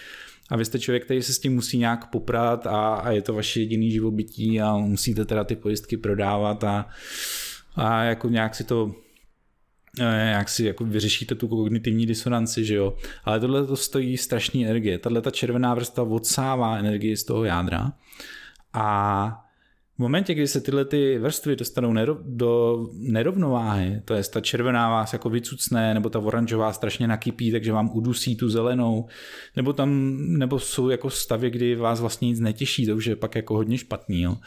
B: A vy jste člověk, který se s tím musí nějak poprat a, a je to vaše jediný živobytí a musíte teda ty pojistky prodávat a, a jako nějak si to eh, jak si jako vyřešíte tu kognitivní disonanci, že jo. Ale tohle to stojí strašný energie. Tahle ta červená vrstva odsává energii z toho jádra a v momentě, kdy se tyhle ty vrstvy dostanou nerov, do nerovnováhy, to je ta červená vás jako vycucne, nebo ta oranžová strašně nakypí, takže vám udusí tu zelenou, nebo tam, nebo jsou jako stavy, kdy vás vlastně nic netěší, to už je pak jako hodně špatný, jo. Uh,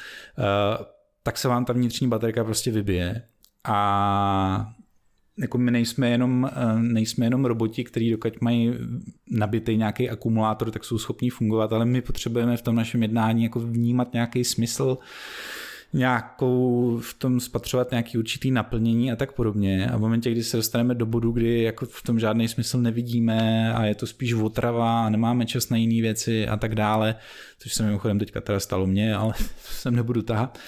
B: tak se vám ta vnitřní baterka prostě vybije a jako my nejsme jenom, eh, nejsme jenom roboti, kteří dokud mají nabitý nějaký akumulátor, tak jsou schopní fungovat, ale my potřebujeme v tom našem jednání jako vnímat nějaký smysl, nějakou v tom spatřovat nějaký určitý naplnění a tak podobně. A v momentě, kdy se dostaneme do bodu, kdy jako v tom žádný smysl nevidíme a je to spíš otrava a nemáme čas na jiné věci a tak dále, což se mimochodem teďka teda stalo mně, ale sem nebudu tahat,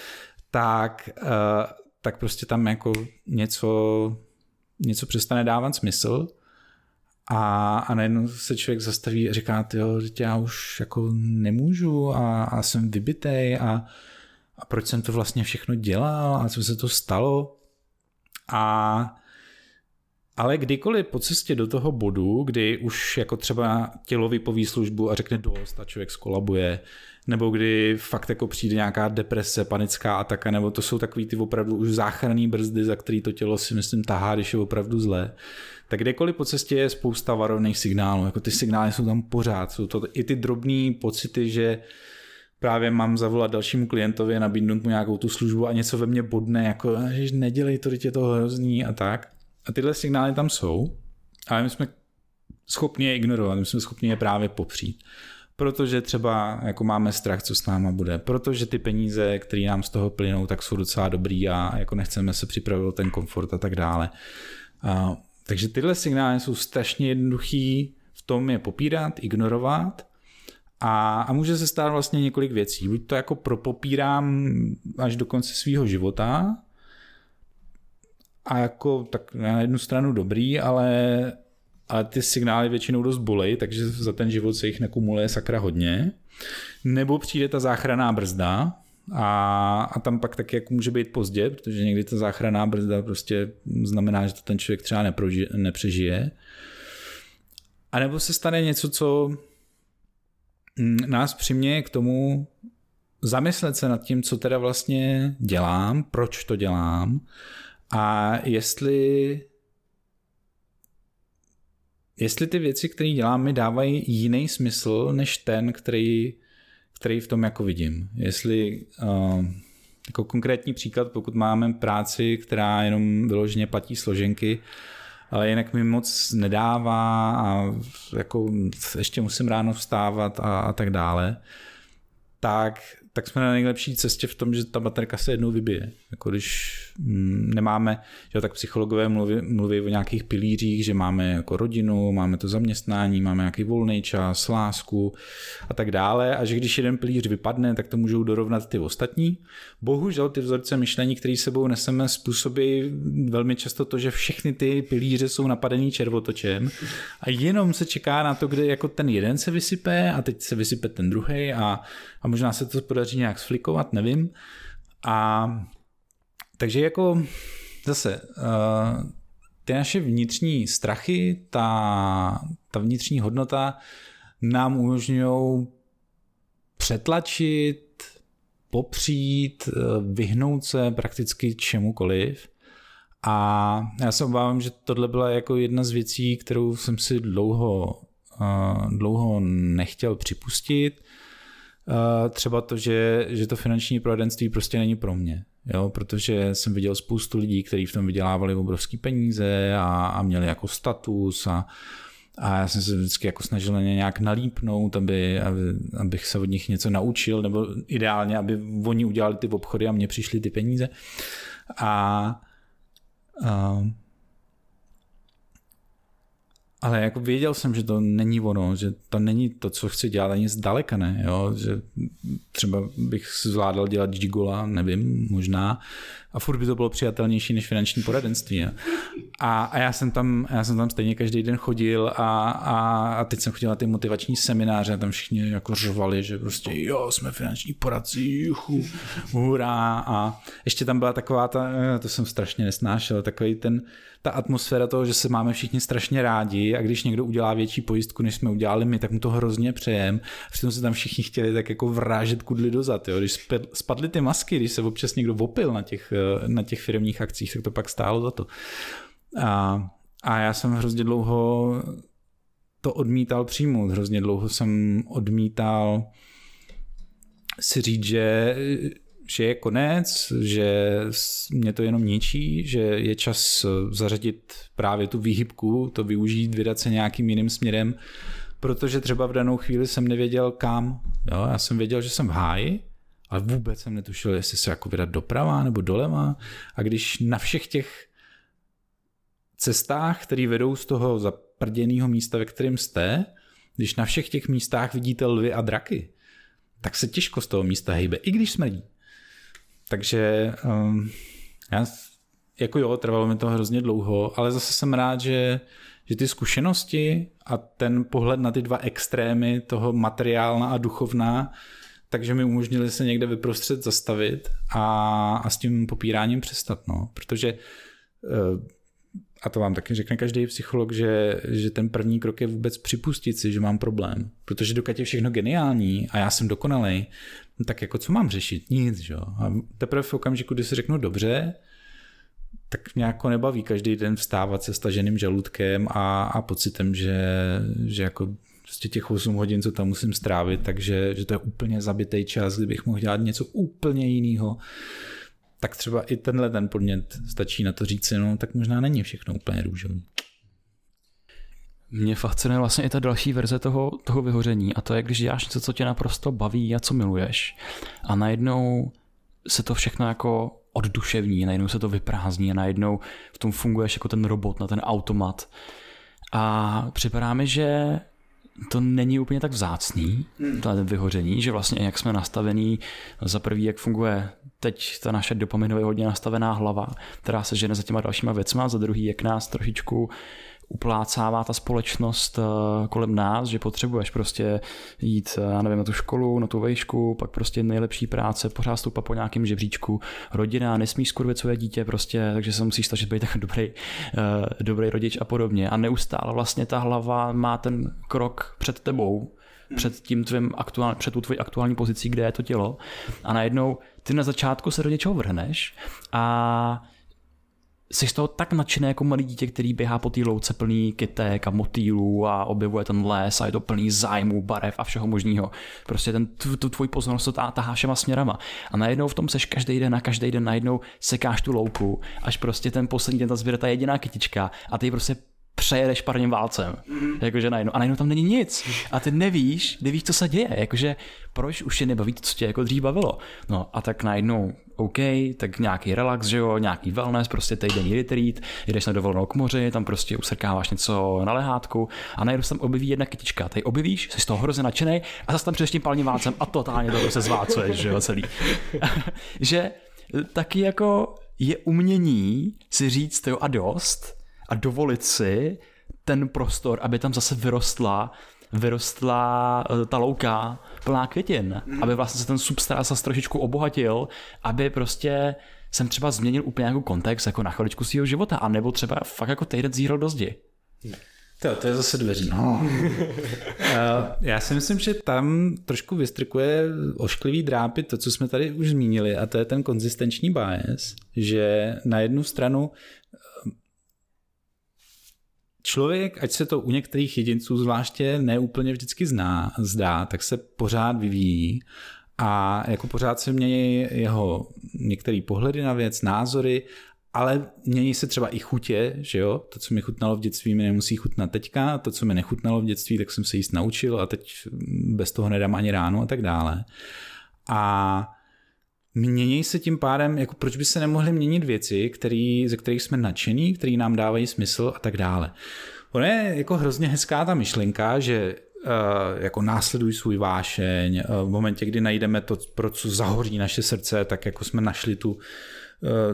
B: tak, uh, tak prostě tam jako něco přestane dávat smysl a, a najednou se člověk zastaví a říká, jo, já už jako nemůžu a, a jsem vybitej a, a proč jsem to vlastně všechno dělal a co se to stalo? A ale kdykoliv po cestě do toho bodu, kdy už jako třeba tělo vypoví službu a řekne dost a člověk skolabuje, nebo kdy fakt jako přijde nějaká deprese, panická ataka, nebo to jsou takový ty opravdu už záchranné brzdy, za který to tělo si myslím tahá, když je opravdu zlé. Tak kdekoliv po cestě je spousta varovných signálů, jako ty signály jsou tam pořád, jsou to i ty drobné pocity, že právě mám zavolat dalšímu klientovi, nabídnout mu nějakou tu službu a něco ve mně bodne, jako že nedělej to, teď je to hrozný a tak. A tyhle signály tam jsou, ale my jsme schopni je ignorovat, my jsme schopni je právě popřít protože třeba jako máme strach, co s náma bude, protože ty peníze, které nám z toho plynou, tak jsou docela dobrý a jako nechceme se připravit ten komfort a tak dále. A, takže tyhle signály jsou strašně jednoduchý v tom je popírat, ignorovat a, a může se stát vlastně několik věcí. Buď to jako propopírám až do konce svého života a jako tak na jednu stranu dobrý, ale ale ty signály většinou dost bolej, takže za ten život se jich nekumuluje sakra hodně. Nebo přijde ta záchranná brzda, a, a tam pak taky jako může být pozdě, protože někdy ta záchranná brzda prostě znamená, že to ten člověk třeba neproži, nepřežije. A nebo se stane něco, co mm, nás přiměje k tomu zamyslet se nad tím, co teda vlastně dělám, proč to dělám a jestli jestli ty věci, které dělám, mi dávají jiný smysl, než ten, který, který v tom jako vidím. Jestli uh, jako konkrétní příklad, pokud máme práci, která jenom vyloženě platí složenky, ale jinak mi moc nedává a jako ještě musím ráno vstávat a, a tak dále, tak tak jsme na nejlepší cestě v tom, že ta baterka se jednou vybije. Jako když mm, nemáme, že tak psychologové mluví, mluví o nějakých pilířích, že máme jako rodinu, máme to zaměstnání, máme nějaký volný čas, lásku a tak dále a že když jeden pilíř vypadne, tak to můžou dorovnat ty ostatní. Bohužel ty vzorce myšlení, které sebou neseme, způsobí velmi často to, že všechny ty pilíře jsou napadený červotočem a jenom se čeká na to, kde jako ten jeden se vysype a teď se vysype ten druhý a, a možná se to podaří nějak sflikovat, nevím. A takže jako zase uh, ty naše vnitřní strachy, ta, ta vnitřní hodnota nám umožňují přetlačit, popřít, eh, vyhnout se prakticky čemukoliv. A já se obávám, že tohle byla jako jedna z věcí, kterou jsem si dlouho, uh, dlouho nechtěl připustit třeba to, že, že to finanční poradenství prostě není pro mě. Jo, protože jsem viděl spoustu lidí, kteří v tom vydělávali obrovské peníze a, a měli jako status a, a já jsem se vždycky jako snažil na ně nějak nalípnout, aby, aby, abych se od nich něco naučil, nebo ideálně, aby oni udělali ty obchody a mně přišly ty peníze. A, a ale jako věděl jsem, že to není ono, že to není to, co chci dělat, ani zdaleka ne, jo? že třeba bych zvládal dělat gigola, nevím, možná, a furt by to bylo přijatelnější než finanční poradenství. A, a já, jsem tam, já jsem tam stejně každý den chodil a, a, a teď jsem chodil na ty motivační semináře a tam všichni jako řvali, že prostě jo, jsme finanční poradci, juchu, hurá. A ještě tam byla taková ta, eh, to jsem strašně nesnášel, takový ten, ta atmosféra toho, že se máme všichni strašně rádi a když někdo udělá větší pojistku, než jsme udělali my, tak mu to hrozně přejem. Přitom se tam všichni chtěli tak jako vrážet kudly dozad. Jo. Když spadly ty masky, když se občas někdo opil na těch, eh, na těch firmních akcích, tak to pak stálo za to. A, a já jsem hrozně dlouho to odmítal přijmout. Hrozně dlouho jsem odmítal si říct, že, že je konec, že mě to jenom ničí, že je čas zařadit právě tu výhybku, to využít, vydat se nějakým jiným směrem, protože třeba v danou chvíli jsem nevěděl kam. Jo? Já jsem věděl, že jsem v háji, ale vůbec jsem netušil, jestli se jako vydat doprava nebo doleva. A když na všech těch cestách, které vedou z toho zaprděného místa, ve kterém jste, když na všech těch místách vidíte lvy a draky, tak se těžko z toho místa hejbe, i když smrdí. Takže um, já, jako jo, trvalo mi to hrozně dlouho, ale zase jsem rád, že, že ty zkušenosti a ten pohled na ty dva extrémy, toho materiálna a duchovná, takže mi umožnili se někde vyprostřed zastavit a, a s tím popíráním přestat, no, protože uh, a to vám taky řekne každý psycholog, že, že ten první krok je vůbec připustit si, že mám problém. Protože dokud je všechno geniální a já jsem dokonalý, tak jako co mám řešit? Nic, že A teprve v okamžiku, kdy si řeknu dobře, tak mě jako nebaví každý den vstávat se staženým žaludkem a, a pocitem, že, že jako prostě těch 8 hodin, co tam musím strávit, takže že to je úplně zabitý čas, kdybych mohl dělat něco úplně jiného tak třeba i tenhle ten podnět stačí na to říct, no tak možná není všechno úplně růžový.
C: Mě fascinuje vlastně i ta další verze toho, toho vyhoření a to je, když děláš něco, co tě naprosto baví a co miluješ a najednou se to všechno jako odduševní, najednou se to vyprázdní a najednou v tom funguješ jako ten robot na ten automat. A připadá mi, že to není úplně tak vzácný, hmm. to vyhoření, že vlastně jak jsme nastavení, za prvý, jak funguje teď ta naše dopaminově hodně nastavená hlava, která se žene za těma dalšíma věcma, za druhý, jak nás trošičku uplácává ta společnost eh, kolem nás, že potřebuješ prostě jít, eh, já nevím, na tu školu, na tu vejšku, pak prostě nejlepší práce, pořád stoupat po nějakém žebříčku, rodina, nesmíš skurvit své dítě prostě, takže se musíš snažit být tak dobrý, uh, dobrý rodič a podobně. A neustále vlastně ta hlava má ten krok před tebou, před tím tvým aktuál, před tvojí aktuální pozicí, kde je to tělo. A najednou ty na začátku se do něčeho vrhneš a jsi z toho tak nadšený jako malý dítě, který běhá po té louce plný kytek a motýlů a objevuje ten les a je to plný zájmů, barev a všeho možného. Prostě ten, tu, tvoji pozornost to tahá všema směrama. A najednou v tom seš každý den a každý den najednou sekáš tu louku, až prostě ten poslední den ta zbyde ta jediná kytička a ty prostě přejedeš parním válcem. Mm-hmm. Jakože najednou. A najednou tam není nic. A ty nevíš, nevíš, co se děje. Jakože proč už je nebaví to, co tě jako dřív bavilo. No a tak najednou OK, tak nějaký relax, že jo, nějaký wellness, prostě týdenní retreat, jdeš na dovolenou k moři, tam prostě usrkáváš něco na lehátku a najednou se tam objeví jedna kytička. Tady objevíš, jsi z toho hrozně nadšený a zase tam přijdeš tím palním válcem a totálně to se prostě zvácuješ, že jo, celý. že taky jako je umění si říct jo a dost a dovolit si ten prostor, aby tam zase vyrostla vyrostla eh, ta louka plná květin, mm. aby vlastně se ten substrát zase trošičku obohatil, aby prostě jsem třeba změnil úplně jako kontext jako na chviličku svého života, a nebo třeba fakt jako týden zíral do zdi.
B: To, to je zase dveří. No. Eh, já si myslím, že tam trošku vystrkuje ošklivý drápy to, co jsme tady už zmínili, a to je ten konzistenční bias, že na jednu stranu člověk, ať se to u některých jedinců zvláště neúplně vždycky zná, zdá, tak se pořád vyvíjí a jako pořád se mění jeho některé pohledy na věc, názory, ale mění se třeba i chutě, že jo, to, co mi chutnalo v dětství, mi nemusí chutnat teďka, to, co mi nechutnalo v dětství, tak jsem se jíst naučil a teď bez toho nedám ani ráno a tak dále. A Mění se tím pádem, jako proč by se nemohly měnit věci, který, ze kterých jsme nadšení, které nám dávají smysl a tak dále. Ono je jako hrozně hezká ta myšlenka, že jako následuj svůj vášeň, v momentě, kdy najdeme to, pro co zahoří naše srdce, tak jako jsme našli tu,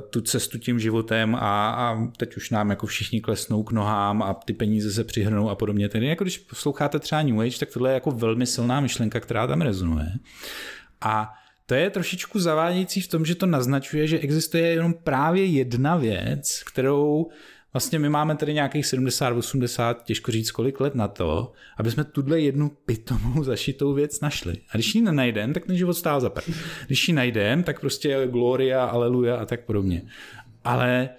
B: tu cestu tím životem a, a teď už nám jako všichni klesnou k nohám a ty peníze se přihrnou a podobně. Tedy jako když posloucháte třeba New Age, tak tohle je jako velmi silná myšlenka, která tam rezonuje. A to je trošičku zavádějící v tom, že to naznačuje, že existuje jenom právě jedna věc, kterou vlastně my máme tady nějakých 70, 80, těžko říct kolik let na to, aby jsme tuhle jednu pitomou zašitou věc našli. A když ji nenajdeme, tak ten život stál za prd. Když ji najdeme, tak prostě gloria, aleluja a tak podobně. Ale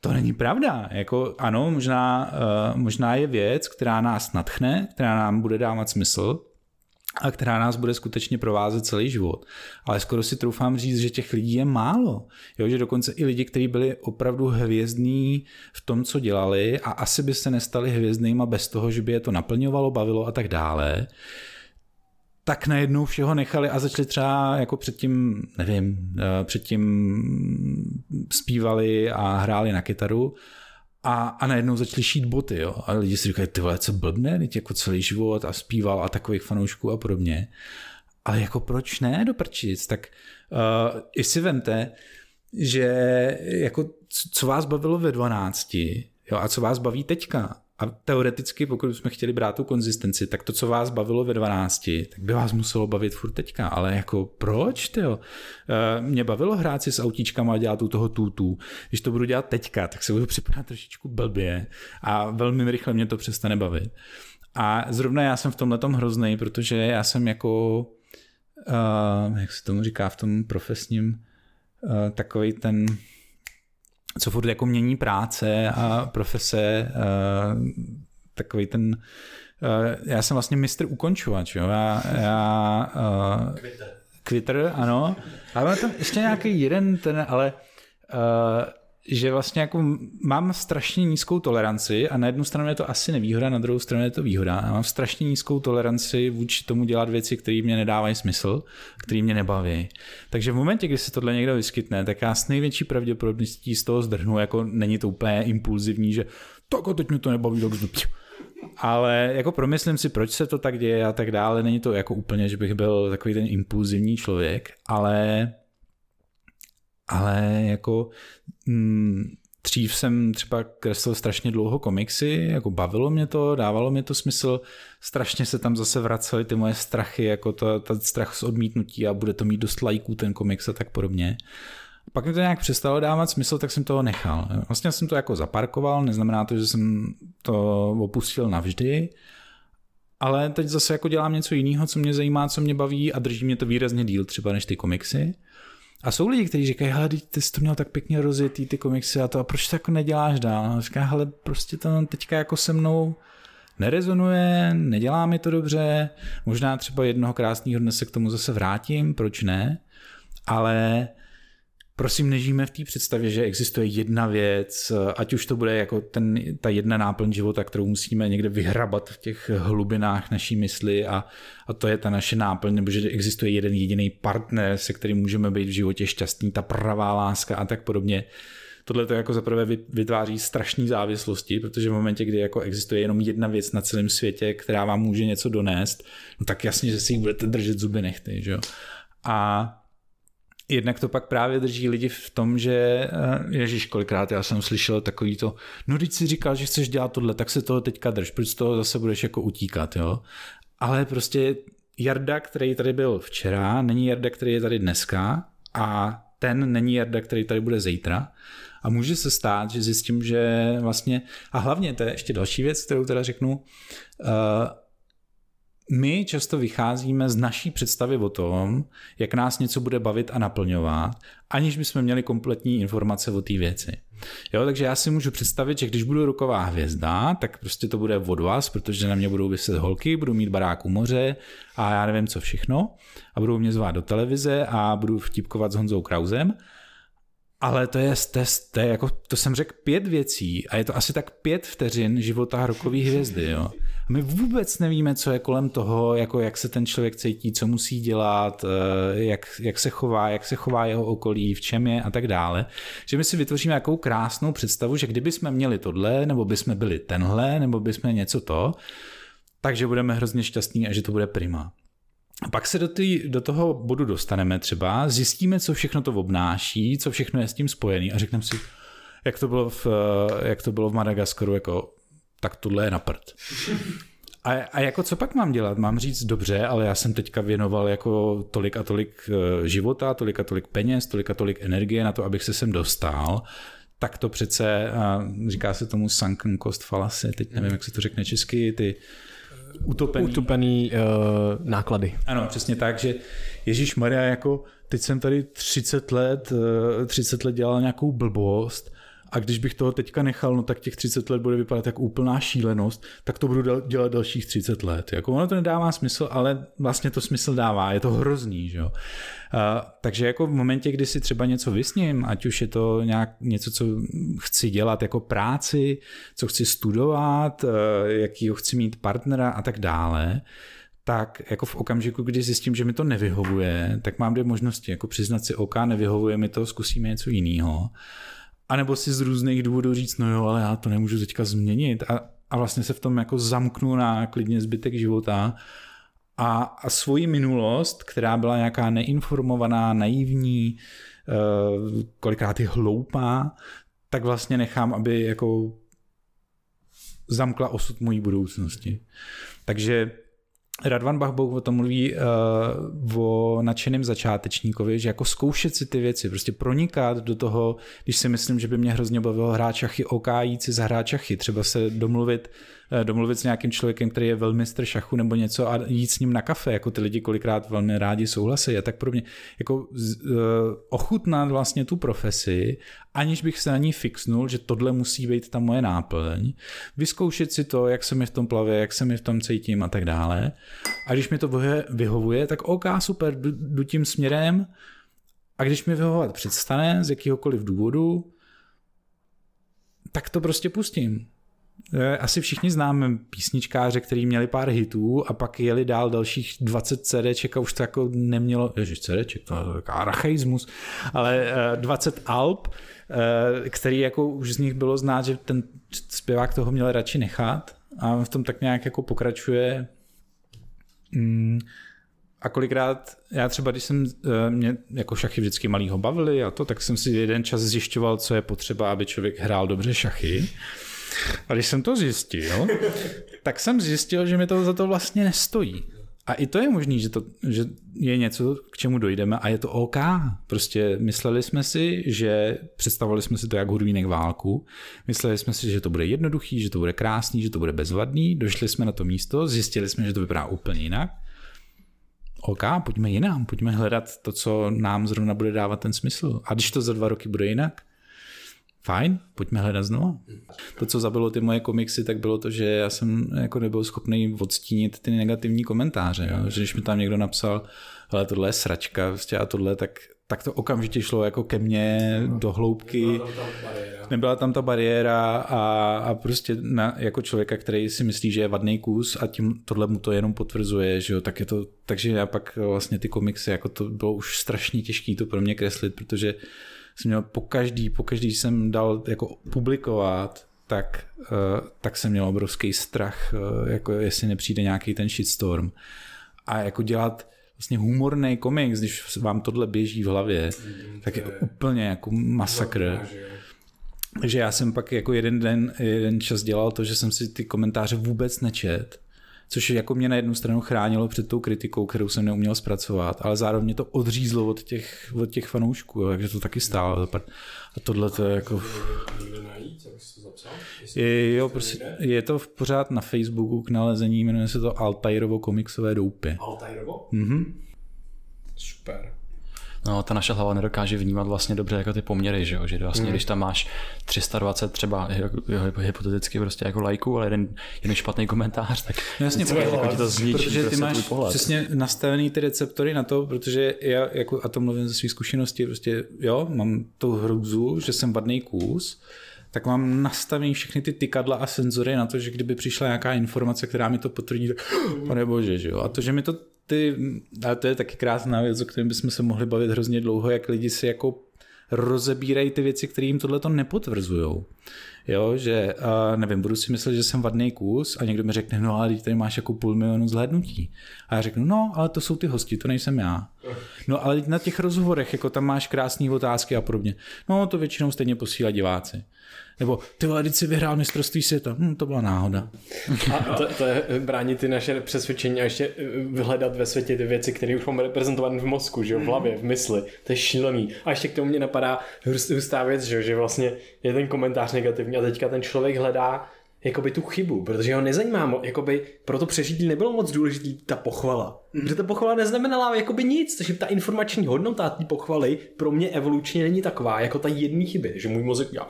B: to není pravda. Jako, ano, možná, uh, možná je věc, která nás natchne, která nám bude dávat smysl, a která nás bude skutečně provázet celý život. Ale skoro si troufám říct, že těch lidí je málo. Jo, že dokonce i lidi, kteří byli opravdu hvězdní v tom, co dělali a asi by se nestali hvězdnýma bez toho, že by je to naplňovalo, bavilo a tak dále, tak najednou všeho nechali a začali třeba jako předtím, nevím, eh, předtím zpívali a hráli na kytaru a, a najednou začali šít boty, jo. A lidi si říkají, ty vole, co blbne, teď jako celý život a zpíval a takových fanoušků a podobně. Ale jako proč ne do prčic? Tak uh, i si vemte, že jako co vás bavilo ve 12, jo, a co vás baví teďka. A teoreticky, pokud jsme chtěli brát tu konzistenci, tak to, co vás bavilo ve 12, tak by vás muselo bavit furt teďka. Ale jako proč, tyjo? Eh, mě bavilo hrát si s autíčkama a dělat u toho tutu. Když to budu dělat teďka, tak se budu připadat trošičku blbě a velmi rychle mě to přestane bavit. A zrovna já jsem v tomhle tom hrozný, protože já jsem jako, uh, jak se tomu říká v tom profesním, uh, takový ten co furt jako mění práce a profese, takový ten já jsem vlastně mistr ukončovač, jo, já, já Quitter, ano, ale mám tam ještě nějaký jeden ten, ale uh, že vlastně jako mám strašně nízkou toleranci a na jednu stranu je to asi nevýhoda, na druhou stranu je to výhoda. A mám strašně nízkou toleranci vůči tomu dělat věci, které mě nedávají smysl, které mě nebaví. Takže v momentě, kdy se tohle někdo vyskytne, tak já s největší pravděpodobností z toho zdrhnu, jako není to úplně impulzivní, že tak a teď mě to nebaví, tak zdu. Ale jako promyslím si, proč se to tak děje a tak dále. Není to jako úplně, že bych byl takový ten impulzivní člověk, ale ale jako mm, dřív jsem třeba kreslil strašně dlouho komiksy, jako bavilo mě to, dávalo mě to smysl, strašně se tam zase vracely ty moje strachy, jako to, ta strach z odmítnutí a bude to mít dost lajků ten komiks a tak podobně. Pak mi to nějak přestalo dávat smysl, tak jsem toho nechal. Vlastně jsem to jako zaparkoval, neznamená to, že jsem to opustil navždy, ale teď zase jako dělám něco jiného, co mě zajímá, co mě baví a drží mě to výrazně díl třeba než ty komiksy. A jsou lidi, kteří říkají, hele, ty jsi to měl tak pěkně rozjetý, ty komiksy a to, a proč to jako neděláš dál? A říká, hele, prostě to teďka jako se mnou nerezonuje, nedělá mi to dobře, možná třeba jednoho krásného dne se k tomu zase vrátím, proč ne, ale prosím, nežijeme v té představě, že existuje jedna věc, ať už to bude jako ten, ta jedna náplň života, kterou musíme někde vyhrabat v těch hlubinách naší mysli a, a to je ta naše náplň, nebo že existuje jeden jediný partner, se kterým můžeme být v životě šťastný, ta pravá láska a tak podobně. Tohle to jako zaprvé vytváří strašné závislosti, protože v momentě, kdy jako existuje jenom jedna věc na celém světě, která vám může něco donést, no tak jasně, že si ji budete držet zuby nechty, že jo. A Jednak to pak právě drží lidi v tom, že eh, Ježíš, kolikrát já jsem slyšel takový to, no když si říkal, že chceš dělat tohle, tak se toho teďka drž, proč z toho zase budeš jako utíkat, jo. Ale prostě Jarda, který tady byl včera, není Jarda, který je tady dneska a ten není Jarda, který tady bude zítra. A může se stát, že zjistím, že vlastně, a hlavně to je ještě další věc, kterou teda řeknu, uh, my často vycházíme z naší představy o tom, jak nás něco bude bavit a naplňovat, aniž bychom měli kompletní informace o té věci. Jo, takže já si můžu představit, že když budu roková hvězda, tak prostě to bude od vás, protože na mě budou vyset holky, budu mít barák u moře a já nevím co všechno a budou mě zvát do televize a budu vtipkovat s Honzou Krausem ale to je, to, je jako, to jsem řekl pět věcí a je to asi tak pět vteřin života rokové hvězdy. Jo. My vůbec nevíme, co je kolem toho, jako jak se ten člověk cítí, co musí dělat, eh, jak, jak se chová, jak se chová jeho okolí, v čem je a tak dále. Že my si vytvoříme jakou krásnou představu, že kdyby jsme měli tohle, nebo by jsme byli tenhle, nebo by jsme něco to, takže budeme hrozně šťastní a že to bude prima. A pak se do, tý, do toho bodu dostaneme třeba, zjistíme, co všechno to obnáší, co všechno je s tím spojený a řekneme si, jak to bylo v, jak to bylo v Madagaskaru, jako tak tohle je na prd. A, a jako co pak mám dělat? Mám říct dobře, ale já jsem teďka věnoval jako tolik a tolik eh, života, tolik a tolik peněz, tolik a tolik energie na to, abych se sem dostal. Tak to přece, říká se tomu sunken cost fallacy, teď nevím, jak se to řekne česky, ty
A: utopený, utopený uh, náklady.
B: Ano, přesně tak, že Ježíš Maria, jako teď jsem tady 30 let, 30 let dělal nějakou blbost a když bych toho teďka nechal, no tak těch 30 let bude vypadat jako úplná šílenost, tak to budu dělat dalších 30 let. Jako ono to nedává smysl, ale vlastně to smysl dává, je to hrozný, že jo. A, takže jako v momentě, kdy si třeba něco vysním, ať už je to nějak něco, co chci dělat jako práci, co chci studovat, jakýho chci mít partnera a tak dále, tak jako v okamžiku, kdy zjistím, že mi to nevyhovuje, tak mám dvě možnosti, jako přiznat si, OK, nevyhovuje mi to, zkusíme něco jiného. A nebo si z různých důvodů říct, no jo, ale já to nemůžu teďka změnit a, a vlastně se v tom jako zamknu na klidně zbytek života a, a svoji minulost, která byla nějaká neinformovaná, naivní, uh, kolikrát je hloupá, tak vlastně nechám, aby jako zamkla osud mojí budoucnosti. Takže Radvan Bachbouk o tom mluví uh, o nadšeném začátečníkovi, že jako zkoušet si ty věci, prostě pronikat do toho, když si myslím, že by mě hrozně bavilo hrát šachy, OK, jít si zahrát šachy, třeba se domluvit domluvit s nějakým člověkem, který je velmi šachu nebo něco a jít s ním na kafe, jako ty lidi kolikrát velmi rádi souhlasí a tak mě, jako uh, ochutnat vlastně tu profesi, aniž bych se na ní fixnul, že tohle musí být ta moje náplň, vyzkoušet si to, jak se mi v tom plave, jak se mi v tom cítím a tak dále. A když mi to vyhovuje, tak OK, super, jdu, jdu tím směrem a když mi vyhovovat přestane z jakýhokoliv důvodu, tak to prostě pustím. Eh, asi všichni známe písničkáře, který měli pár hitů a pak jeli dál dalších 20 CDček a už to jako nemělo, ježiš, CDček, to je archaismus, ale 20 eh, alb, eh, který jako už z nich bylo znát, že ten zpěvák toho měl radši nechat a v tom tak nějak jako pokračuje. Mm, a kolikrát, já třeba, když jsem mě jako šachy vždycky malýho bavili a to, tak jsem si jeden čas zjišťoval, co je potřeba, aby člověk hrál dobře šachy. A když jsem to zjistil, tak jsem zjistil, že mi to za to vlastně nestojí. A i to je možné, že, to, že je něco, k čemu dojdeme a je to OK. Prostě mysleli jsme si, že představovali jsme si to jako hudvínek válku, mysleli jsme si, že to bude jednoduchý, že to bude krásný, že to bude bezvadný, došli jsme na to místo, zjistili jsme, že to vypadá úplně jinak. OK, pojďme jinam, pojďme hledat to, co nám zrovna bude dávat ten smysl. A když to za dva roky bude jinak, fajn, pojďme hledat znovu. To, co zabilo ty moje komiksy, tak bylo to, že já jsem jako nebyl schopný odstínit ty negativní komentáře. Jo? Že když mi tam někdo napsal, ale tohle je sračka prostě a tohle, tak, tak to okamžitě šlo jako ke mně do hloubky. Nebyla tam ta bariéra, Nebyla tam ta bariéra a, a prostě na, jako člověka, který si myslí, že je vadný kus a tím tohle mu to jenom potvrzuje, že jo, tak je to, takže já pak vlastně ty komiksy, jako to bylo už strašně těžké to pro mě kreslit, protože jsem měl po každý, po každý jsem dal jako publikovat, tak, uh, tak jsem měl obrovský strach, uh, jako jestli nepřijde nějaký ten shitstorm. A jako dělat vlastně humorný komiks, když vám tohle běží v hlavě, mm, tak je úplně jako masakr. Takže já jsem pak jako jeden den, jeden čas dělal to, že jsem si ty komentáře vůbec nečet což jako mě na jednu stranu chránilo před tou kritikou, kterou jsem neuměl zpracovat, ale zároveň mě to odřízlo od těch, od těch fanoušků, jo, takže to taky stálo. A tohle to je jako... Je, jo, prostě, je to pořád na Facebooku k nalezení, jmenuje se to Altairovo komiksové doupy.
D: Altairovo?
B: Mhm.
D: Super.
C: No, ta naše hlava nedokáže vnímat vlastně dobře jako ty poměry, že jo? že vlastně, mm. když tam máš 320 třeba hypoteticky prostě jako lajků, ale jeden, jeden špatný komentář, tak
B: no jasně, vždycky, jako ti to zničí protože ty prostě máš pohled. přesně nastavený ty receptory na to, protože já, jako, a to mluvím ze své zkušenosti, prostě jo, mám tu hrůzu, že jsem vadný kus, tak mám nastavený všechny ty tykadla a senzory na to, že kdyby přišla nějaká informace, která mi to potvrdí, tak pane bože, že jo. A to, že mi to ty, ale to je taky krásná věc, o kterém bychom se mohli bavit hrozně dlouho, jak lidi si jako rozebírají ty věci, které jim tohle to nepotvrzují. Jo, že nevím, budu si myslet, že jsem vadný kus a někdo mi řekne, no ale tady máš jako půl milionu zhlédnutí. A já řeknu, no, ale to jsou ty hosti, to nejsem já. No ale na těch rozhovorech, jako tam máš krásné otázky a podobně. No, to většinou stejně posílá diváci. Nebo ty vole, si vyhrál mistrovství světa. Hm, to byla náhoda.
D: A to, to je bránit ty naše přesvědčení a ještě vyhledat ve světě ty věci, které už máme reprezentované v mozku, že jo, v hlavě, v mysli. To je šílený. A ještě k tomu mě napadá hustá věc, že, jo, že vlastně je ten komentář negativní a teďka ten člověk hledá jakoby tu chybu, protože ho nezajímá, jakoby pro to přežití nebylo moc důležitý ta pochvala. Mm. Protože ta pochvala neznamenala jakoby nic, takže ta informační hodnota té pochvaly pro mě evolučně není taková, jako ta jedné chyby, že můj mozek dělá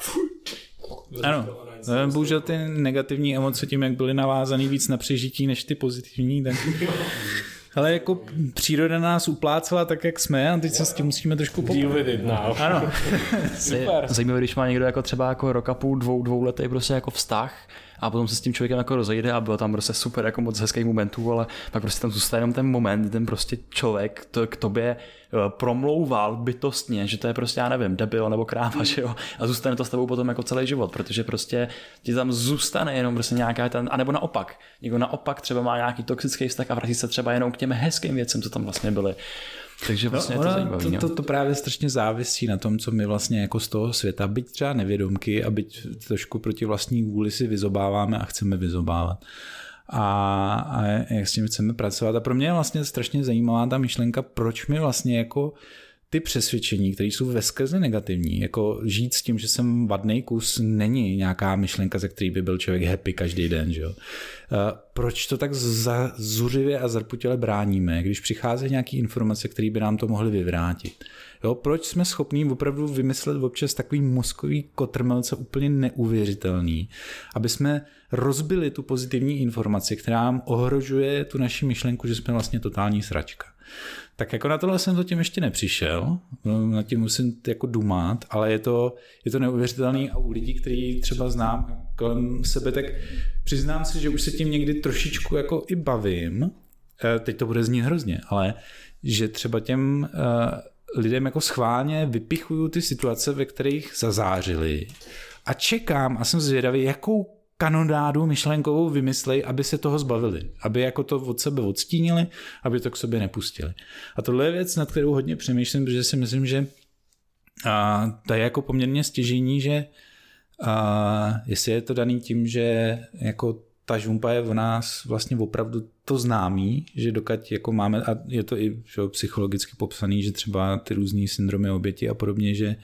B: ano, no, bohužel ty negativní emoce tím, jak byly navázané víc na přežití než ty pozitivní, tak... Ale jako příroda nás uplácela tak, jak jsme a teď se s tím musíme trošku
D: poprat.
B: Ano.
C: Super. Zajímavé, když má někdo jako třeba jako rok a půl, dvou, dvou letý prostě jako vztah, a potom se s tím člověkem jako rozejde a bylo tam prostě super jako moc hezkých momentů, ale pak prostě tam zůstane jenom ten moment, ten prostě člověk to k tobě eh, promlouval bytostně, že to je prostě, já nevím, debil nebo kráva, že jo, a zůstane to s tebou potom jako celý život, protože prostě ti tam zůstane jenom prostě nějaká ten, anebo naopak, někdo naopak třeba má nějaký toxický vztah a vrátí se třeba jenom k těm hezkým věcem, co tam vlastně byly. Takže no, vlastně no, je to zajímavé.
B: To, to, to, právě strašně závisí na tom, co my vlastně jako z toho světa, byť třeba nevědomky a byť trošku proti vlastní vůli si vyzobáváme a chceme vyzobávat. A, a jak s tím chceme pracovat. A pro mě je vlastně strašně zajímavá ta myšlenka, proč my vlastně jako ty přesvědčení, které jsou veskrze negativní, jako žít s tím, že jsem vadný kus, není nějaká myšlenka, ze který by byl člověk happy každý den. Že jo? Proč to tak zuřivě a zarputile bráníme, když přichází nějaké informace, které by nám to mohly vyvrátit? Jo, proč jsme schopní opravdu vymyslet občas takový mozkový kotrmelce úplně neuvěřitelný, aby jsme rozbili tu pozitivní informaci, která nám ohrožuje tu naši myšlenku, že jsme vlastně totální sračka. Tak jako na tohle jsem zatím ještě nepřišel, na tím musím jako dumat, ale je to, je to neuvěřitelný a u lidí, který třeba znám kolem sebe, tak přiznám si, že už se tím někdy trošičku jako i bavím, eh, teď to bude znít hrozně, ale že třeba těm eh, lidem jako schválně vypichuju ty situace, ve kterých zazářili a čekám a jsem zvědavý, jakou kanonádu myšlenkovou vymyslej, aby se toho zbavili, aby jako to od sebe odstínili, aby to k sobě nepustili. A tohle je věc, nad kterou hodně přemýšlím, protože si myslím, že a, to je jako poměrně stěžení, že a, jestli je to daný tím, že jako ta žumpa je v nás vlastně opravdu to známý, že dokud jako máme, a je to i že, psychologicky popsaný, že třeba ty různý syndromy oběti a podobně, že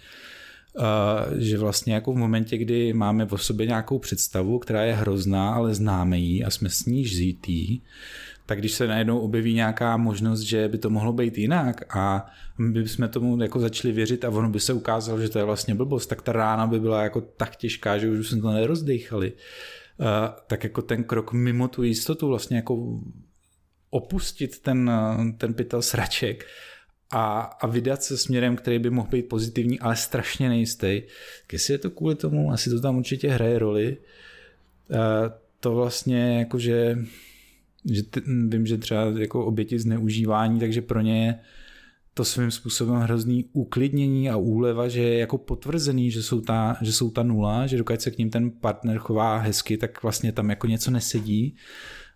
B: že vlastně jako v momentě, kdy máme v sobě nějakou představu, která je hrozná, ale známe ji a jsme s ní žítý, tak když se najednou objeví nějaká možnost, že by to mohlo být jinak a my bychom tomu jako začali věřit a ono by se ukázalo, že to je vlastně blbost, tak ta rána by byla jako tak těžká, že už jsme to nerozdechali. Tak jako ten krok mimo tu jistotu vlastně jako opustit ten, ten pytel sraček a, a vydat se směrem, který by mohl být pozitivní, ale strašně nejistý. Tak jestli je to kvůli tomu, asi to tam určitě hraje roli. To vlastně jakože že t- vím, že třeba jako oběti zneužívání, takže pro ně je to svým způsobem hrozný uklidnění a úleva, že je jako potvrzený, že jsou, ta, že jsou ta nula, že dokud se k ním ten partner chová hezky, tak vlastně tam jako něco nesedí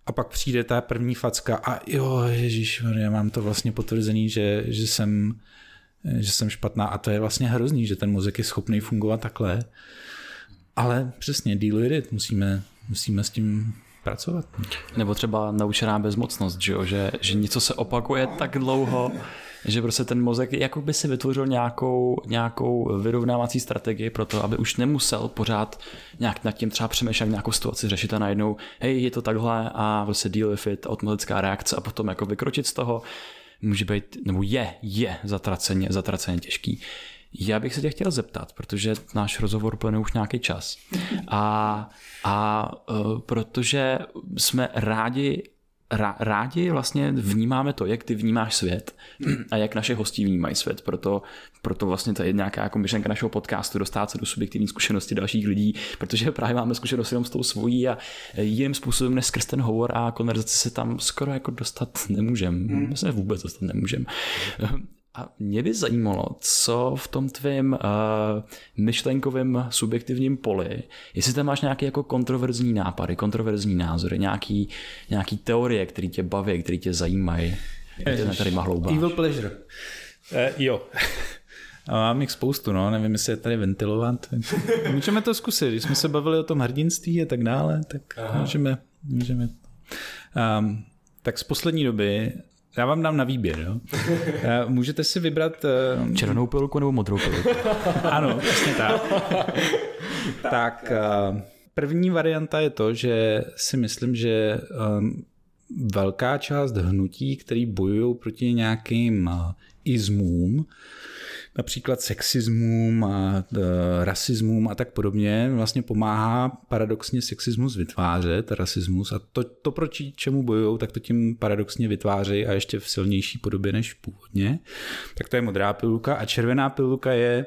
B: a pak přijde ta první facka a jo, ježíš, já mám to vlastně potvrzený, že, že, jsem, že jsem špatná a to je vlastně hrozný, že ten mozek je schopný fungovat takhle. Ale přesně, deal with it, musíme, musíme s tím pracovat.
C: Nebo třeba naučená bezmocnost, že, jo? Že, že něco se opakuje tak dlouho, že prostě ten mozek jako by si vytvořil nějakou, nějakou vyrovnávací strategii pro to, aby už nemusel pořád nějak nad tím třeba přemýšlet nějakou situaci řešit a najednou, hej, je to takhle a prostě deal with it, automatická reakce a potom jako vykročit z toho může být, nebo je, je zatraceně, zatraceně těžký. Já bych se tě chtěl zeptat, protože náš rozhovor plne už nějaký čas. A, a uh, protože jsme rádi rádi vlastně vnímáme to, jak ty vnímáš svět a jak naše hostí vnímají svět. Proto, proto vlastně to je nějaká jako myšlenka našeho podcastu, dostat se do subjektivní zkušenosti dalších lidí, protože právě máme zkušenost jenom s tou svojí a jiným způsobem než skrz ten hovor a konverzace se tam skoro jako dostat nemůžeme. Hmm. Vlastně vůbec dostat nemůžeme. A mě by zajímalo, co v tom tvém uh, myšlenkovém subjektivním poli, jestli tam máš nějaké jako kontroverzní nápady, kontroverzní názory, nějaký, nějaký teorie, které tě baví, které tě zajímají. Ježiš, tady
B: Evil pleasure. Uh, jo. A mám jich spoustu, no, nevím, jestli je tady ventilovat. můžeme to zkusit, když jsme se bavili o tom hrdinství a tak dále, tak Aha. můžeme, můžeme. Um, tak z poslední doby já vám dám na výběr, jo. Můžete si vybrat...
C: Uh... Červenou pilku nebo modrou pilku?
B: ano, přesně tak. tak uh, první varianta je to, že si myslím, že um, velká část hnutí, který bojují proti nějakým uh, izmům, například sexismům a e, rasismům a tak podobně, vlastně pomáhá paradoxně sexismus vytvářet, rasismus a to, to proti čemu bojují, tak to tím paradoxně vytvářejí a ještě v silnější podobě než původně. Tak to je modrá pilulka a červená pilulka je,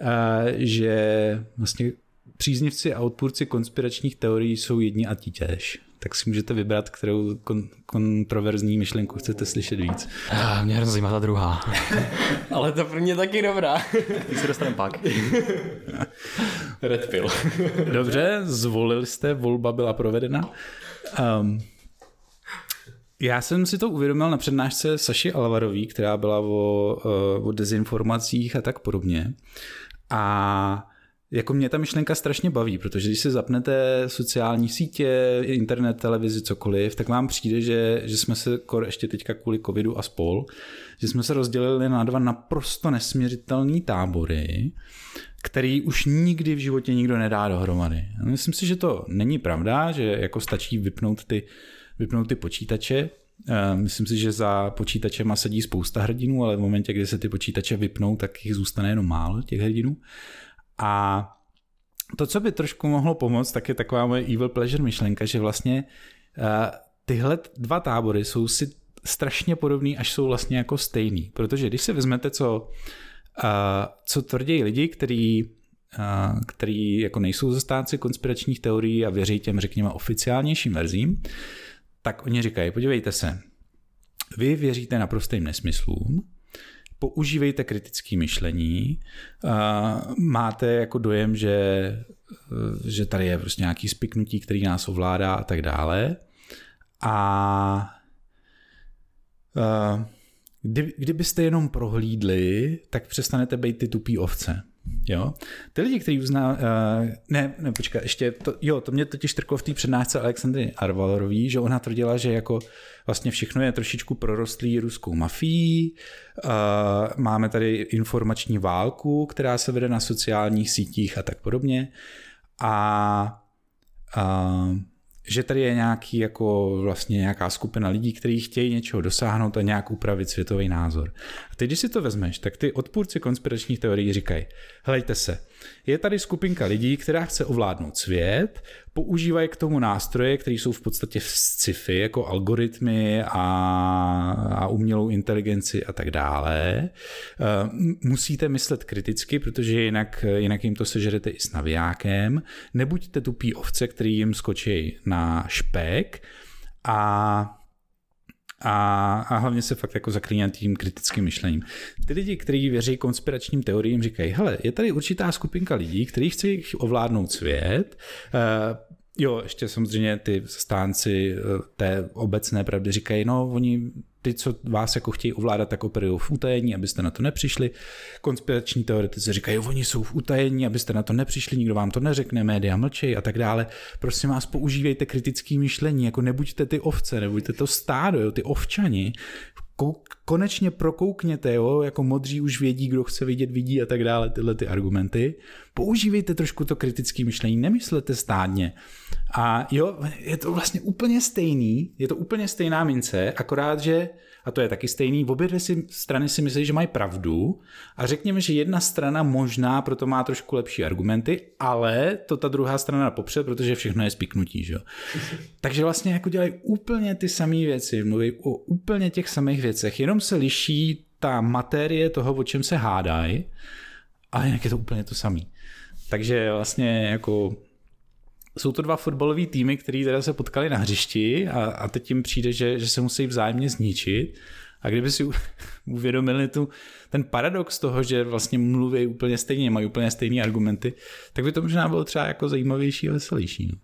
B: e, že vlastně příznivci a odpůrci konspiračních teorií jsou jedni a títěž tak si můžete vybrat, kterou kon- kontroverzní myšlenku chcete slyšet víc.
C: Ah, mě hrozně zajímá ta druhá.
D: Ale to pro mě taky dobrá.
C: Ty se dostaneme pak.
D: Red pill.
B: Dobře, zvolili jste, volba byla provedena. Um, já jsem si to uvědomil na přednášce Saši Alvarový, která byla o, eh, o dezinformacích a tak podobně. A jako mě ta myšlenka strašně baví, protože když si zapnete sociální sítě, internet, televizi, cokoliv, tak vám přijde, že, že jsme se ještě teďka kvůli covidu a spol, že jsme se rozdělili na dva naprosto nesměřitelné tábory, který už nikdy v životě nikdo nedá dohromady. Myslím si, že to není pravda, že jako stačí vypnout ty, vypnout ty počítače, eh, Myslím si, že za počítačem sedí spousta hrdinů, ale v momentě, kdy se ty počítače vypnou, tak jich zůstane jenom málo, těch hrdinů. A to, co by trošku mohlo pomoct, tak je taková moje evil pleasure myšlenka, že vlastně uh, tyhle dva tábory jsou si strašně podobný, až jsou vlastně jako stejný. Protože když si vezmete, co, uh, co tvrdí lidi, který, uh, který jako nejsou zastánci konspiračních teorií a věří těm, řekněme, oficiálnějším verzím, tak oni říkají, podívejte se, vy věříte naprostým nesmyslům, používejte kritické myšlení, máte jako dojem, že, že tady je prostě nějaký spiknutí, který nás ovládá a tak dále. A kdy, kdybyste jenom prohlídli, tak přestanete být ty tupý ovce. Jo? Ty lidi, kteří uzná... Uh, ne, ne, počkej, ještě, to, jo, to mě totiž trklo v té přednášce Alexandry Arvalorový, že ona tvrdila, že jako vlastně všechno je trošičku prorostlý ruskou mafií, uh, máme tady informační válku, která se vede na sociálních sítích a tak podobně a uh, že tady je nějaký jako vlastně nějaká skupina lidí, kteří chtějí něčeho dosáhnout a nějak upravit světový názor. A teď, když si to vezmeš, tak ty odpůrci konspiračních teorií říkají, helejte se, je tady skupinka lidí, která chce ovládnout svět, používají k tomu nástroje, které jsou v podstatě v sci-fi, jako algoritmy a, a umělou inteligenci a tak dále. E, musíte myslet kriticky, protože jinak, jinak jim to sežerete i s navijákem. Nebuďte tupí ovce, který jim skočí na špek a a, a hlavně se fakt jako zaklíná tím kritickým myšlením. Ty lidi, kteří věří konspiračním teoriím, říkají, hele, je tady určitá skupinka lidí, kteří chtějí ovládnout svět, uh, Jo, ještě samozřejmě ty stánci eh, té obecné pravdy říkají, no oni ty, co vás jako chtějí ovládat, tak operují v utajení, abyste na to nepřišli. Konspirační teoretici říkají, oni jsou v utajení, abyste na to nepřišli, nikdo vám to neřekne, média mlčejí a tak dále. Prosím vás, používejte kritické myšlení, jako nebuďte ty ovce, nebuďte to stádo, jo, ty ovčani, konečně prokoukněte, jo, jako modří už vědí, kdo chce vidět, vidí a tak dále, tyhle ty argumenty. Používejte trošku to kritické myšlení, nemyslete stádně. A jo, je to vlastně úplně stejný, je to úplně stejná mince, akorát, že a to je taky stejný, obě dvě si, strany si myslí, že mají pravdu a řekněme, že jedna strana možná proto má trošku lepší argumenty, ale to ta druhá strana popře, protože všechno je spiknutí, že. Takže vlastně jako dělají úplně ty samé věci, mluví o úplně těch samých věcech, jenom se liší ta materie toho, o čem se hádají, ale jinak je to úplně to samý. Takže vlastně jako jsou to dva fotbalové týmy, které teda se potkali na hřišti a, a teď jim přijde, že, že se musí vzájemně zničit A kdyby si uvědomili tu, ten paradox toho, že vlastně mluví úplně stejně, mají úplně stejné argumenty, tak by to možná bylo třeba jako zajímavější a veselější. No.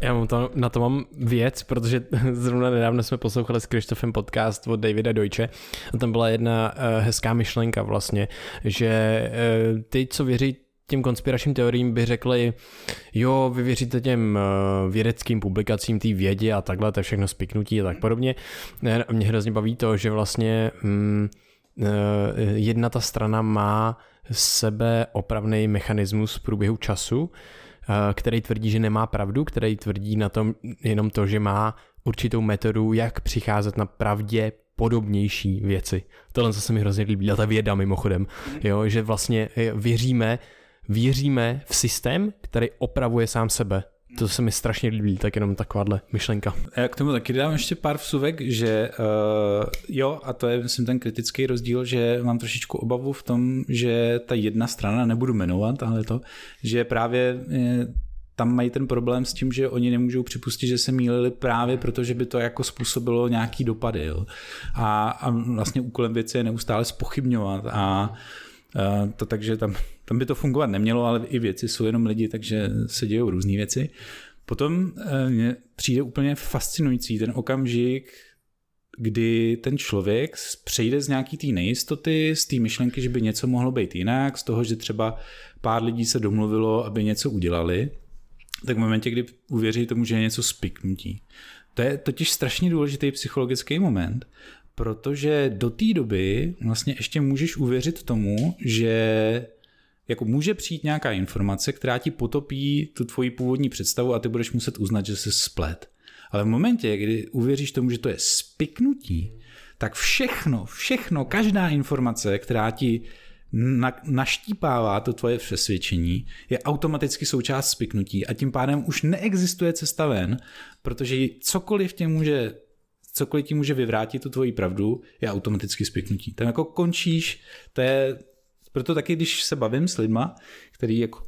A: Já mám to, na to mám věc, protože zrovna nedávno jsme poslouchali s Krištofem podcast od Davida Deutsche a tam byla jedna uh, hezká myšlenka vlastně, že uh, ty, co věří těm konspiračním teoriím by řekli, jo, vy věříte těm uh, vědeckým publikacím, té vědě a takhle, to je všechno spiknutí a tak podobně. Mě hrozně baví to, že vlastně um, jedna ta strana má sebe opravný mechanismus v průběhu času, který tvrdí, že nemá pravdu, který tvrdí na tom jenom to, že má určitou metodu, jak přicházet na pravdě podobnější věci. Tohle se mi hrozně líbí, ta věda mimochodem, jo, že vlastně věříme, věříme v systém, který opravuje sám sebe. To se mi strašně líbí, tak jenom takováhle myšlenka.
B: Já k tomu taky dám ještě pár vsuvek, že uh, jo, a to je myslím ten kritický rozdíl, že mám trošičku obavu v tom, že ta jedna strana, nebudu jmenovat, ale to, že právě je, tam mají ten problém s tím, že oni nemůžou připustit, že se mýlili právě proto, že by to jako způsobilo nějaký dopady. Jo. A, a vlastně úkolem věci je neustále spochybňovat a uh, to takže tam tam by to fungovat nemělo, ale i věci jsou jenom lidi, takže se dějou různé věci. Potom eh, mně přijde úplně fascinující ten okamžik, kdy ten člověk přejde z nějaký té nejistoty, z té myšlenky, že by něco mohlo být jinak, z toho, že třeba pár lidí se domluvilo, aby něco udělali, tak v momentě, kdy uvěří tomu, že je něco spiknutí. To je totiž strašně důležitý psychologický moment, protože do té doby vlastně ještě můžeš uvěřit tomu, že jako může přijít nějaká informace, která ti potopí tu tvoji původní představu a ty budeš muset uznat, že se splet. Ale v momentě, kdy uvěříš tomu, že to je spiknutí, tak všechno, všechno, každá informace, která ti na, naštípává to tvoje přesvědčení, je automaticky součást spiknutí a tím pádem už neexistuje cesta ven, protože cokoliv tě může cokoliv ti může vyvrátit tu tvoji pravdu, je automaticky spiknutí. Tam jako končíš, to je proto taky, když se bavím s lidma, který jako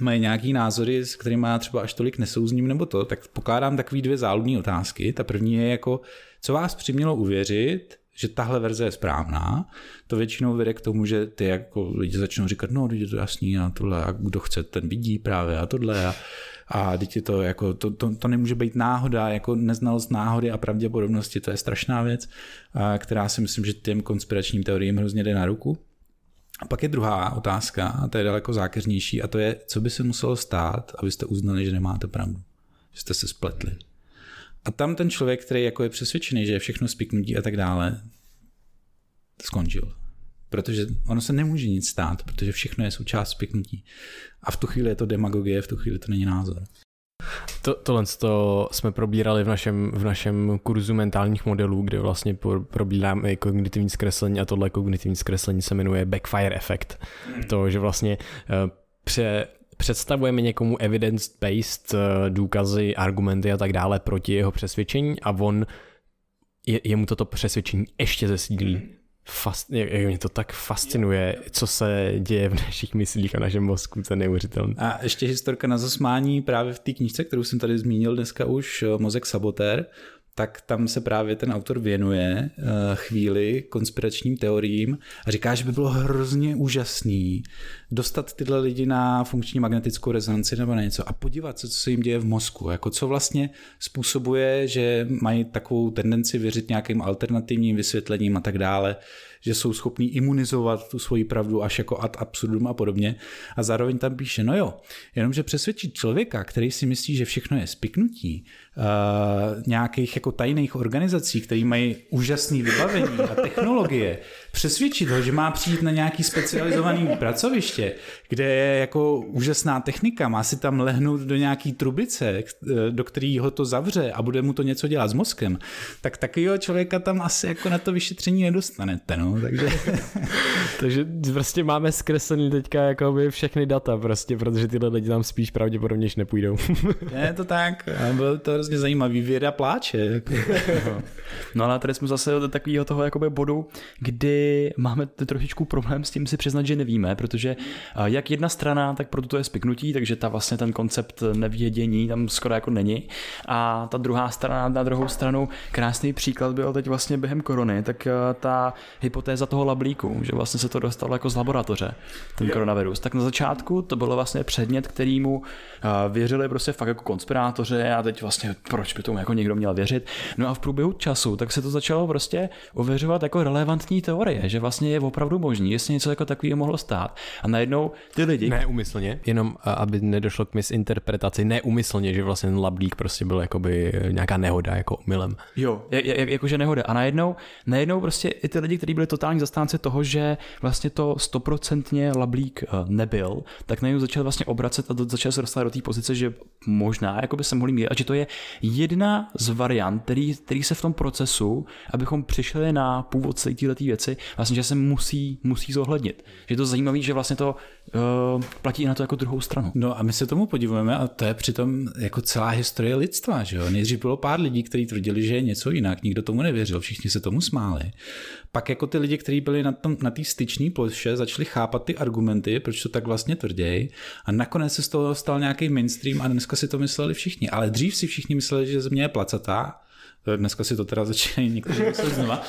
B: mají nějaký názory, s kterými já třeba až tolik nesouzním nebo to, tak pokládám takové dvě záludné otázky. Ta první je jako, co vás přimělo uvěřit, že tahle verze je správná, to většinou vede k tomu, že ty jako lidi začnou říkat, no, je to jasný a tohle, a kdo chce, ten vidí právě a tohle a, a teď je to jako, to, to, to, nemůže být náhoda, jako neznalost náhody a pravděpodobnosti, to je strašná věc, která si myslím, že těm konspiračním teoriím hrozně jde na ruku. A pak je druhá otázka, a to je daleko zákeřnější, a to je, co by se muselo stát, abyste uznali, že nemáte pravdu, že jste se spletli. A tam ten člověk, který jako je přesvědčený, že je všechno spiknutí a tak dále, skončil. Protože ono se nemůže nic stát, protože všechno je součást spiknutí. A v tu chvíli je to demagogie, v tu chvíli to není názor.
A: To, tohle to jsme probírali v našem, v našem kurzu mentálních modelů, kde vlastně probíráme kognitivní zkreslení a tohle kognitivní zkreslení se jmenuje backfire effect. Hmm. To, že vlastně uh, pře, představujeme někomu evidence-based uh, důkazy, argumenty a tak dále proti jeho přesvědčení a on je, jemu toto přesvědčení ještě zesílí. Hmm fast, mě to tak fascinuje, co se děje v našich myslích a našem mozku, to je neuvěřitelné.
B: A ještě historka na zasmání právě v té knížce, kterou jsem tady zmínil dneska už, Mozek sabotér, tak tam se právě ten autor věnuje uh, chvíli konspiračním teoriím a říká, že by bylo hrozně úžasný dostat tyhle lidi na funkční magnetickou rezonanci nebo na něco a podívat se, co se jim děje v mozku, jako co vlastně způsobuje, že mají takovou tendenci věřit nějakým alternativním vysvětlením a tak dále že jsou schopní imunizovat tu svoji pravdu až jako ad absurdum a podobně. A zároveň tam píše, no jo, jenomže přesvědčit člověka, který si myslí, že všechno je spiknutí, uh, nějakých jako tajných organizací, které mají úžasné vybavení a technologie, přesvědčit ho, že má přijít na nějaký specializovaný pracoviště, kde je jako úžasná technika, má si tam lehnout do nějaký trubice, do kterého to zavře a bude mu to něco dělat s mozkem, tak takového člověka tam asi jako na to vyšetření nedostanete. No no, takže...
A: takže prostě máme zkreslený teďka jakoby všechny data prostě, protože tyhle lidi tam spíš pravděpodobně nepůjdou.
B: je to tak, bylo to hrozně zajímavý, věda pláče. Jako.
C: no ale tady jsme zase do takového toho jakoby bodu, kdy máme trošičku problém s tím si přiznat, že nevíme, protože jak jedna strana, tak proto to je spiknutí, takže ta vlastně ten koncept nevědění tam skoro jako není. A ta druhá strana, na druhou stranu, krásný příklad byl teď vlastně během korony, tak ta hypotéza toho lablíku, že vlastně se to dostalo jako z laboratoře, ten je. koronavirus. Tak na začátku to bylo vlastně předmět, kterýmu eh, věřili prostě fakt jako konspirátoři a teď vlastně proč by tomu jako někdo měl věřit. No a v průběhu času tak se to začalo prostě ověřovat jako relevantní teorie, že vlastně je opravdu možný, jestli něco jako takového mohlo stát. A najednou ty lidi.
A: Neumyslně, jenom aby nedošlo k misinterpretaci, neumyslně, že vlastně ten lablík prostě byl jakoby nějaká nehoda, jako omylem.
C: Jo, jakože nehoda. A najednou, najednou prostě i ty lidi, kteří byli totální zastánci toho, že vlastně to stoprocentně lablík eh, nebyl, tak najednou začal vlastně obracet a začal se dostat do té pozice, že možná jako by se mohli mít, a že to je jedna z variant, který, který se v tom procesu, abychom přišli na původ celé této věci, vlastně, že se musí, musí zohlednit. Že je to zajímavé, že vlastně to uh, platí i na to jako druhou stranu.
B: No a my se tomu podívujeme a to je přitom jako celá historie lidstva, že jo. Nejdřív bylo pár lidí, kteří tvrdili, že je něco jinak, nikdo tomu nevěřil, všichni se tomu smáli. Pak jako ty lidi, kteří byli na, tom, na té styční ploše, začali chápat ty argumenty, proč to tak vlastně tvrději a nakonec se z toho stal nějaký mainstream a dneska si to mysleli všichni. Ale dřív si všichni mysleli, že země je placatá, dneska si to teda začínají někteří myslet znova,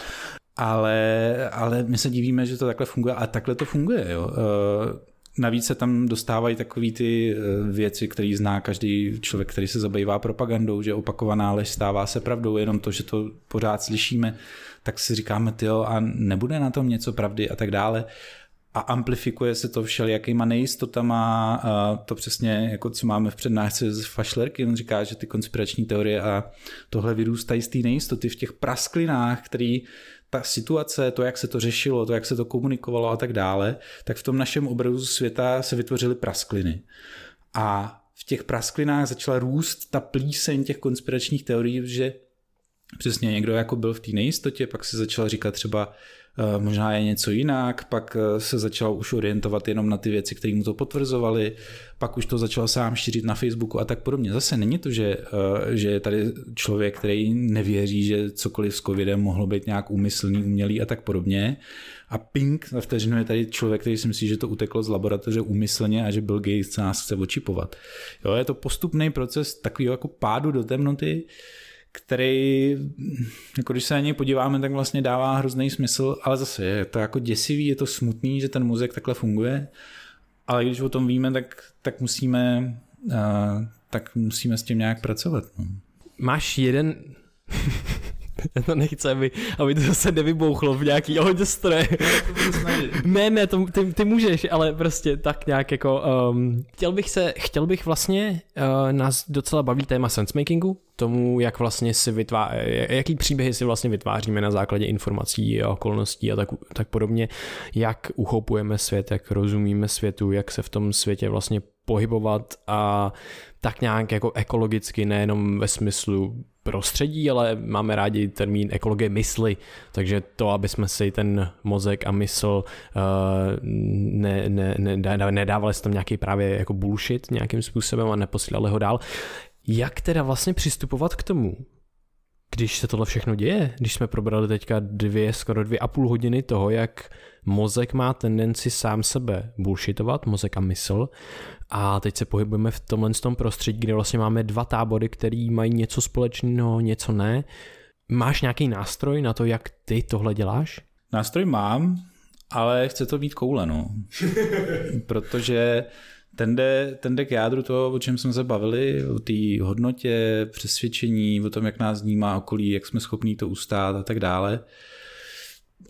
B: ale, ale my se divíme, že to takhle funguje a takhle to funguje. Jo. Eh, navíc se tam dostávají takové ty eh, věci, které zná každý člověk, který se zabývá propagandou, že opakovaná lež stává se pravdou, jenom to, že to pořád slyšíme, tak si říkáme, ty a nebude na tom něco pravdy a tak dále a amplifikuje se to všelijakýma nejistotama, a to přesně jako co máme v přednášce z Fašlerky, on říká, že ty konspirační teorie a tohle vyrůstají z té nejistoty v těch prasklinách, který ta situace, to, jak se to řešilo, to, jak se to komunikovalo a tak dále, tak v tom našem obrazu světa se vytvořily praskliny. A v těch prasklinách začala růst ta plíseň těch konspiračních teorií, že přesně někdo jako byl v té nejistotě, pak se začal říkat třeba, Eh, možná je něco jinak, pak eh, se začal už orientovat jenom na ty věci, které mu to potvrzovaly, pak už to začal sám šířit na Facebooku a tak podobně. Zase není to, že, eh, že je tady člověk, který nevěří, že cokoliv s covidem mohlo být nějak úmyslný, umělý a tak podobně. A ping, za vteřinu je tady člověk, který si myslí, že to uteklo z laboratoře úmyslně a že Bill Gates nás chce očipovat. Jo, je to postupný proces takového jako pádu do temnoty, který, jako když se na něj podíváme, tak vlastně dává hrozný smysl, ale zase je to jako děsivý, je to smutný, že ten mozek takhle funguje, ale když o tom víme, tak, tak musíme uh, tak musíme s tím nějak pracovat. No.
A: Máš jeden to nechce, aby, aby to zase nevybouchlo v nějaký ohňostroje. ne, ne, to, ty, ty můžeš, ale prostě tak nějak jako... Um, chtěl bych se, chtěl bych vlastně, uh, nás docela baví téma sensemakingu, tomu, jak vlastně si vytvá, jaký příběhy si vlastně vytváříme na základě informací a okolností a tak, tak podobně, jak uchopujeme svět, jak rozumíme světu, jak se v tom světě vlastně pohybovat a tak nějak jako ekologicky, nejenom ve smyslu prostředí, ale máme rádi termín ekologie mysli, takže to, aby jsme si ten mozek a mysl uh, ne, ne, ne, nedávali tam nějaký právě jako bullshit nějakým způsobem a neposílali ho dál. Jak teda vlastně přistupovat k tomu, když se tohle všechno děje, když jsme probrali teďka dvě, skoro dvě a půl hodiny toho, jak mozek má tendenci sám sebe bullshitovat, mozek a mysl, a teď se pohybujeme v tomhle tom prostředí, kde vlastně máme dva tábory, který mají něco společného, něco ne. Máš nějaký nástroj na to, jak ty tohle děláš?
B: Nástroj mám, ale chce to být koule, no. Protože ten jde, ten jde k jádru toho, o čem jsme se bavili, o té hodnotě, přesvědčení, o tom, jak nás vnímá okolí, jak jsme schopní to ustát a tak dále.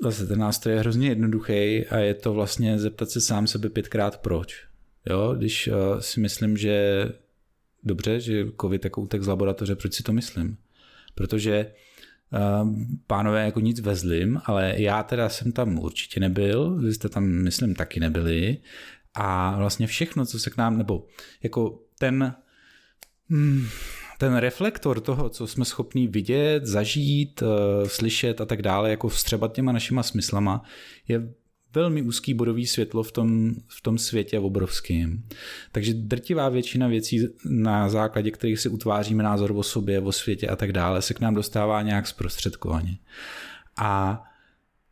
B: Zase ten nástroj je hrozně jednoduchý a je to vlastně zeptat se sám sebe pětkrát proč. Jo, když uh, si myslím, že dobře, že covid jako utek z laboratoře, proč si to myslím? Protože uh, pánové jako nic vezlim, ale já teda jsem tam určitě nebyl, vy jste tam, myslím, taky nebyli a vlastně všechno, co se k nám, nebo jako ten, hmm, ten reflektor toho, co jsme schopni vidět, zažít, uh, slyšet a tak dále, jako vstřebat těma našima smyslama, je velmi úzký bodový světlo v tom, v tom světě obrovským. Takže drtivá většina věcí, na základě kterých si utváříme názor o sobě, o světě a tak dále, se k nám dostává nějak zprostředkovaně. A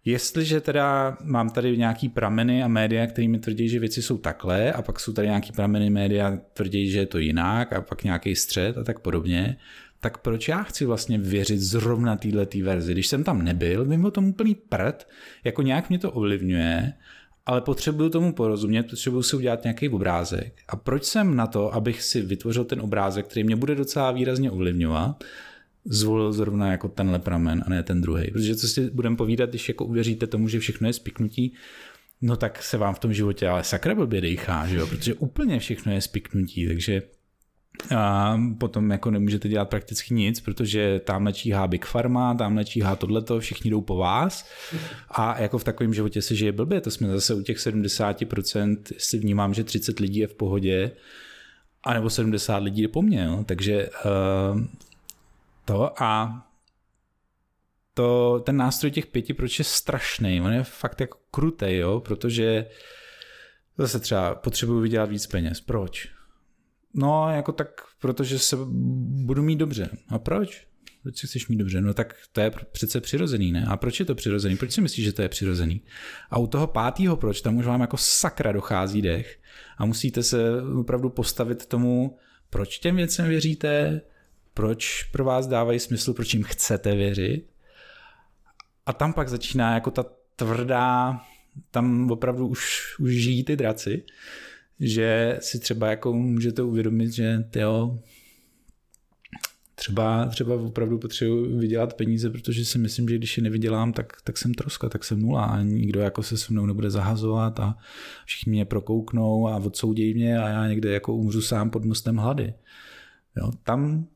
B: Jestliže teda mám tady nějaký prameny a média, které mi tvrdí, že věci jsou takhle, a pak jsou tady nějaký prameny média, tvrdí, že je to jinak, a pak nějaký střed a tak podobně, tak proč já chci vlastně věřit zrovna této verzi? Když jsem tam nebyl, vím o tom úplný prd, jako nějak mě to ovlivňuje, ale potřebuju tomu porozumět, potřebuju si udělat nějaký obrázek. A proč jsem na to, abych si vytvořil ten obrázek, který mě bude docela výrazně ovlivňovat, zvolil zrovna jako tenhle pramen a ne ten druhý. Protože co si budeme povídat, když jako uvěříte tomu, že všechno je spiknutí, no tak se vám v tom životě ale sakra blbě dejchá, že jo? protože úplně všechno je spiknutí, takže a potom jako nemůžete dělat prakticky nic, protože tam číhá Big Pharma, tam číhá tohleto, všichni jdou po vás a jako v takovém životě se žije blbě, to jsme zase u těch 70%, si vnímám, že 30 lidí je v pohodě, anebo 70 lidí je po mně, jo? takže uh, to a to, ten nástroj těch pěti, proč je strašný, on je fakt jako krutej, jo, protože zase třeba potřebuji vydělat víc peněz. Proč? No, jako tak, protože se budu mít dobře. A proč? Proč si chceš mít dobře? No tak to je přece přirozený, ne? A proč je to přirozený? Proč si myslíš, že to je přirozený? A u toho pátého proč, tam už vám jako sakra dochází dech a musíte se opravdu postavit tomu, proč těm věcem věříte, proč pro vás dávají smysl, proč jim chcete věřit. A tam pak začíná jako ta tvrdá, tam opravdu už, už žijí ty draci, že si třeba jako můžete uvědomit, že tyjo, třeba, třeba opravdu potřebuji vydělat peníze, protože si myslím, že když je nevydělám, tak, tak jsem troska, tak jsem nula a nikdo jako se se mnou nebude zahazovat a všichni mě prokouknou a odsoudějí mě a já někde jako umřu sám pod mostem hlady. Jo, tam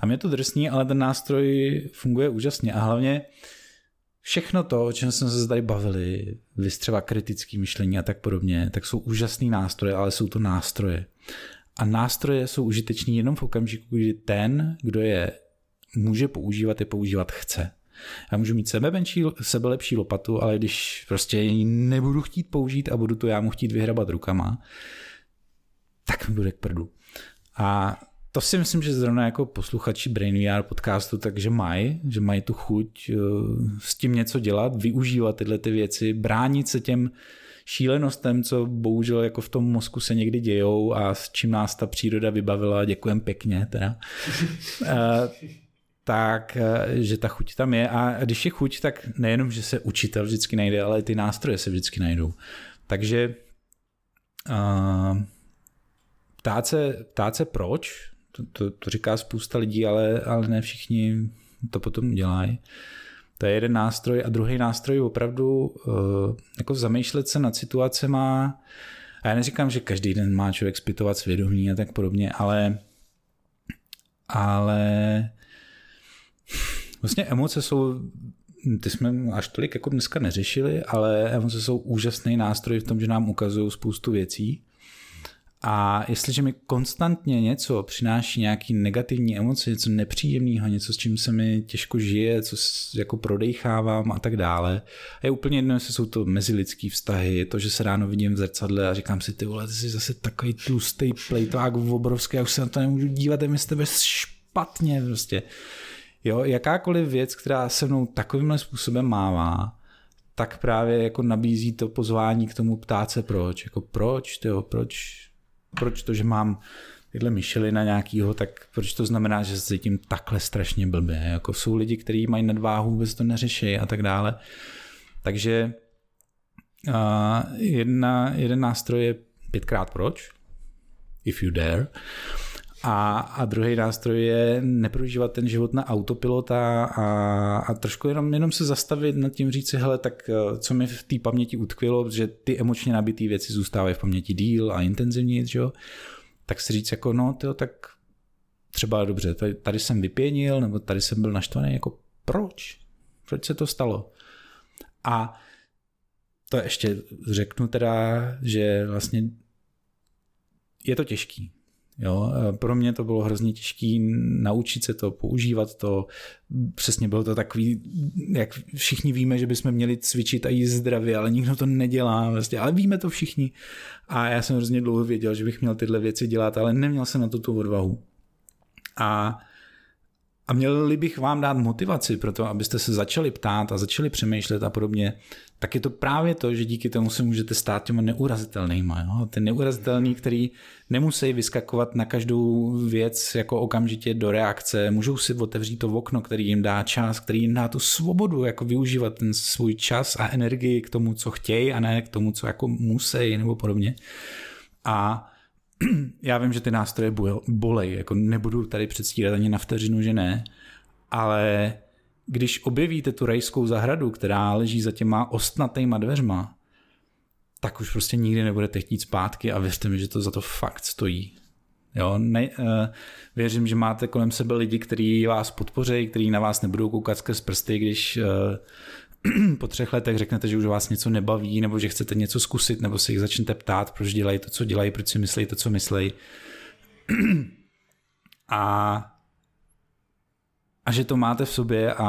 B: tam je to drsný, ale ten nástroj funguje úžasně a hlavně všechno to, o čem jsme se tady bavili, vy třeba kritické myšlení a tak podobně, tak jsou úžasný nástroje, ale jsou to nástroje. A nástroje jsou užitečný jenom v okamžiku, kdy ten, kdo je může používat, je používat chce. Já můžu mít sebe, menší, sebe lepší lopatu, ale když prostě ji nebudu chtít použít a budu to já mu chtít vyhrabat rukama, tak mi bude k prdu. A to si myslím, že zrovna jako posluchači Brain VR podcastu, takže mají, že mají tu chuť eh, s tím něco dělat, využívat tyhle ty věci, bránit se těm šílenostem, co bohužel jako v tom mozku se někdy dějou a s čím nás ta příroda vybavila, děkujem pěkně teda, eh, tak, eh, že ta chuť tam je. A když je chuť, tak nejenom, že se učitel vždycky najde, ale i ty nástroje se vždycky najdou. Takže uh, ptát se, ptát se proč, to, to, to říká spousta lidí, ale, ale ne všichni to potom udělají. To je jeden nástroj a druhý nástroj opravdu uh, jako zamýšlet se nad situacema. A já neříkám, že každý den má člověk zpytovat svědomí a tak podobně, ale ale vlastně emoce jsou ty jsme až tolik jako dneska neřešili, ale emoce jsou úžasný nástroj v tom, že nám ukazují spoustu věcí a jestliže mi konstantně něco přináší nějaký negativní emoce, něco nepříjemného, něco, s čím se mi těžko žije, co jako prodejchávám a tak dále, a je úplně jedno, jestli jsou to mezilidský vztahy, je to, že se ráno vidím v zrcadle a říkám si, ty vole, ty jsi zase takový tlustý plejtvák obrovský, já už se na to nemůžu dívat, je mi z tebe špatně prostě. Jo, jakákoliv věc, která se mnou takovýmhle způsobem mává, tak právě jako nabízí to pozvání k tomu ptát se proč. Jako proč, tyjo, proč, proč to, že mám tyhle na nějakýho, tak proč to znamená, že se cítím takhle strašně blbě. Jako jsou lidi, kteří mají nadváhu, vůbec to neřeší a tak dále. Takže uh, jedna, jeden nástroj je pětkrát proč, if you dare. A, a druhý nástroj je neprožívat ten život na autopilota a, a trošku jenom, jenom se zastavit nad tím říct si, hele, tak co mi v té paměti utkvělo, že ty emočně nabité věci zůstávají v paměti díl a intenzivněji, že jo? tak si říct jako, no, tyjo, tak třeba dobře, tady, tady jsem vypěnil, nebo tady jsem byl naštvaný, jako proč? Proč se to stalo? A to ještě řeknu teda, že vlastně je to těžký Jo, pro mě to bylo hrozně těžké naučit se to, používat to. Přesně bylo to takový, jak všichni víme, že bychom měli cvičit a jíst zdravě, ale nikdo to nedělá. Vlastně, ale víme to všichni. A já jsem hrozně dlouho věděl, že bych měl tyhle věci dělat, ale neměl jsem na to tu odvahu. A a měli bych vám dát motivaci pro to, abyste se začali ptát a začali přemýšlet a podobně, tak je to právě to, že díky tomu se můžete stát těma neurazitelnýma. Jo? Ten neurazitelný, který nemusí vyskakovat na každou věc jako okamžitě do reakce, můžou si otevřít to okno, který jim dá čas, který jim dá tu svobodu, jako využívat ten svůj čas a energii k tomu, co chtějí a ne k tomu, co jako musí nebo podobně. A já vím, že ty nástroje bolej, jako nebudu tady předstírat ani na vteřinu, že ne, ale když objevíte tu rajskou zahradu, která leží za těma ostnatýma dveřma, tak už prostě nikdy nebudete chtít zpátky a věřte mi, že to za to fakt stojí. Jo, ne, uh, věřím, že máte kolem sebe lidi, kteří vás podpoří, kteří na vás nebudou koukat skrz prsty, když uh, po třech letech řeknete, že už vás něco nebaví, nebo že chcete něco zkusit, nebo se jich začnete ptát, proč dělají to, co dělají, proč si myslí to, co myslí. A, a že to máte v sobě a,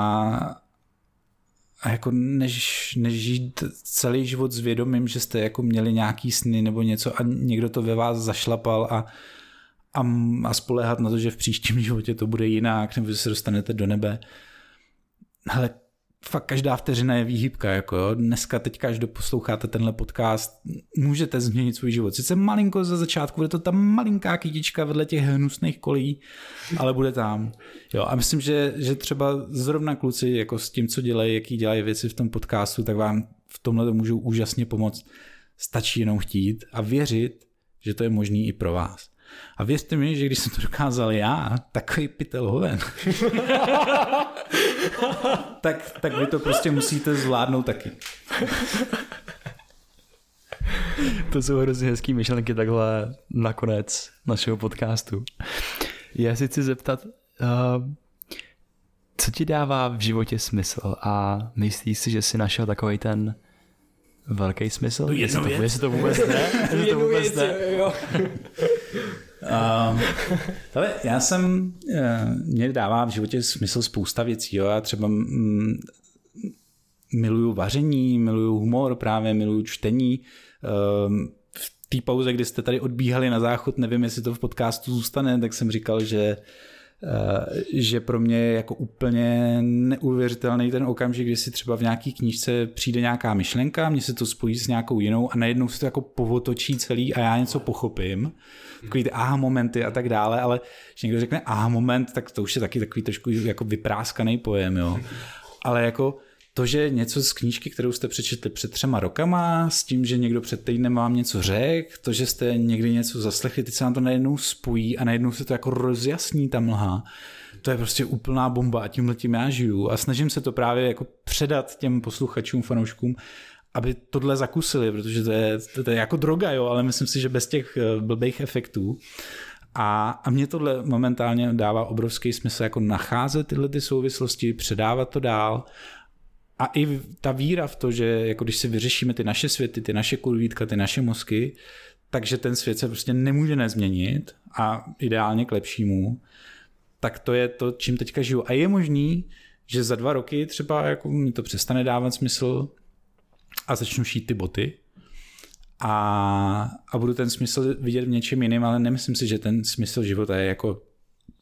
B: a jako než, než žít celý život s vědomím, že jste jako měli nějaký sny nebo něco a někdo to ve vás zašlapal a, a, a spolehat na to, že v příštím životě to bude jinak, nebo že se dostanete do nebe. Ale fakt každá vteřina je výhybka. Jako jo. Dneska, teď, až posloucháte tenhle podcast, můžete změnit svůj život. Sice malinko za začátku, bude to ta malinká kytička vedle těch hnusných kolí, ale bude tam. Jo, a myslím, že, že třeba zrovna kluci jako s tím, co dělají, jaký dělají věci v tom podcastu, tak vám v tomhle můžou úžasně pomoct. Stačí jenom chtít a věřit, že to je možný i pro vás. A věřte mi, že když jsem to dokázal já, takový pytel hoven, tak, tak vy to prostě musíte zvládnout taky.
C: To jsou hrozně hezký myšlenky takhle nakonec našeho podcastu. Já si chci zeptat, uh, co ti dává v životě smysl a myslíš si, že jsi našel takový ten velký smysl?
B: To
C: jestli,
B: to,
C: jestli to vůbec ne? Jestli to vůbec ne?
D: Jo.
B: Uh, ale já jsem, uh, mě dává v životě smysl spousta věcí. Jo. Já třeba mm, miluju vaření, miluju humor, právě miluju čtení. Uh, v té pauze, kdy jste tady odbíhali na záchod, nevím, jestli to v podcastu zůstane, tak jsem říkal, že Eh, že pro mě je jako úplně neuvěřitelný ten okamžik, kdy si třeba v nějaký knížce přijde nějaká myšlenka, mě se to spojí s nějakou jinou a najednou se to jako povotočí celý a já něco pochopím. Takový ty aha momenty a tak dále, ale když někdo řekne aha moment, tak to už je taky takový trošku jako vypráskaný pojem, jo. Ale jako to, že něco z knížky, kterou jste přečetli před třema rokama, s tím, že někdo před týdnem vám něco řekl, to, že jste někdy něco zaslechli, teď se nám to najednou spojí a najednou se to jako rozjasní ta mlha. To je prostě úplná bomba a tímhle tím já žiju a snažím se to právě jako předat těm posluchačům, fanouškům, aby tohle zakusili, protože to je, to je jako droga, jo, ale myslím si, že bez těch eh, blbých efektů. A, a mě tohle momentálně dává obrovský smysl jako nacházet tyhle ty souvislosti, předávat to dál a i ta víra v to, že jako když si vyřešíme ty naše světy, ty naše kurvítka, ty naše mozky, takže ten svět se prostě nemůže nezměnit a ideálně k lepšímu, tak to je to, čím teďka žiju. A je možný, že za dva roky třeba jako mi to přestane dávat smysl a začnu šít ty boty a, a budu ten smysl vidět v něčem jiném, ale nemyslím si, že ten smysl života je jako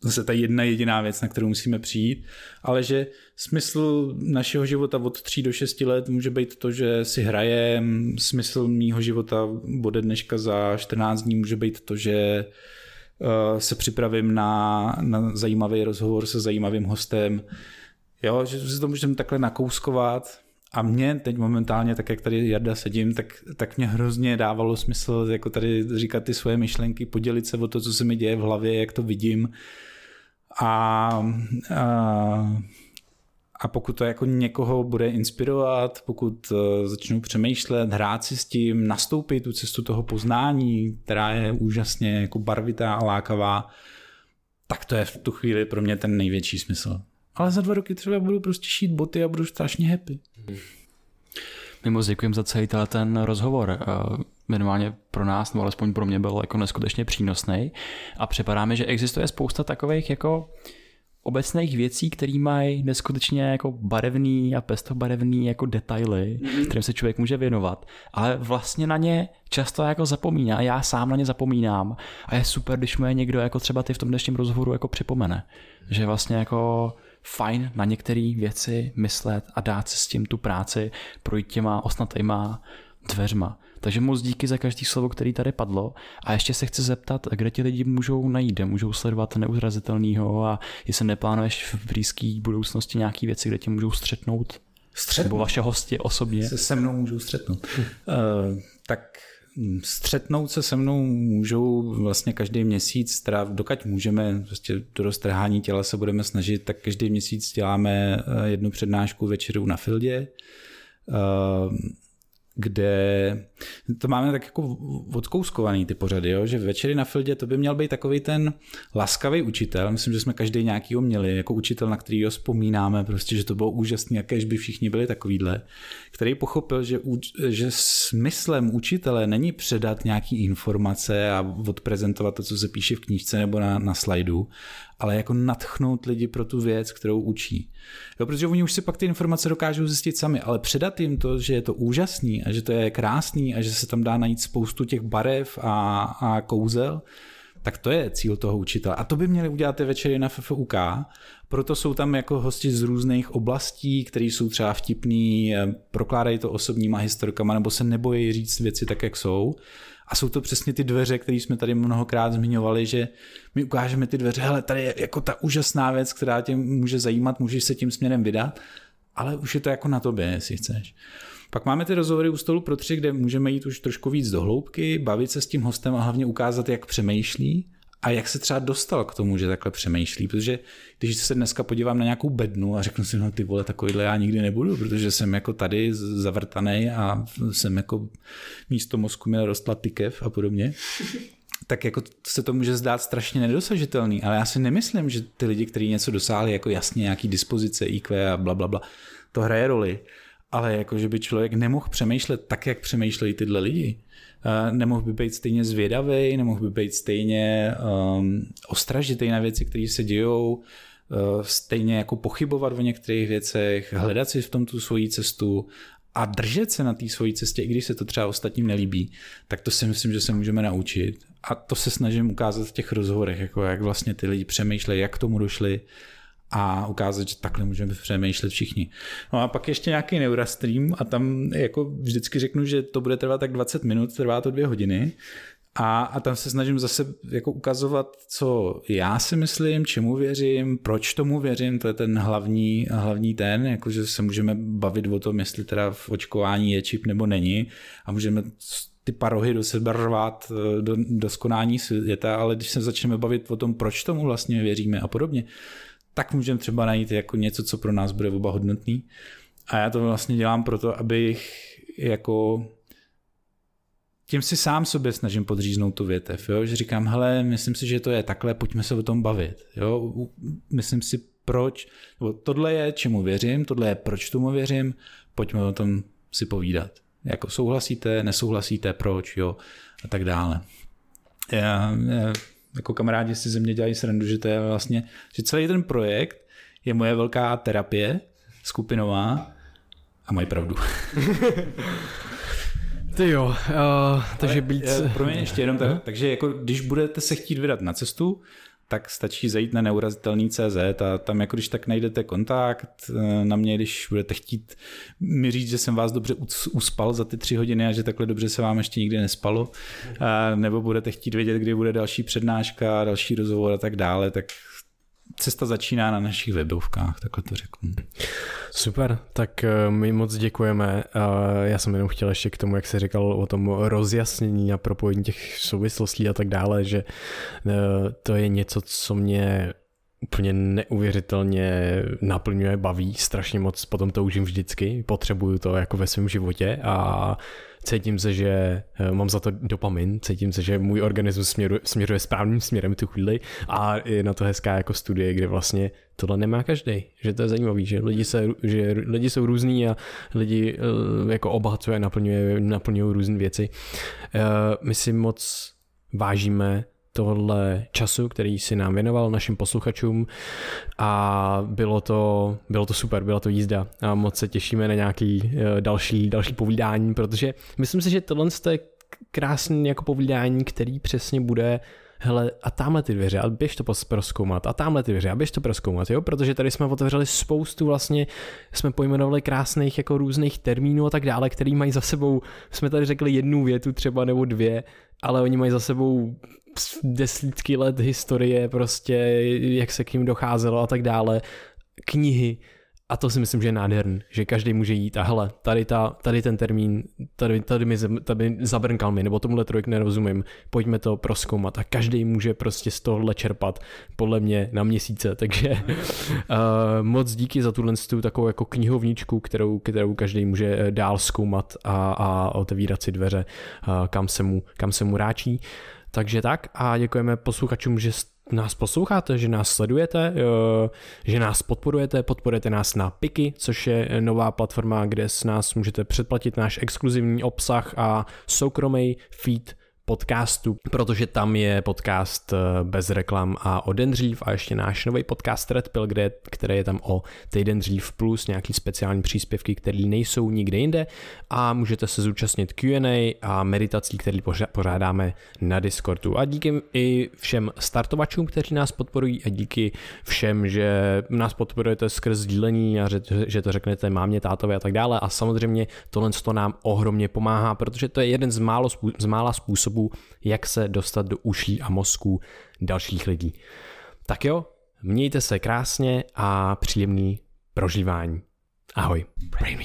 B: zase ta jedna jediná věc, na kterou musíme přijít, ale že smysl našeho života od 3 do 6 let může být to, že si hraje, smysl mýho života bude dneška za 14 dní může být to, že eh, se připravím na, na zajímavý rozhovor se zajímavým hostem, jo, že si to můžeme takhle nakouskovat, a mě teď momentálně, tak jak tady Jarda sedím, tak, tak mě hrozně dávalo smysl jako tady říkat ty svoje myšlenky, podělit se o to, co se mi děje v hlavě, jak to vidím. A, a, a pokud to jako někoho bude inspirovat, pokud uh, začnu přemýšlet, hrát si s tím, nastoupit tu cestu toho poznání, která je úžasně jako barvitá a lákavá, tak to je v tu chvíli pro mě ten největší smysl. Ale za dva roky třeba budu prostě šít boty a budu strašně happy.
C: My moc děkujeme za celý ten rozhovor. Eh, minimálně pro nás, nebo alespoň pro mě byl jako neskutečně přínosný. A připadá mi, že existuje spousta takových jako obecných věcí, které mají neskutečně jako barevný a pestobarevný jako detaily, mm-hmm. kterým se člověk může věnovat, ale vlastně na ně často jako zapomíná, já sám na ně zapomínám a je super, když mu je někdo jako třeba ty v tom dnešním rozhovoru jako připomene, že vlastně jako fajn na některé věci myslet a dát si s tím tu práci, projít těma osnatýma dveřma. Takže moc díky za každý slovo, který tady padlo. A ještě se chci zeptat, kde ti lidi můžou najít, kde můžou sledovat neuzrazitelného a jestli neplánuješ v blízké budoucnosti nějaké věci, kde tě můžou střetnout? Střetnout? Nebo vaše hosti osobně?
B: Se se mnou můžou střetnout. uh, tak střetnout se se mnou můžou vlastně každý měsíc, teda dokud můžeme, prostě do roztrhání těla se budeme snažit, tak každý měsíc děláme eh, jednu přednášku večeru na Fildě. Kde to máme tak jako odkouskovaný ty pořady, jo? že večery na Fildě to by měl být takový ten laskavý učitel, myslím, že jsme každý nějakýho měli, jako učitel, na kterýho vzpomínáme, prostě, že to bylo úžasné, jakéž by všichni byli takovýhle, který pochopil, že, že smyslem učitele není předat nějaký informace a odprezentovat to, co se píše v knížce nebo na, na slajdu, ale jako natchnout lidi pro tu věc, kterou učí. Jo, protože oni už si pak ty informace dokážou zjistit sami, ale předat jim to, že je to úžasný a že to je krásný a že se tam dá najít spoustu těch barev a, a kouzel, tak to je cíl toho učitele. A to by měli udělat ty večery na FFUK, proto jsou tam jako hosti z různých oblastí, které jsou třeba vtipný, prokládají to osobníma historkama nebo se nebojí říct věci tak, jak jsou. A jsou to přesně ty dveře, které jsme tady mnohokrát zmiňovali, že my ukážeme ty dveře, hele, tady je jako ta úžasná věc, která tě může zajímat, můžeš se tím směrem vydat, ale už je to jako na tobě, jestli chceš. Pak máme ty rozhovory u stolu pro tři, kde můžeme jít už trošku víc do hloubky, bavit se s tím hostem a hlavně ukázat, jak přemýšlí a jak se třeba dostal k tomu, že takhle přemýšlí. Protože když se dneska podívám na nějakou bednu a řeknu si, no ty vole, takovýhle já nikdy nebudu, protože jsem jako tady zavrtaný a jsem jako místo mozku měl rostla tykev a podobně. tak jako se to může zdát strašně nedosažitelný, ale já si nemyslím, že ty lidi, kteří něco dosáhli, jako jasně nějaký dispozice, IQ a bla, bla, bla, to hraje roli. Ale jako, že by člověk nemohl přemýšlet tak, jak přemýšlejí tyhle lidi. Uh, nemohl by být stejně zvědavý, nemohl by být stejně um, ostražitý na věci, které se dějou, uh, stejně jako pochybovat o některých věcech, hledat si v tom tu svoji cestu a držet se na té svojí cestě, i když se to třeba ostatním nelíbí, tak to si myslím, že se můžeme naučit. A to se snažím ukázat v těch rozhovorech, jako jak vlastně ty lidi přemýšlejí, jak k tomu došli a ukázat, že takhle můžeme přemýšlet všichni. No a pak ještě nějaký Neurastream a tam jako vždycky řeknu, že to bude trvat tak 20 minut, trvá to dvě hodiny a, a tam se snažím zase jako ukazovat, co já si myslím, čemu věřím, proč tomu věřím, to je ten hlavní, hlavní ten, jakože se můžeme bavit o tom, jestli teda v očkování je čip nebo není a můžeme ty parohy do sebe rvát eh, do, do skonání světa, ale když se začneme bavit o tom, proč tomu vlastně věříme a podobně, tak můžeme třeba najít jako něco, co pro nás bude oba hodnotný. A já to vlastně dělám proto, abych jako tím si sám sobě snažím podříznout tu větev, jo? že říkám, hele, myslím si, že to je takhle, pojďme se o tom bavit. Jo? Myslím si, proč, nebo tohle je, čemu věřím, tohle je, proč tomu věřím, pojďme o tom si povídat. Jako souhlasíte, nesouhlasíte, proč, jo, a tak dále. Já, já, jako kamarádi si ze mě dělají srandu, že to je vlastně, že celý ten projekt je moje velká terapie skupinová a mají pravdu.
D: Ty jo, uh, takže být...
B: Eh, pro mě ještě jenom tak, takže jako když budete se chtít vydat na cestu, tak stačí zajít na neurazitelný CZ a tam jako když tak najdete kontakt eh, na mě, když budete chtít mi říct, že jsem vás dobře uspal za ty tři hodiny a že takhle dobře se vám ještě nikdy nespalo, nebo budete chtít vědět, kdy bude další přednáška, další rozhovor a tak dále, tak cesta začíná na našich webovkách, takhle to řeknu.
D: Super, tak eh, my moc děkujeme. Já jsem jenom chtěl ještě k tomu, jak se říkal o tom rozjasnění a propojení těch souvislostí a tak dále, že eh, to je něco, co mě úplně neuvěřitelně naplňuje, baví, strašně moc potom toužím vždycky, potřebuju to jako ve svém životě a
A: cítím se, že eh, mám za to dopamin, cítím se, že můj organismus směruje, směřuje správným směrem tu chvíli a je na to hezká jako studie, kde vlastně tohle nemá každý, že to je zajímavý, že lidi, se, že lidi jsou různí a lidi eh, jako obohacuje, naplňuje, naplňují různé věci. Eh, my si moc vážíme tohle času, který si nám věnoval našim posluchačům. A bylo to, bylo to super, byla to jízda. A moc se těšíme na nějaký eh, další, další povídání, protože myslím si, že tohle je krásný jako povídání, který přesně bude hele, a tamhle ty dveře, a běž to proskoumat, a tamhle ty dveře, a běž to proskoumat, jo, protože tady jsme otevřeli spoustu vlastně, jsme pojmenovali krásných jako různých termínů a tak dále, který mají za sebou, jsme tady řekli jednu větu třeba nebo dvě, ale oni mají za sebou desítky let historie, prostě jak se k ním docházelo a tak dále, knihy, a to si myslím, že je nádherný, že každý může jít a hele, tady, ta, tady ten termín, tady, tady, mi, tady zabrnkal mi, nebo tomuhle trojk nerozumím, pojďme to proskoumat a každý může prostě z tohohle čerpat, podle mě na měsíce, takže uh, moc díky za tuhle takovou jako knihovničku, kterou, kterou každý může eh, dál zkoumat a, a otevírat si dveře, uh, kam, se mu, kam se mu ráčí. Takže tak a děkujeme posluchačům, že nás posloucháte, že nás sledujete, eh, že nás podporujete, podporujete nás na Piki, což je nová platforma, kde s nás můžete předplatit náš exkluzivní obsah a soukromý feed podcastu, protože tam je podcast eh, bez reklam a o den dřív a ještě náš nový podcast Red Pill, kde, který je tam o týden dřív plus nějaký speciální příspěvky, které nejsou nikde jinde a můžete se zúčastnit Q&A a meditací, které pořádáme na Discordu. A díky i všem startovačům, kteří nás podporují a díky všem, že nás podporujete skrz sdílení a že, že to řeknete mámě, tátovi a tak dále a samozřejmě tohle to nám ohromně pomáhá, protože to je jeden z, málo, z mála způsobů, způsobů, jak se dostat do uší a mozku dalších lidí. Tak jo, mějte se krásně a příjemný prožívání. Ahoj. Brain